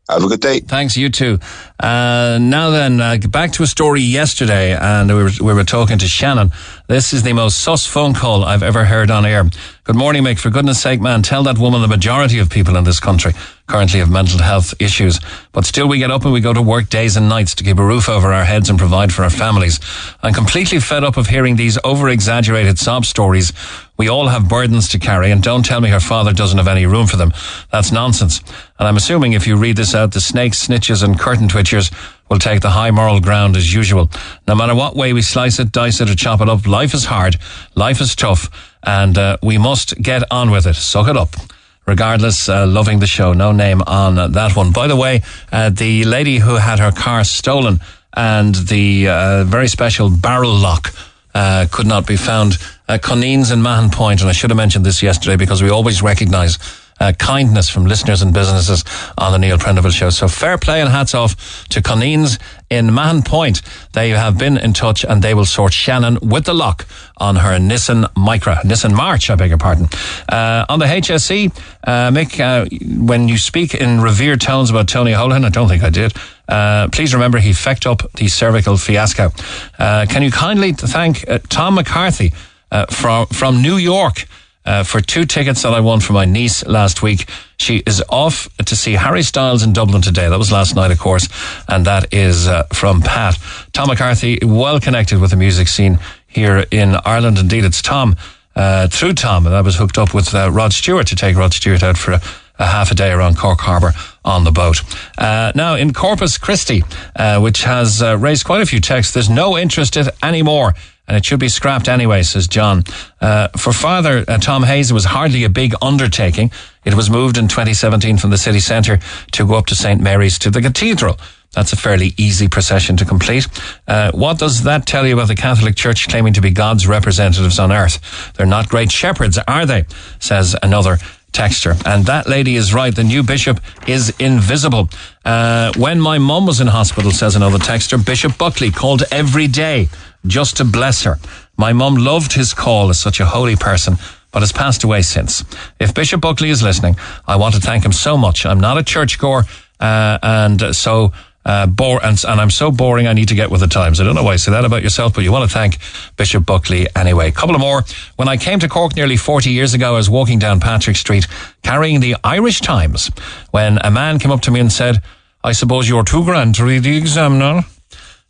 [SPEAKER 16] Have a good day.
[SPEAKER 2] Thanks, you too. Uh, now then, uh, back to a story yesterday, and we were, we were talking to Shannon. This is the most sus phone call I've ever heard on air. Good morning, Mick. For goodness sake, man, tell that woman the majority of people in this country currently have mental health issues, but still we get up and we go to work days and nights to keep a roof over our heads and provide for our families. I'm completely fed up of hearing these over exaggerated sob stories. We all have burdens to carry, and don't tell me her father doesn't have any room for them. That's nonsense. And I'm assuming if you read this out, the snakes, snitches, and curtain twitchers will take the high moral ground as usual. No matter what way we slice it, dice it, or chop it up, life is hard, life is tough, and uh, we must get on with it. Suck it up. Regardless, uh, loving the show. No name on that one. By the way, uh, the lady who had her car stolen and the uh, very special barrel lock uh, could not be found. Uh, Conines and Mahon Point, and I should have mentioned this yesterday because we always recognise uh, kindness from listeners and businesses on the Neil Prendeville show. So fair play and hats off to Conines in Mahon Point. They have been in touch and they will sort Shannon with the lock on her Nissan Micra, Nissan March, I beg your pardon. Uh, on the HSE, uh, Mick, uh, when you speak in revered tones about Tony Holohan, I don't think I did. Uh, please remember he fecked up the cervical fiasco. Uh, can you kindly thank uh, Tom McCarthy uh, from from New York uh, for two tickets that I won for my niece last week. She is off to see Harry Styles in Dublin today. That was last night, of course, and that is uh, from Pat. Tom McCarthy, well connected with the music scene here in Ireland. Indeed, it's Tom. Uh, through Tom, and I was hooked up with uh, Rod Stewart to take Rod Stewart out for a, a half a day around Cork Harbour on the boat. Uh, now, in Corpus Christi, uh, which has uh, raised quite a few texts, there's no interest in anymore. And it should be scrapped anyway, says John. Uh, for Father uh, Tom Hayes, it was hardly a big undertaking. It was moved in 2017 from the city centre to go up to St. Mary's to the cathedral. That's a fairly easy procession to complete. Uh, what does that tell you about the Catholic Church claiming to be God's representatives on earth? They're not great shepherds, are they? Says another texter. And that lady is right. The new bishop is invisible. Uh, when my mum was in hospital, says another texter, Bishop Buckley called every day just to bless her. My mum loved his call as such a holy person, but has passed away since. If Bishop Buckley is listening, I want to thank him so much. I'm not a churchgoer, uh, and so uh, bore and, and I'm so boring. I need to get with the times. I don't know why I say that about yourself, but you want to thank Bishop Buckley anyway. Couple of more. When I came to Cork nearly 40 years ago, I was walking down Patrick Street carrying the Irish Times when a man came up to me and said, "I suppose you're too grand to read the exam now."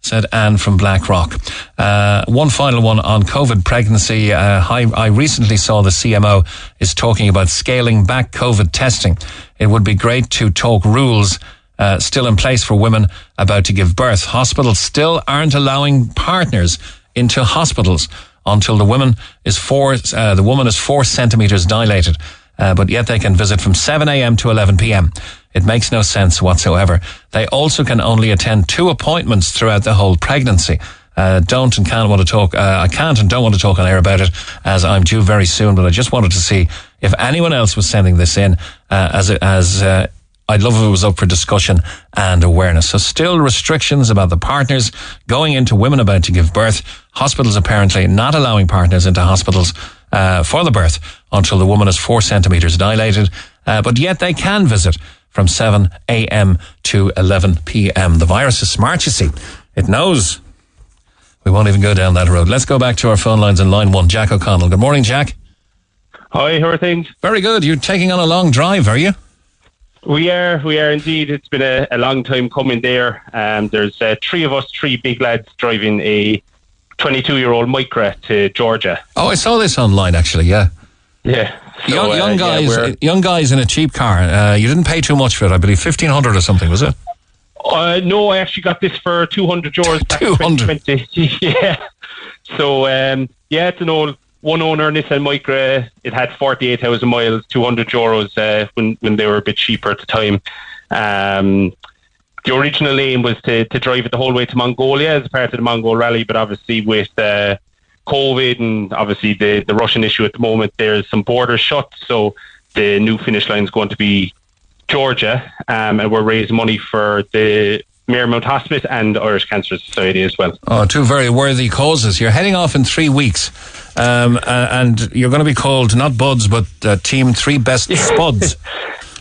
[SPEAKER 2] Said Anne from Blackrock. Uh, one final one on COVID pregnancy. Uh, I, I recently saw the CMO is talking about scaling back COVID testing. It would be great to talk rules uh, still in place for women about to give birth. Hospitals still aren't allowing partners into hospitals until the woman is four, uh, the woman is four centimeters dilated. Uh, but yet they can visit from 7 a.m. to 11 p.m. It makes no sense whatsoever. They also can only attend two appointments throughout the whole pregnancy. Uh, don't and can't want to talk. Uh, I can't and don't want to talk on air about it as I'm due very soon. But I just wanted to see if anyone else was sending this in uh, as as uh, I'd love if it was up for discussion and awareness. So still restrictions about the partners going into women about to give birth. Hospitals apparently not allowing partners into hospitals uh, for the birth until the woman is four centimeters dilated. Uh, but yet they can visit from 7 a.m. to 11 p.m. The virus is smart, you see. It knows. We won't even go down that road. Let's go back to our phone lines in line one. Jack O'Connell. Good morning, Jack.
[SPEAKER 17] Hi, how are things?
[SPEAKER 2] Very good. You're taking on a long drive, are you?
[SPEAKER 17] We are, we are indeed. It's been a, a long time coming there. Um, there's uh, three of us, three big lads, driving a 22 year old Micra to Georgia.
[SPEAKER 2] Oh, I saw this online, actually, yeah.
[SPEAKER 17] Yeah. So,
[SPEAKER 2] young,
[SPEAKER 17] uh,
[SPEAKER 2] young
[SPEAKER 17] yeah,
[SPEAKER 2] guys,
[SPEAKER 17] we're-
[SPEAKER 2] young guys in a cheap car. Uh, you didn't pay too much for it, I believe, fifteen hundred or something, was it?
[SPEAKER 17] Uh, no, I actually got this for 200 euros back in 2020. yeah. So, um, yeah, it's an old one owner Nissan Micra. It had 48,000 miles, 200 euros uh, when, when they were a bit cheaper at the time. Um, the original aim was to, to drive it the whole way to Mongolia as part of the Mongol Rally, but obviously with uh, COVID and obviously the, the Russian issue at the moment, there's some borders shut. So the new finish line is going to be Georgia, um, and we're raising money for the Marymount Hospice and Irish Cancer Society as well.
[SPEAKER 2] Oh, two very worthy causes. You're heading off in three weeks, um, and you're going to be called not Buds, but uh, Team Three Best Spuds.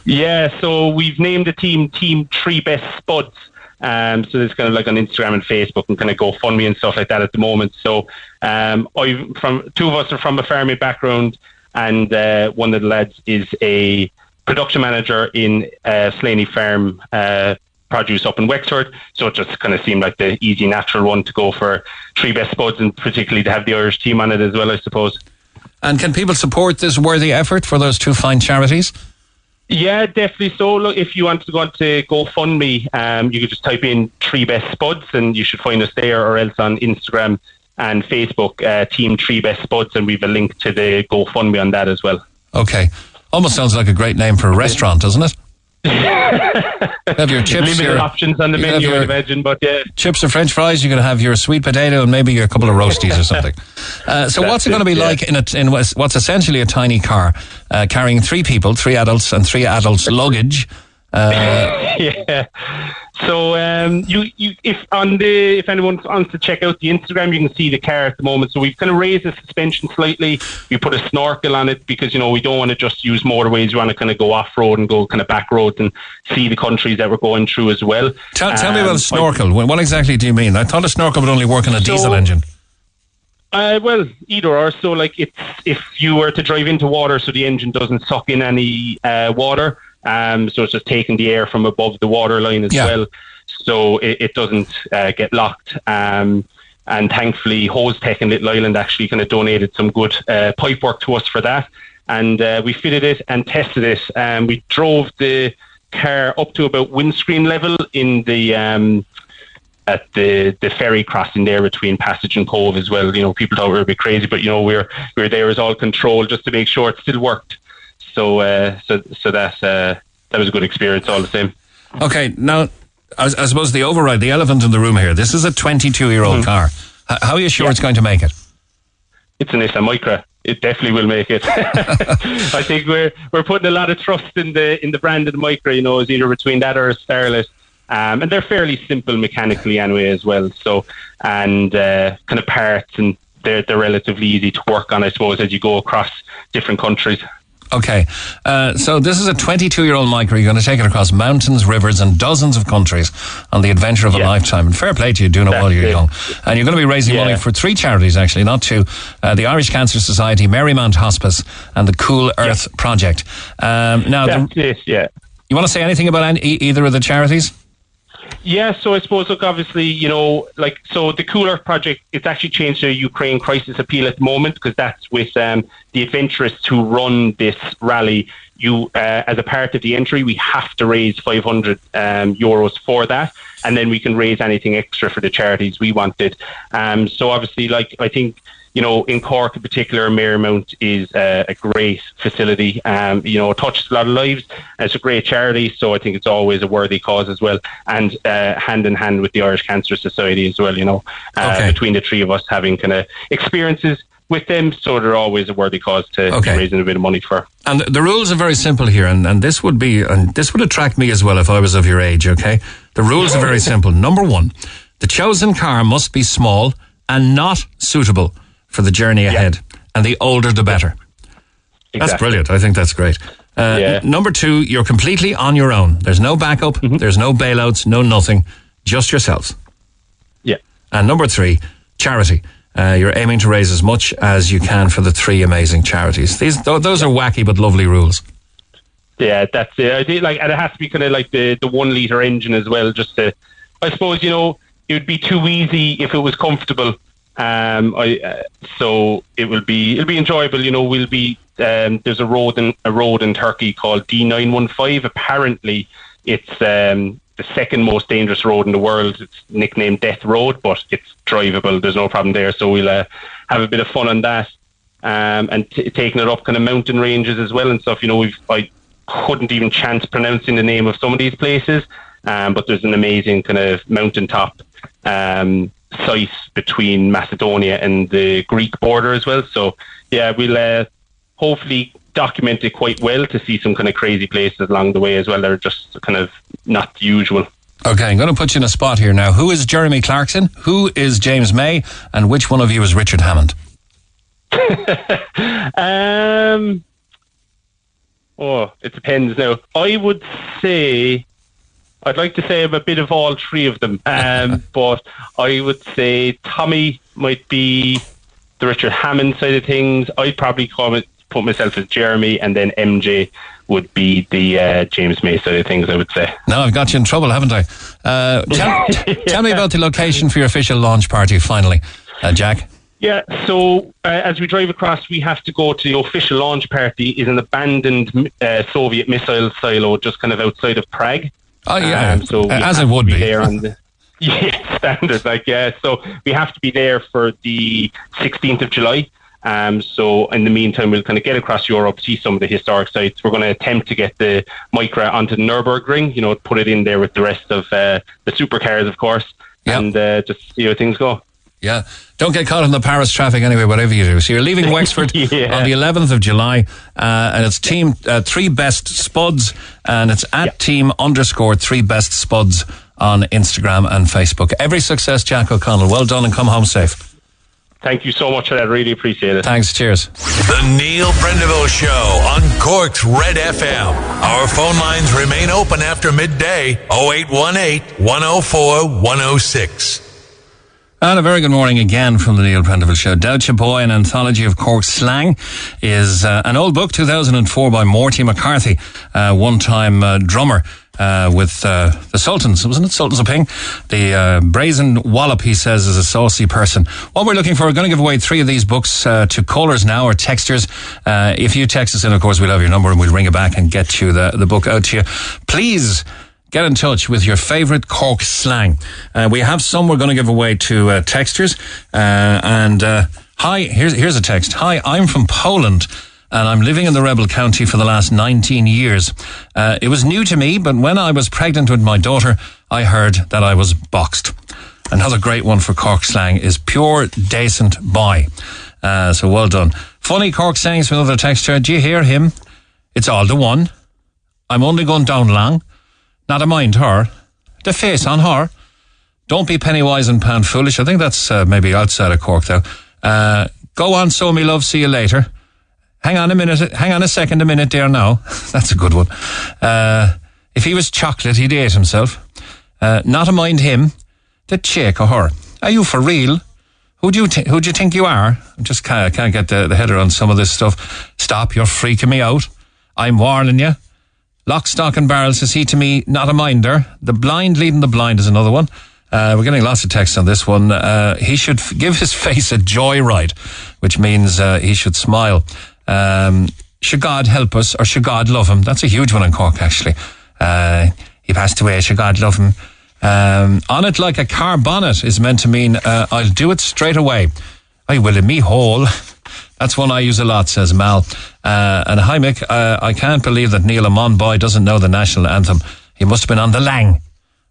[SPEAKER 17] Yeah, so we've named the team Team Three Best Spuds. Um, so it's kind of like on Instagram and Facebook and kind of GoFundMe and stuff like that at the moment. So um, I from two of us are from a farming background, and uh, one of the lads is a production manager in uh, Slaney Farm uh, produce up in Wexford. So it just kind of seemed like the easy, natural one to go for three best spuds, and particularly to have the Irish team on it as well, I suppose.
[SPEAKER 2] And can people support this worthy effort for those two fine charities?
[SPEAKER 17] Yeah, definitely. So, look, if you wanted to go on to GoFundMe, um, you could just type in Three Best Spuds and you should find us there or else on Instagram and Facebook, uh, Team Three Best Spuds, and we've a link to the GoFundMe on that as well.
[SPEAKER 2] Okay. Almost sounds like a great name for a restaurant, doesn't it? Have your chips,
[SPEAKER 17] Limited
[SPEAKER 2] your,
[SPEAKER 17] options on the menu,
[SPEAKER 2] your
[SPEAKER 17] I'd imagine, but yeah.
[SPEAKER 2] chips or French fries. You can have your sweet potato and maybe a couple of roasties or something. Uh, so,
[SPEAKER 17] That's
[SPEAKER 2] what's it going to be
[SPEAKER 17] yeah.
[SPEAKER 2] like in, a, in what's what's essentially a tiny car uh, carrying three people, three adults, and three adults' luggage? Uh,
[SPEAKER 17] yeah. So um, you, you, if on the if anyone wants to check out the Instagram, you can see the car at the moment. So we've kind of raised the suspension slightly. We put a snorkel on it because you know we don't want to just use motorways. We want to kind of go off road and go kind of back roads and see the countries that we're going through as well.
[SPEAKER 2] tell, tell me
[SPEAKER 17] Um,
[SPEAKER 2] about a snorkel. What what exactly do you mean? I thought a snorkel would only work on a
[SPEAKER 17] So-
[SPEAKER 2] diesel engine.
[SPEAKER 17] Uh, well, either or. So, like, it's if you were to drive into water, so the engine doesn't suck in any uh, water, um, so it's just taking the air from above the water line as
[SPEAKER 2] Yeah.
[SPEAKER 17] well, so it, it doesn't uh, get locked. Um, and thankfully, Hose Tech in Little Island actually kind of donated some good uh, pipe work to us for that, and uh, we fitted it and tested it. Um, we drove the car up to about windscreen level in the. Um, at the the ferry crossing there between Passage and Cobh as well. You know, people thought we were a bit crazy, but you know, we're we're there as all control just to make sure it still worked. So uh, so so that uh, that was a good experience all the same.
[SPEAKER 2] Okay, now I, I suppose the override, the elephant in the room here. This is a 22 year old
[SPEAKER 17] Mhm.
[SPEAKER 2] car. H- how are you sure it's going to make it?
[SPEAKER 17] It's an Nissan Micra. It definitely will make it. I think we're we're putting a lot of trust in the in the brand of the Micra. You know, it's either between that or a Starlet. Um, and they're fairly simple mechanically anyway as well. So and uh, kind of parts and they're they're relatively easy to work on, I suppose, as you go across different countries.
[SPEAKER 2] Okay, uh, so this is a 22 year old Micra. You're going to take it across mountains, rivers, and dozens of countries on the adventure of a lifetime. And fair play to you, doing it while you're young. And you're going to be raising money for three charities, actually, not two uh, the Irish Cancer Society, Marymount Hospice, and the Cool Earth Project. Um, now, the,
[SPEAKER 17] it, yeah.
[SPEAKER 2] you want to say anything about any, either of the charities?
[SPEAKER 17] Yeah, so I suppose, look, obviously, you know, like, so the Cool Earth Project, it's actually changed to Ukraine crisis appeal at the moment because that's with um, the adventurers who run this rally. You, uh, as a part of the entry, we have to raise 500 um, euros for that, and then we can raise anything extra for the charities we wanted. Um, so obviously, like, I think you know, in Cork in particular, Marymount is uh, a great facility. Um, you know, it touches a lot of lives. It's a great charity, so I think it's always a worthy cause as well. And uh, hand in hand with the Irish Cancer Society as well. You know, uh,
[SPEAKER 2] Okay.
[SPEAKER 17] between the three of us having kind of experiences with them, so they're always a worthy cause to
[SPEAKER 2] Okay.
[SPEAKER 17] raising a bit of money for.
[SPEAKER 2] And the, the rules are very simple here, and, and this would be, and this would attract me as well if I was of your age, okay? The rules are very simple. Number one, the chosen car must be small and not suitable for the journey ahead. And the older, the better. That's brilliant. I think that's great. Uh,
[SPEAKER 17] Yeah.
[SPEAKER 2] n- number two, you're completely on your own. There's no backup, there's no bailouts, no nothing, just yourselves.
[SPEAKER 17] Yeah.
[SPEAKER 2] And number three, charity. Uh, you're aiming to raise as much as you can for the three amazing charities. These, th- those are wacky but lovely rules.
[SPEAKER 17] Yeah, that's it. I think like, and it has to be kind of like the the one liter engine as well. Just to, I suppose you know, it would be too easy if it was comfortable. Um, I uh, so it will be it'll be enjoyable. You know, we'll be um, there's a road in a road in Turkey called D915. Apparently, it's um, the second most dangerous road in the world. It's nicknamed Death Road, but it's drivable. There's no problem there. So we'll uh, have a bit of fun on that, um, and t- taking it up kind of mountain ranges as well and stuff. You know, we've I couldn't even chance pronouncing the name of some of these places, um, but there's an amazing kind of mountaintop um, site between Macedonia and the Greek border as well. So yeah, we'll uh, hopefully document it quite well to see some kind of crazy places along the way as well. They're just kind of not usual.
[SPEAKER 2] Okay, I'm going to put you in a spot here now. Who is Jeremy Clarkson? Who is James May? And which one of you is Richard Hammond?
[SPEAKER 17] um, oh, it depends now. I would say I'd like to say I'm a bit of all three of them, um, but I would say Tommy might be the Richard Hammond side of things. I'd probably call it, put myself as Jeremy, and then MJ would be the uh, James May side of things. I would say.
[SPEAKER 2] Now I've got you in trouble, haven't I? Uh, tell, tell me about the location for your official launch party. Finally, uh, Jack.
[SPEAKER 17] Yeah, so uh, as we drive across, we have to go to the official launch party. is an abandoned uh, Soviet missile silo just kind of outside of Prague.
[SPEAKER 2] Oh yeah,
[SPEAKER 17] Um, so
[SPEAKER 2] as it would
[SPEAKER 17] to
[SPEAKER 2] be.
[SPEAKER 17] there on the yeah standard like yeah. So we have to be there for the 16th of July. Um, so in the meantime, we'll kind of get across Europe, see some of the historic sites. We're going to attempt to get the Micra onto the Nurburgring. You know, put it in there with the rest of uh, the supercars, of course, and uh, just see how things go.
[SPEAKER 2] Yeah. Don't get caught in the Paris traffic anyway, whatever you do. So you're leaving Wexford
[SPEAKER 17] Yeah.
[SPEAKER 2] on the 11th of July, uh, and it's team uh, three best spuds, and it's at team underscore three best spuds on Instagram and Facebook. Every success, Jack O'Connell. Well done and come home safe.
[SPEAKER 17] Thank you so much for that. Really appreciate it.
[SPEAKER 2] Thanks. Cheers.
[SPEAKER 3] The Neil Prendeville Show on Cork's Red FM. Our phone lines remain open after midday 0818 104 106.
[SPEAKER 2] And a very good morning again from the Neil Prendeville Show. Dowtcha Boy, an anthology of Cork slang, is uh, an old book, 2004, by Morty McCarthy, uh, one-time uh, drummer uh, with uh, the Sultans, wasn't it? Sultans of Ping. The uh, brazen wallop, he says, is a saucy person. What we're looking for, we're going to give away three of these books uh, to callers now or texters. Uh, if you text us in, of course, we'll have your number and we'll ring it back and get you the, the book out to you. Please get in touch with your favourite Cork slang. Uh, we have some we're going to give away to uh, texters. Uh, and uh, hi, here's here's a text. Hi, I'm from Poland. And I'm living in the rebel county for the last 19 years. Uh, it was new to me, but when I was pregnant with my daughter, I heard that I was boxed. Another great one for Cork slang is pure decent boy. Uh, so well done. Funny Cork sayings from another texter. Do you hear him? It's all the one. I'm only going down long. Not a mind her. The face on her. Don't be penny wise and pound foolish. I think that's uh, maybe outside of Cork though. Uh, go on, so me love. See you later. Hang on a minute. Hang on a second. A minute there now. that's a good one. Uh, if he was chocolate, he'd ate himself. Uh, not a mind him. The chick or her. Are you for real? Who do you th- who do you think you are? I just can't, can't get the, the header on some of this stuff. Stop! You're freaking me out. I'm warning you. Lock, stock, and barrel says he to me, not a minder. The blind leading the blind is another one. Uh, we're getting lots of texts on this one. Uh, he should f- give his face a joyride, which means uh, he should smile. Um, should God help us or should God love him? That's a huge one in Cork, actually. Uh, he passed away. Should God love him? Um, on it like a car bonnet is meant to mean uh, I'll do it straight away. I will in me hole. That's one I use a lot, says Mal. Uh, and hi, Mick. Uh, I can't believe that Neil Amon Boy doesn't know the national anthem. He must have been on the lang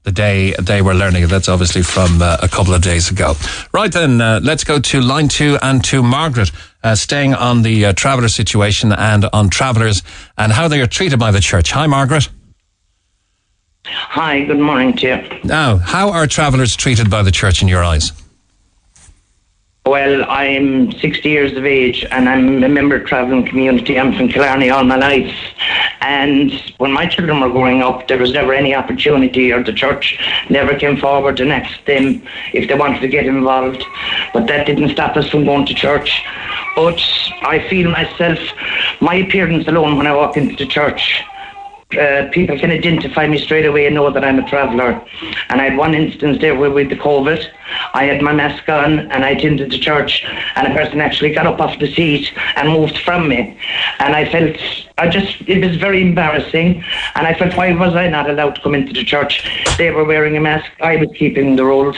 [SPEAKER 2] the day they were learning it. That's obviously from uh, a couple of days ago. Right then, uh, let's go to line two and to Margaret, uh, staying on the uh, traveller situation and on travellers and how they are treated by the church. Hi, Margaret.
[SPEAKER 18] Hi, good morning to you.
[SPEAKER 2] Now, how are travellers treated by the church in your eyes?
[SPEAKER 18] Well, I'm 60 years of age and I'm a member of travelling community. I'm from Killarney all my life. And when my children were growing up, there was never any opportunity or the church never came forward and asked them if they wanted to get involved. But that didn't stop us from going to church. But I feel myself, my appearance alone when I walk into the church uh, people can identify me straight away and know that I'm a traveller. And I had one instance there where with the COVID, I had my mask on and I attended the church and a person actually got up off the seat and moved from me. And I felt, I just, it was very embarrassing. And I felt, why was I not allowed to come into the church? They were wearing a mask, I was keeping the rules.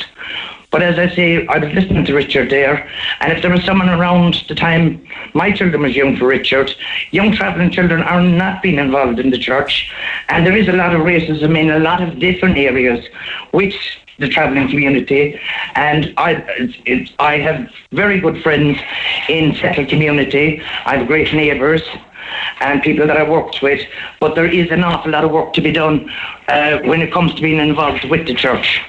[SPEAKER 18] But as I say, I was listening to Richard there, and if there was someone around the time my children was young for Richard, young travelling children are not being involved in the church, and there is a lot of racism in a lot of different areas, which the travelling community, and I, I have very good friends in settled community. I have great neighbours and people that I worked with, but there is an awful lot of work to be done uh, when it comes to being involved with the church.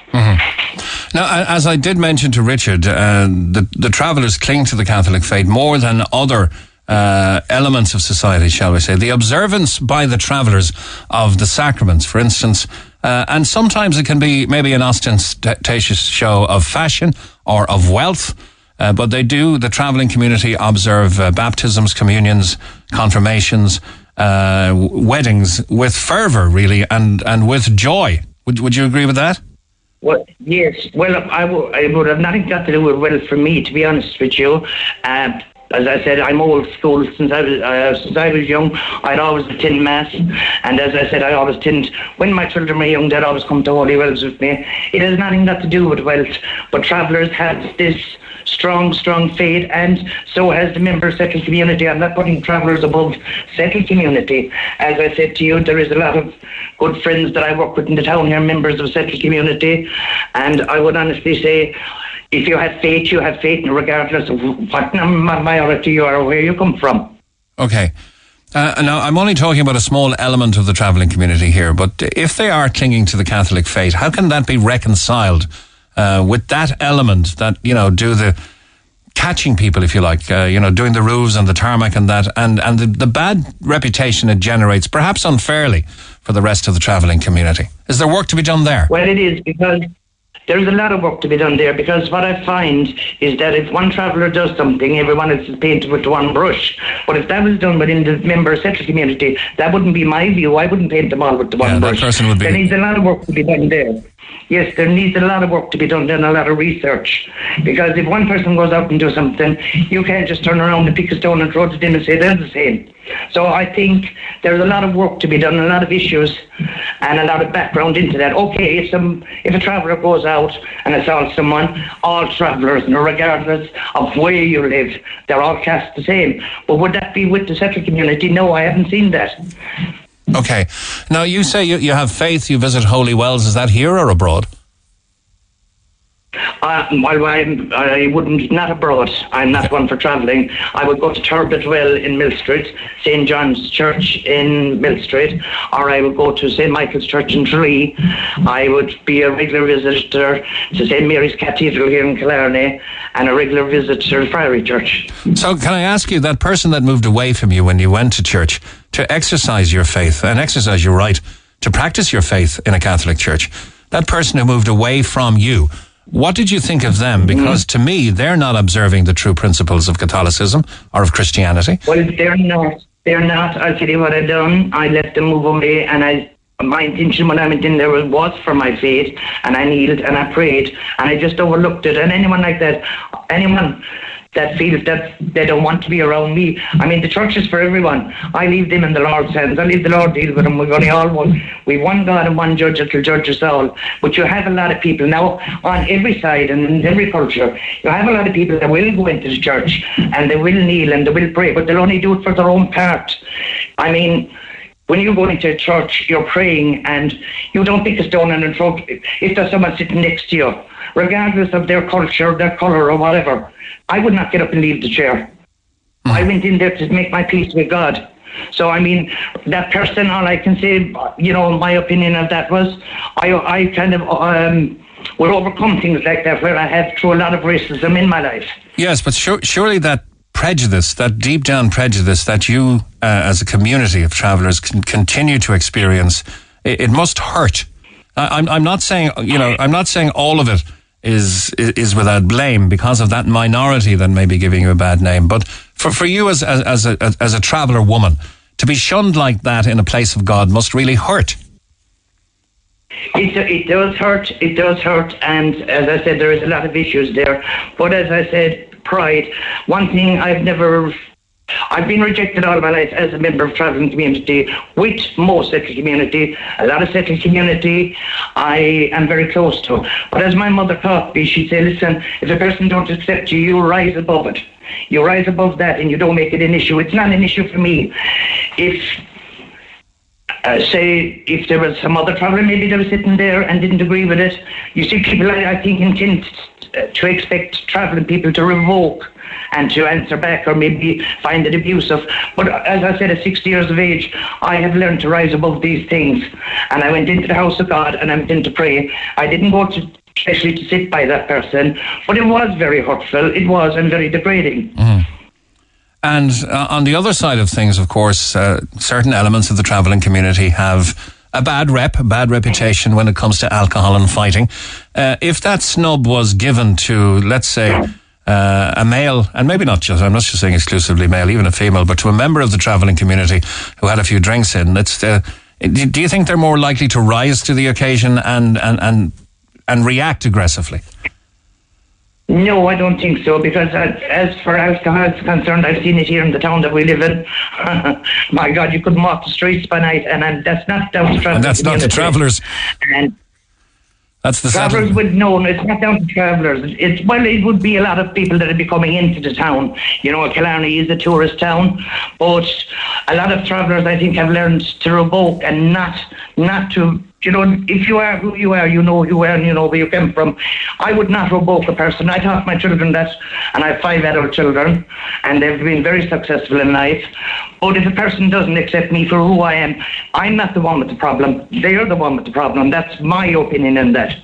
[SPEAKER 2] Now, as I did mention to Richard, uh, the, the travellers cling to the Catholic faith more than other uh, elements of society, shall we say. The observance by the travellers of the sacraments, for instance, uh, and sometimes it can be maybe an ostentatious show of fashion or of wealth. Uh, but they do, the travelling community observe uh, baptisms, communions, confirmations, uh, weddings with fervour, really, and, and with joy. Would, would you agree with that?
[SPEAKER 18] Well, yes. Well, I w- I would have nothing got to do with well for me, to be honest with you. Um, as I said, I'm old school. Since I was uh, since I was young, I'd always attend mass, and as I said, I always attend. When my children were young, they'd always come to Holy Wells with me. It has nothing got to do with wealth, but travellers have this strong, strong faith, and so has the member of settled community. I'm not putting travellers above settled community. As I said to you, there is a lot of good friends that I work with in the town here, members of settled community, and I would honestly say. If you have faith, you have faith, regardless of what minority you are or where you come from.
[SPEAKER 2] Okay. Uh, now, I'm only talking about a small element of the travelling community here, but if they are clinging to the Catholic faith, how can that be reconciled uh, with that element that, you know, do the catching people, if you like, uh, you know, doing the roofs and the tarmac and that, and, and the, the bad reputation it generates, perhaps unfairly, for the rest of the travelling community? Is there work to be done there?
[SPEAKER 18] Well, it is because there is a lot of work to be done there because what I find is that if one traveller does something, everyone else is painted with one brush. But if that was done within the member settled community, that wouldn't be my view. I wouldn't paint them all with the one
[SPEAKER 2] Yeah, that
[SPEAKER 18] brush.
[SPEAKER 2] person would be-
[SPEAKER 18] There needs a lot of work to be done there. Yes, there needs a lot of work to be done and a lot of research. Because if one person goes out and does something, you can't just turn around and pick a stone and throw it at them and say they're the same. So I think there's a lot of work to be done, a lot of issues, and a lot of background into that. Okay, if some if a traveller goes out and assaults someone, all travellers, no regardless of where you live, they're all cast the same. But would that be with the settled community? No, I haven't seen that.
[SPEAKER 2] Okay. Now, you say you, you have faith, you visit holy wells. Is that here or abroad?
[SPEAKER 18] Uh, well, I'm, I wouldn't, not abroad. I'm not one for travelling. I would go to Tubrid Well in Mill Street, St. John's Church in Mill Street, or I would go to St. Michael's Church in Tralee. I would be a regular visitor to St. Mary's Cathedral here in Killarney, and a regular visitor to Friary Church.
[SPEAKER 2] So, can I ask you, that person that moved away from you when you went to church to exercise your faith and exercise your right to practice your faith in a Catholic church, that person who moved away from you, what did you think of them? Mm-hmm. Because to me, they're not observing the true principles of Catholicism or of Christianity.
[SPEAKER 18] Well, they're not. They're not. I'll tell you what I done. I let them move away, and I. My intention when I went in there was, was for my faith, and I kneeled and I prayed, and I just overlooked it. And anyone like that, anyone that feels that they don't want to be around me. I mean, the church is for everyone. I leave them in the Lord's hands. I leave the Lord deal with them. We've only all one. We've one God and one judge that will judge us all. But you have a lot of people now on every side and in every culture. You have a lot of people that will go into the church and they will kneel and they will pray, but they'll only do it for their own part. I mean, when you go into a church, you're praying and you don't pick a stone and throw it. If there's someone sitting next to you, regardless of their culture, their colour, or whatever, I would not get up and leave the chair. I went in there to make my peace with God. So I mean, that person. All I can say, you know, my opinion of that was, I I kind of um, will overcome things like that where I have through a lot of racism in my life.
[SPEAKER 2] Yes, but sure, surely that prejudice, that deep down prejudice that you, uh, as a community of travellers, can continue to experience, it, it must hurt. I, I'm, I'm not saying, you know, I'm not saying all of it is is without blame because of that minority that may be giving you a bad name. But for, for you as as, as a as a traveller woman, to be shunned like that in a place of God must really hurt.
[SPEAKER 18] It, it does hurt. It does hurt. And as I said, there is a lot of issues there. But as I said, pride. One thing I've never. I've been rejected all my life as a member of travelling community with most settled community, a lot of settled community I am very close to. But as my mother taught me, she said, listen, if a person don't accept you, you rise above it. You rise above that and you don't make it an issue. It's not an issue for me. If uh, say if there was some other traveller maybe that was sitting there and didn't agree with it. You see, people I, I think intend uh, to expect travelling people to revoke and to answer back or maybe find it abusive. But as I said, at 60 years of age, I have learned to rise above these things. And I went into the house of God and I went to pray. I didn't go to especially to sit by that person, but it was very hurtful. It was and very degrading.
[SPEAKER 2] And uh, on the other side of things, of course, uh, certain elements of the travelling community have a bad rep, a bad reputation when it comes to alcohol and fighting. Uh, if that snub was given to, let's say, uh, a male, and maybe not just, I'm not just saying exclusively male, even a female, but to a member of the travelling community who had a few drinks in, it's, uh, do do you think they're more likely to rise to the occasion and, and, and, and react aggressively?
[SPEAKER 18] No, I don't think so, because as for alcohol is concerned, I've seen it here in the town that we live in. My God, you couldn't walk the streets by night, and um, that's not down to travelers.
[SPEAKER 2] And that's not the travellers.
[SPEAKER 18] And
[SPEAKER 2] That's the
[SPEAKER 18] travellers would know, it's not down to travellers. It's well, it would be a lot of people that would be coming into the town. You know, Killarney is a tourist town, but a lot of travellers, I think, have learned to revoke and not not to. You know, if you are who you are, you know who you are and you know where you came from. I would not revoke a person. I taught my children that, and I have five adult children, and they've been very successful in life. But if a person doesn't accept me for who I am, I'm not the one with the problem. They're the one with the problem. That's my opinion in that.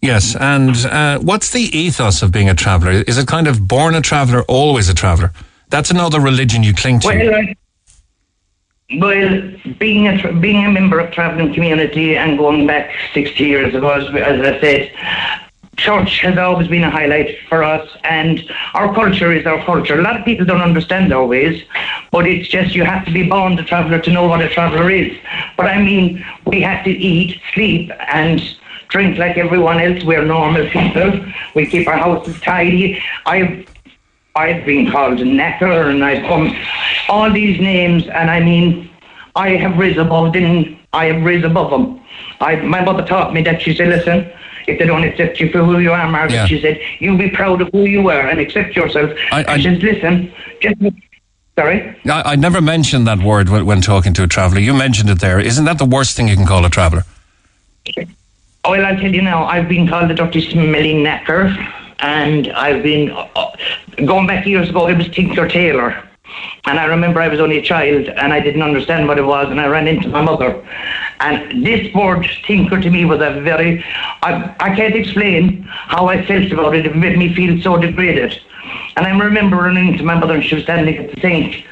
[SPEAKER 2] Yes, and uh, what's the ethos of being a traveller? Is it kind of born a traveller, always a traveller? That's another religion you cling to.
[SPEAKER 18] Well, I- well, being a being a member of travelling community and going back 60 years ago, as, as I said, church has always been a highlight for us, and our culture is our culture. A lot of people don't understand our ways, but it's just you have to be born a traveller to know what a traveller is. But I mean, we have to eat, sleep, and drink like everyone else. We're normal people. We keep our houses tidy. I've I've been called a knacker and I've come all these names and I mean I have risen above them I have risen above them. I my mother taught me that she said, Listen, if they don't accept you for who you are, Margaret,
[SPEAKER 2] Yeah.
[SPEAKER 18] she said, you'll be proud of who you are and accept yourself.
[SPEAKER 2] I-
[SPEAKER 18] and she says, Listen, just sorry?
[SPEAKER 2] I, I never mentioned that word when, when talking to a traveller. You mentioned it there. Isn't that the worst thing you can call a traveller?
[SPEAKER 18] Oh, Well, I'll tell you now, I've been called the dirty smelly knacker, and I've been, uh, going back years ago, it was Tinker Taylor. And I remember I was only a child and I didn't understand what it was, and I ran into my mother. And this word, tinker, to me was a very, I, I can't explain how I felt about it. It made me feel so degraded. And I remember running into my mother and she was standing at the sink.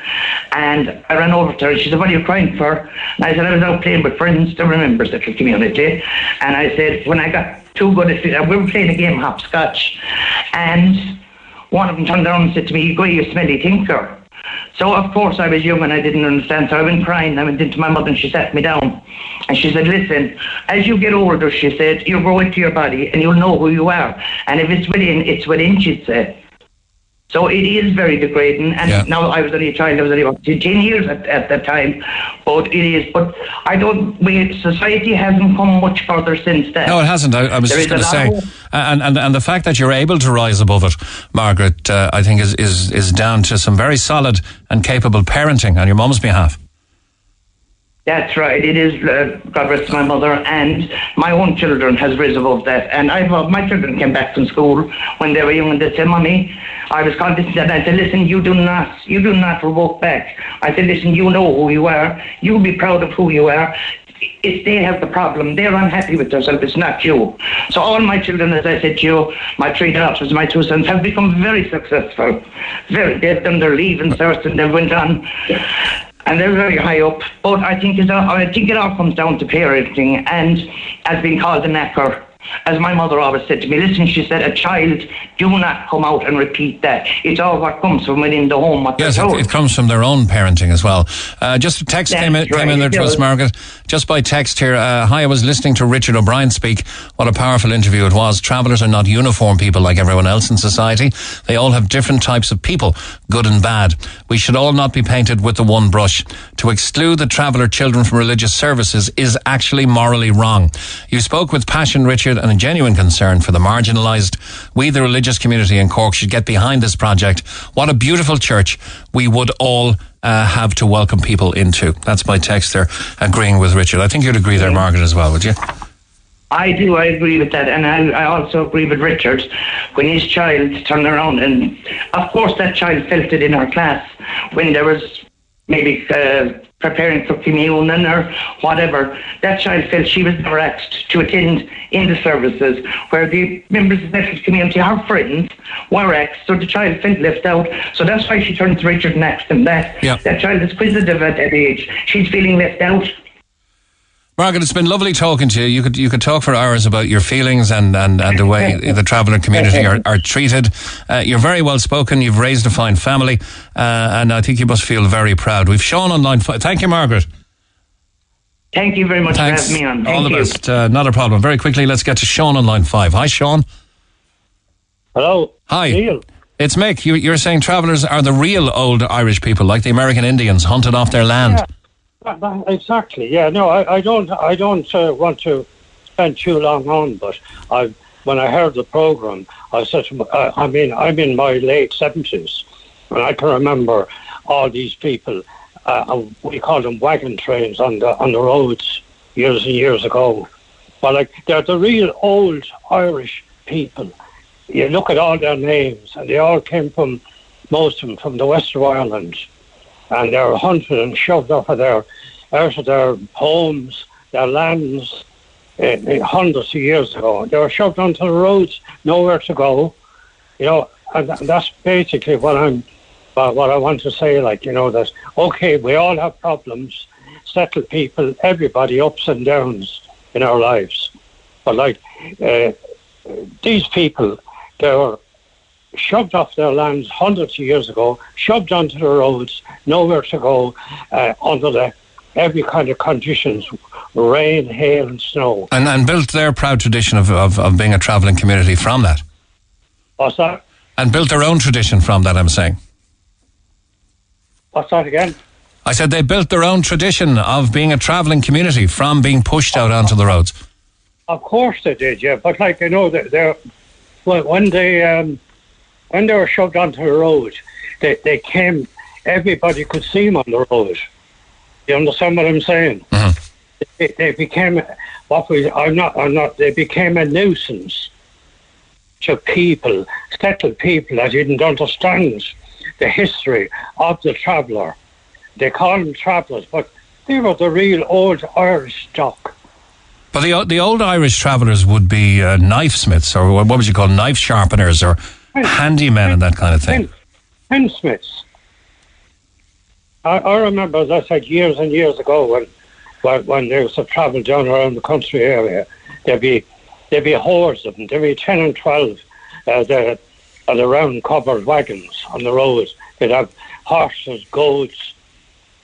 [SPEAKER 18] And I ran over to her and she said, What are you crying for? And I said, I was out playing with friends to remember Settle Community. And I said, When I got too good at it, uh, we were playing a game hopscotch. And one of them turned around and said to me, Go, you smelly tinker. So of course I was young and I didn't understand. So I went crying. I went into my mother and she sat me down. And she said, listen, as you get older, she said, you'll grow into your body and you'll know who you are. And if it's within, it's within, she'd say. So it is very degrading. And
[SPEAKER 2] Yeah.
[SPEAKER 18] now I was only a child. I was only about 10 years at, at that time. But it is. But I don't, we, society hasn't come much further since then.
[SPEAKER 2] No, it hasn't. I, I was
[SPEAKER 18] There
[SPEAKER 2] just going to say,
[SPEAKER 18] of-
[SPEAKER 2] and, and and the fact that you're able to rise above it, Margaret, uh, I think is, is is down to some very solid and capable parenting on your mum's behalf.
[SPEAKER 18] That's right. It is uh, God rest my mother and my own children has risen above that. And I've uh, my children came back from school when they were young and they said, "Mommy," I was this and that. I said, "Listen, you do not, you do not revoke back." I said, "Listen, you know who you are. You'll be proud of who you are." If they have the problem, they're unhappy with themselves. It's not you. So all my children, as I said to you, my three daughters, my two sons, have become very successful. Very, they've done their cert and they went on and they're very high up. But I think it's all, I think it all comes down to parenting and as being called a knacker. As my mother always said to me, listen, she said, a child, do not come out and repeat that. It's all what comes from within the home. What
[SPEAKER 2] Yes,
[SPEAKER 18] they're
[SPEAKER 2] it, it comes from their own parenting as well. Uh, just a text
[SPEAKER 18] That's
[SPEAKER 2] came in, came in there to us. Margaret. Just by text here. Uh, hi, I was listening to Richard O'Brien speak. What a powerful interview it was. Travellers are not uniform people like everyone else in society. They all have different types of people, good and bad. We should all not be painted with the one brush. To exclude the traveller children from religious services is actually morally wrong. You spoke with passion, Richard, and a genuine concern for the marginalised. We, the religious community in Cork, should get behind this project. What a beautiful church we would all uh, have to welcome people into. That's my text there, agreeing with Richard. I think you'd agree there, Margaret, as well, would you?
[SPEAKER 18] I do. I agree with that, and I, I also agree with Richard when his child turned around, and of course that child felt it in our class when there was maybe uh, preparing for communion or whatever. That child felt she was never asked to attend in the services where the members of the community, her friends, were asked. So the child felt left out. So that's why she turned to Richard next and asked him that.
[SPEAKER 2] Yeah.
[SPEAKER 18] That child is inquisitive at that age. She's feeling left out.
[SPEAKER 2] Margaret, it's been lovely talking to you. You could you could talk for hours about your feelings and, and, and the way the traveller community are, are treated. Uh, you're very well spoken. You've raised a fine family, uh, and I think you must feel very proud. We've Sean on line. Five. Thank you, Margaret.
[SPEAKER 18] Thank you very much
[SPEAKER 2] Thanks.
[SPEAKER 18] for having me on. Thank
[SPEAKER 2] All the
[SPEAKER 18] you.
[SPEAKER 2] best. Uh, not a problem. Very quickly, let's get to Sean on line five. Hi, Sean.
[SPEAKER 13] Hello.
[SPEAKER 2] Hi.
[SPEAKER 13] Neil.
[SPEAKER 2] It's Mick. You, you're saying travellers are the real old Irish people, like the American Indians, hunted off their land.
[SPEAKER 13] That- that- Exactly. Yeah. No, I, I don't. I don't uh, want to spend too long on. But I, when I heard the program, I said, my, I, mean, I'm in my late seventies, and I can remember all these people. Uh, we call them wagon trains on the on the roads years and years ago. But like they're the real old Irish people. You look at all their names, and they all came from most of them from the west of Ireland and they were hunted and shoved off of their out of their homes, their lands, uh, hundreds of years ago. They were shoved onto the roads, nowhere to go. You know, and tha- that's basically what I'm, what I want to say. Like you know, that okay, we all have problems, settled people, everybody ups and downs in our lives, but like uh, these people, they were shoved off their lands hundreds of years ago, shoved onto the roads, nowhere to go, uh, under the every kind of conditions, rain, hail, and snow.
[SPEAKER 2] And, and built their proud tradition of, of, of being a travelling community from that.
[SPEAKER 13] What's that?
[SPEAKER 2] And built their own tradition from that, I'm saying.
[SPEAKER 13] What's that again?
[SPEAKER 2] I said they built their own tradition of being a travelling community from being pushed out onto the roads.
[SPEAKER 13] Of course they did, yeah. But like you know, they're, they're well, when they um, when they were shoved onto the road, they they came. Everybody could see them on the road. You understand what I'm saying? They, they became what we. I'm not. I'm not. They became a nuisance to people, settled people that didn't understand the history of the traveller. They call them travellers, but they were the real old Irish stock.
[SPEAKER 2] But the, the old Irish travellers would be uh, knife smiths, or what would you call knife sharpeners, or handymen and that kind of thing.
[SPEAKER 13] Hensmiths. I, I remember, as I said, years and years ago when, when, when there was a travel down around the country area, there'd be there'd be hordes of them. There'd be ten and twelve uh, the, uh, the round covered wagons on the roads. They'd have horses, goats.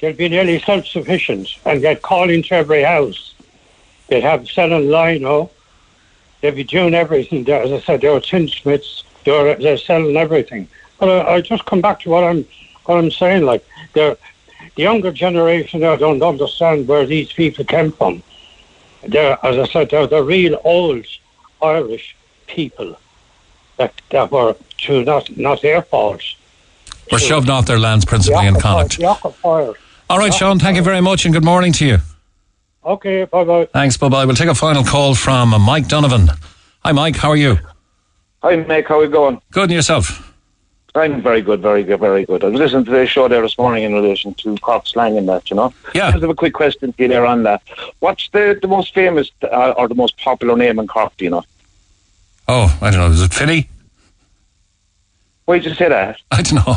[SPEAKER 13] They'd be nearly self sufficient, and they'd call into every house. They'd have selling lino. They'd be doing everything. As I said, they were tinsmiths. They were they're selling everything. But I, I just come back to what I'm what I'm saying. Like they're the younger generation now don't understand where these people came from. They're, as I said, they're the real old Irish people that, that were to not not their fault.
[SPEAKER 2] Were shoved off their lands principally in Connacht. All right, Sean, thank you very much and good morning to you.
[SPEAKER 13] Okay, bye bye.
[SPEAKER 2] Thanks, bye bye. We'll take a final call from Mike Donovan. Hi, Mike, how are you?
[SPEAKER 19] Hi, Mick. How are you going?
[SPEAKER 2] Good, and yourself?
[SPEAKER 19] I'm very good, very good, very good. I was listening to the show there this morning in relation to Cork slang and that, you know.
[SPEAKER 2] Yeah.
[SPEAKER 19] I have a quick question to you there on that. What's the, the most famous uh, or the most popular name in Cork, do you know?
[SPEAKER 2] Oh, I don't know. Is it Philly?
[SPEAKER 19] Why did you say that?
[SPEAKER 2] I don't know.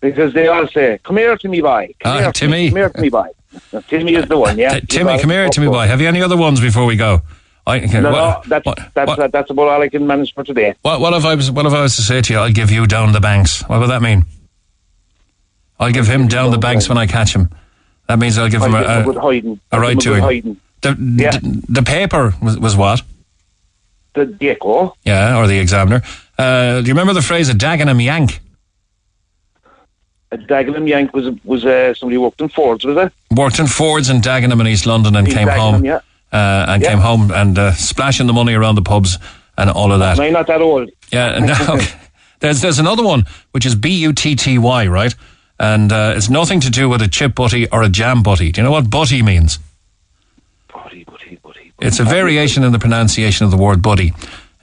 [SPEAKER 19] Because they all say, come here to me, boy. Come
[SPEAKER 2] Ah,
[SPEAKER 19] here to Me, come here to me, boy. Timmy is the one, yeah.
[SPEAKER 2] T- Timmy, come here to me, boy. Have you any other ones before we go? I, okay,
[SPEAKER 19] no,
[SPEAKER 2] what,
[SPEAKER 19] no, that's that's uh, that's about all I can manage for today.
[SPEAKER 2] what, what if I was what if I was to say to you, I'll give you down the banks? What would that mean? I'll give him down the banks when I catch him. That means I'll give him
[SPEAKER 19] a
[SPEAKER 2] a,
[SPEAKER 19] good hiding.
[SPEAKER 2] a right to
[SPEAKER 19] him a
[SPEAKER 2] him.
[SPEAKER 19] good hiding.
[SPEAKER 2] The,
[SPEAKER 19] Yeah.
[SPEAKER 2] the, the paper was, was what?
[SPEAKER 19] The echo.
[SPEAKER 2] Yeah, or the examiner. Uh, do you remember the phrase a Dagenham Yank?
[SPEAKER 19] A Dagenham Yank was was uh, somebody who worked in Fords, was it?
[SPEAKER 2] Worked in Fords in Dagenham in East London and came
[SPEAKER 19] Dagenham,
[SPEAKER 2] home.
[SPEAKER 19] yeah.
[SPEAKER 2] Uh, and
[SPEAKER 19] Yeah.
[SPEAKER 2] came home and uh, splashing the money around the pubs and all of that.
[SPEAKER 19] No, you're not that old.
[SPEAKER 2] Yeah, no, okay. there's there's another one which is B U T T Y, right? And uh, it's nothing to do with a chip butty or a jam butty. Do you know what butty means?
[SPEAKER 19] Butty, butty, butty.
[SPEAKER 2] It's a variation in the pronunciation of the word buddy.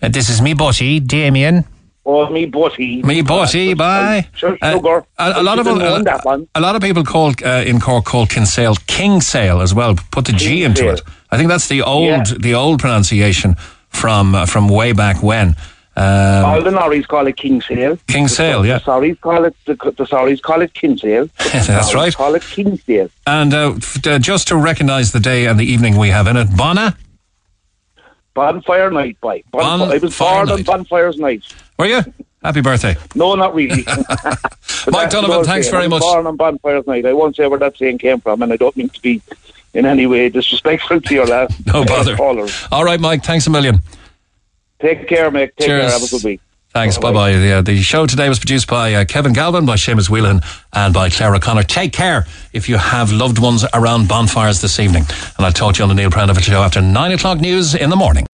[SPEAKER 2] Uh, this is me butty, Damien.
[SPEAKER 19] Oh, me butty.
[SPEAKER 2] Me butty, bye.
[SPEAKER 19] Sure,
[SPEAKER 2] Uh,
[SPEAKER 19] sugar.
[SPEAKER 2] a, a lot of a, a lot of people call uh, in Cork call Kinsale Kingsale as well. Put the G into it. I think that's the old
[SPEAKER 19] Yeah.
[SPEAKER 2] the old pronunciation from uh, from way back when. Um,
[SPEAKER 19] All the Norries call it Kingsale.
[SPEAKER 2] Kingsale,
[SPEAKER 19] the,
[SPEAKER 2] yeah.
[SPEAKER 19] The Sorries call it the, the Sorries call it Kinsale.
[SPEAKER 2] That's right.
[SPEAKER 19] Call it Kingsale.
[SPEAKER 2] And uh, f- uh, just to recognise the day and the evening we have in it, Bona,
[SPEAKER 19] Bonfire night, boy. Bonfire. I was
[SPEAKER 2] Bonfire
[SPEAKER 19] born on bonfires night.
[SPEAKER 2] Were you? Happy birthday.
[SPEAKER 19] No, not really.
[SPEAKER 2] Mike Donovan, thanks very much.
[SPEAKER 19] Born on bonfires night. I won't say where that saying came from, and I don't mean to be in any way disrespectful to your last
[SPEAKER 2] No bother.
[SPEAKER 19] callers.
[SPEAKER 2] All right, Mike, thanks a million.
[SPEAKER 19] Take care, mate. Take
[SPEAKER 2] Cheers.
[SPEAKER 19] care. Have a good week.
[SPEAKER 2] Thanks. Bye bye. The, the show today was produced by uh, Kevin Galvin, by Seamus Whelan, and by Claire O'Connor. Take care if you have loved ones around bonfires this evening. And I'll talk to you on the Neil Prendeville show after nine o'clock news in the morning.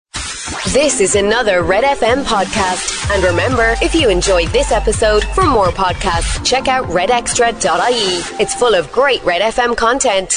[SPEAKER 1] This is another Red FM podcast. And remember, if you enjoyed this episode, for more podcasts, check out redextra.ie. It's full of great Red FM content.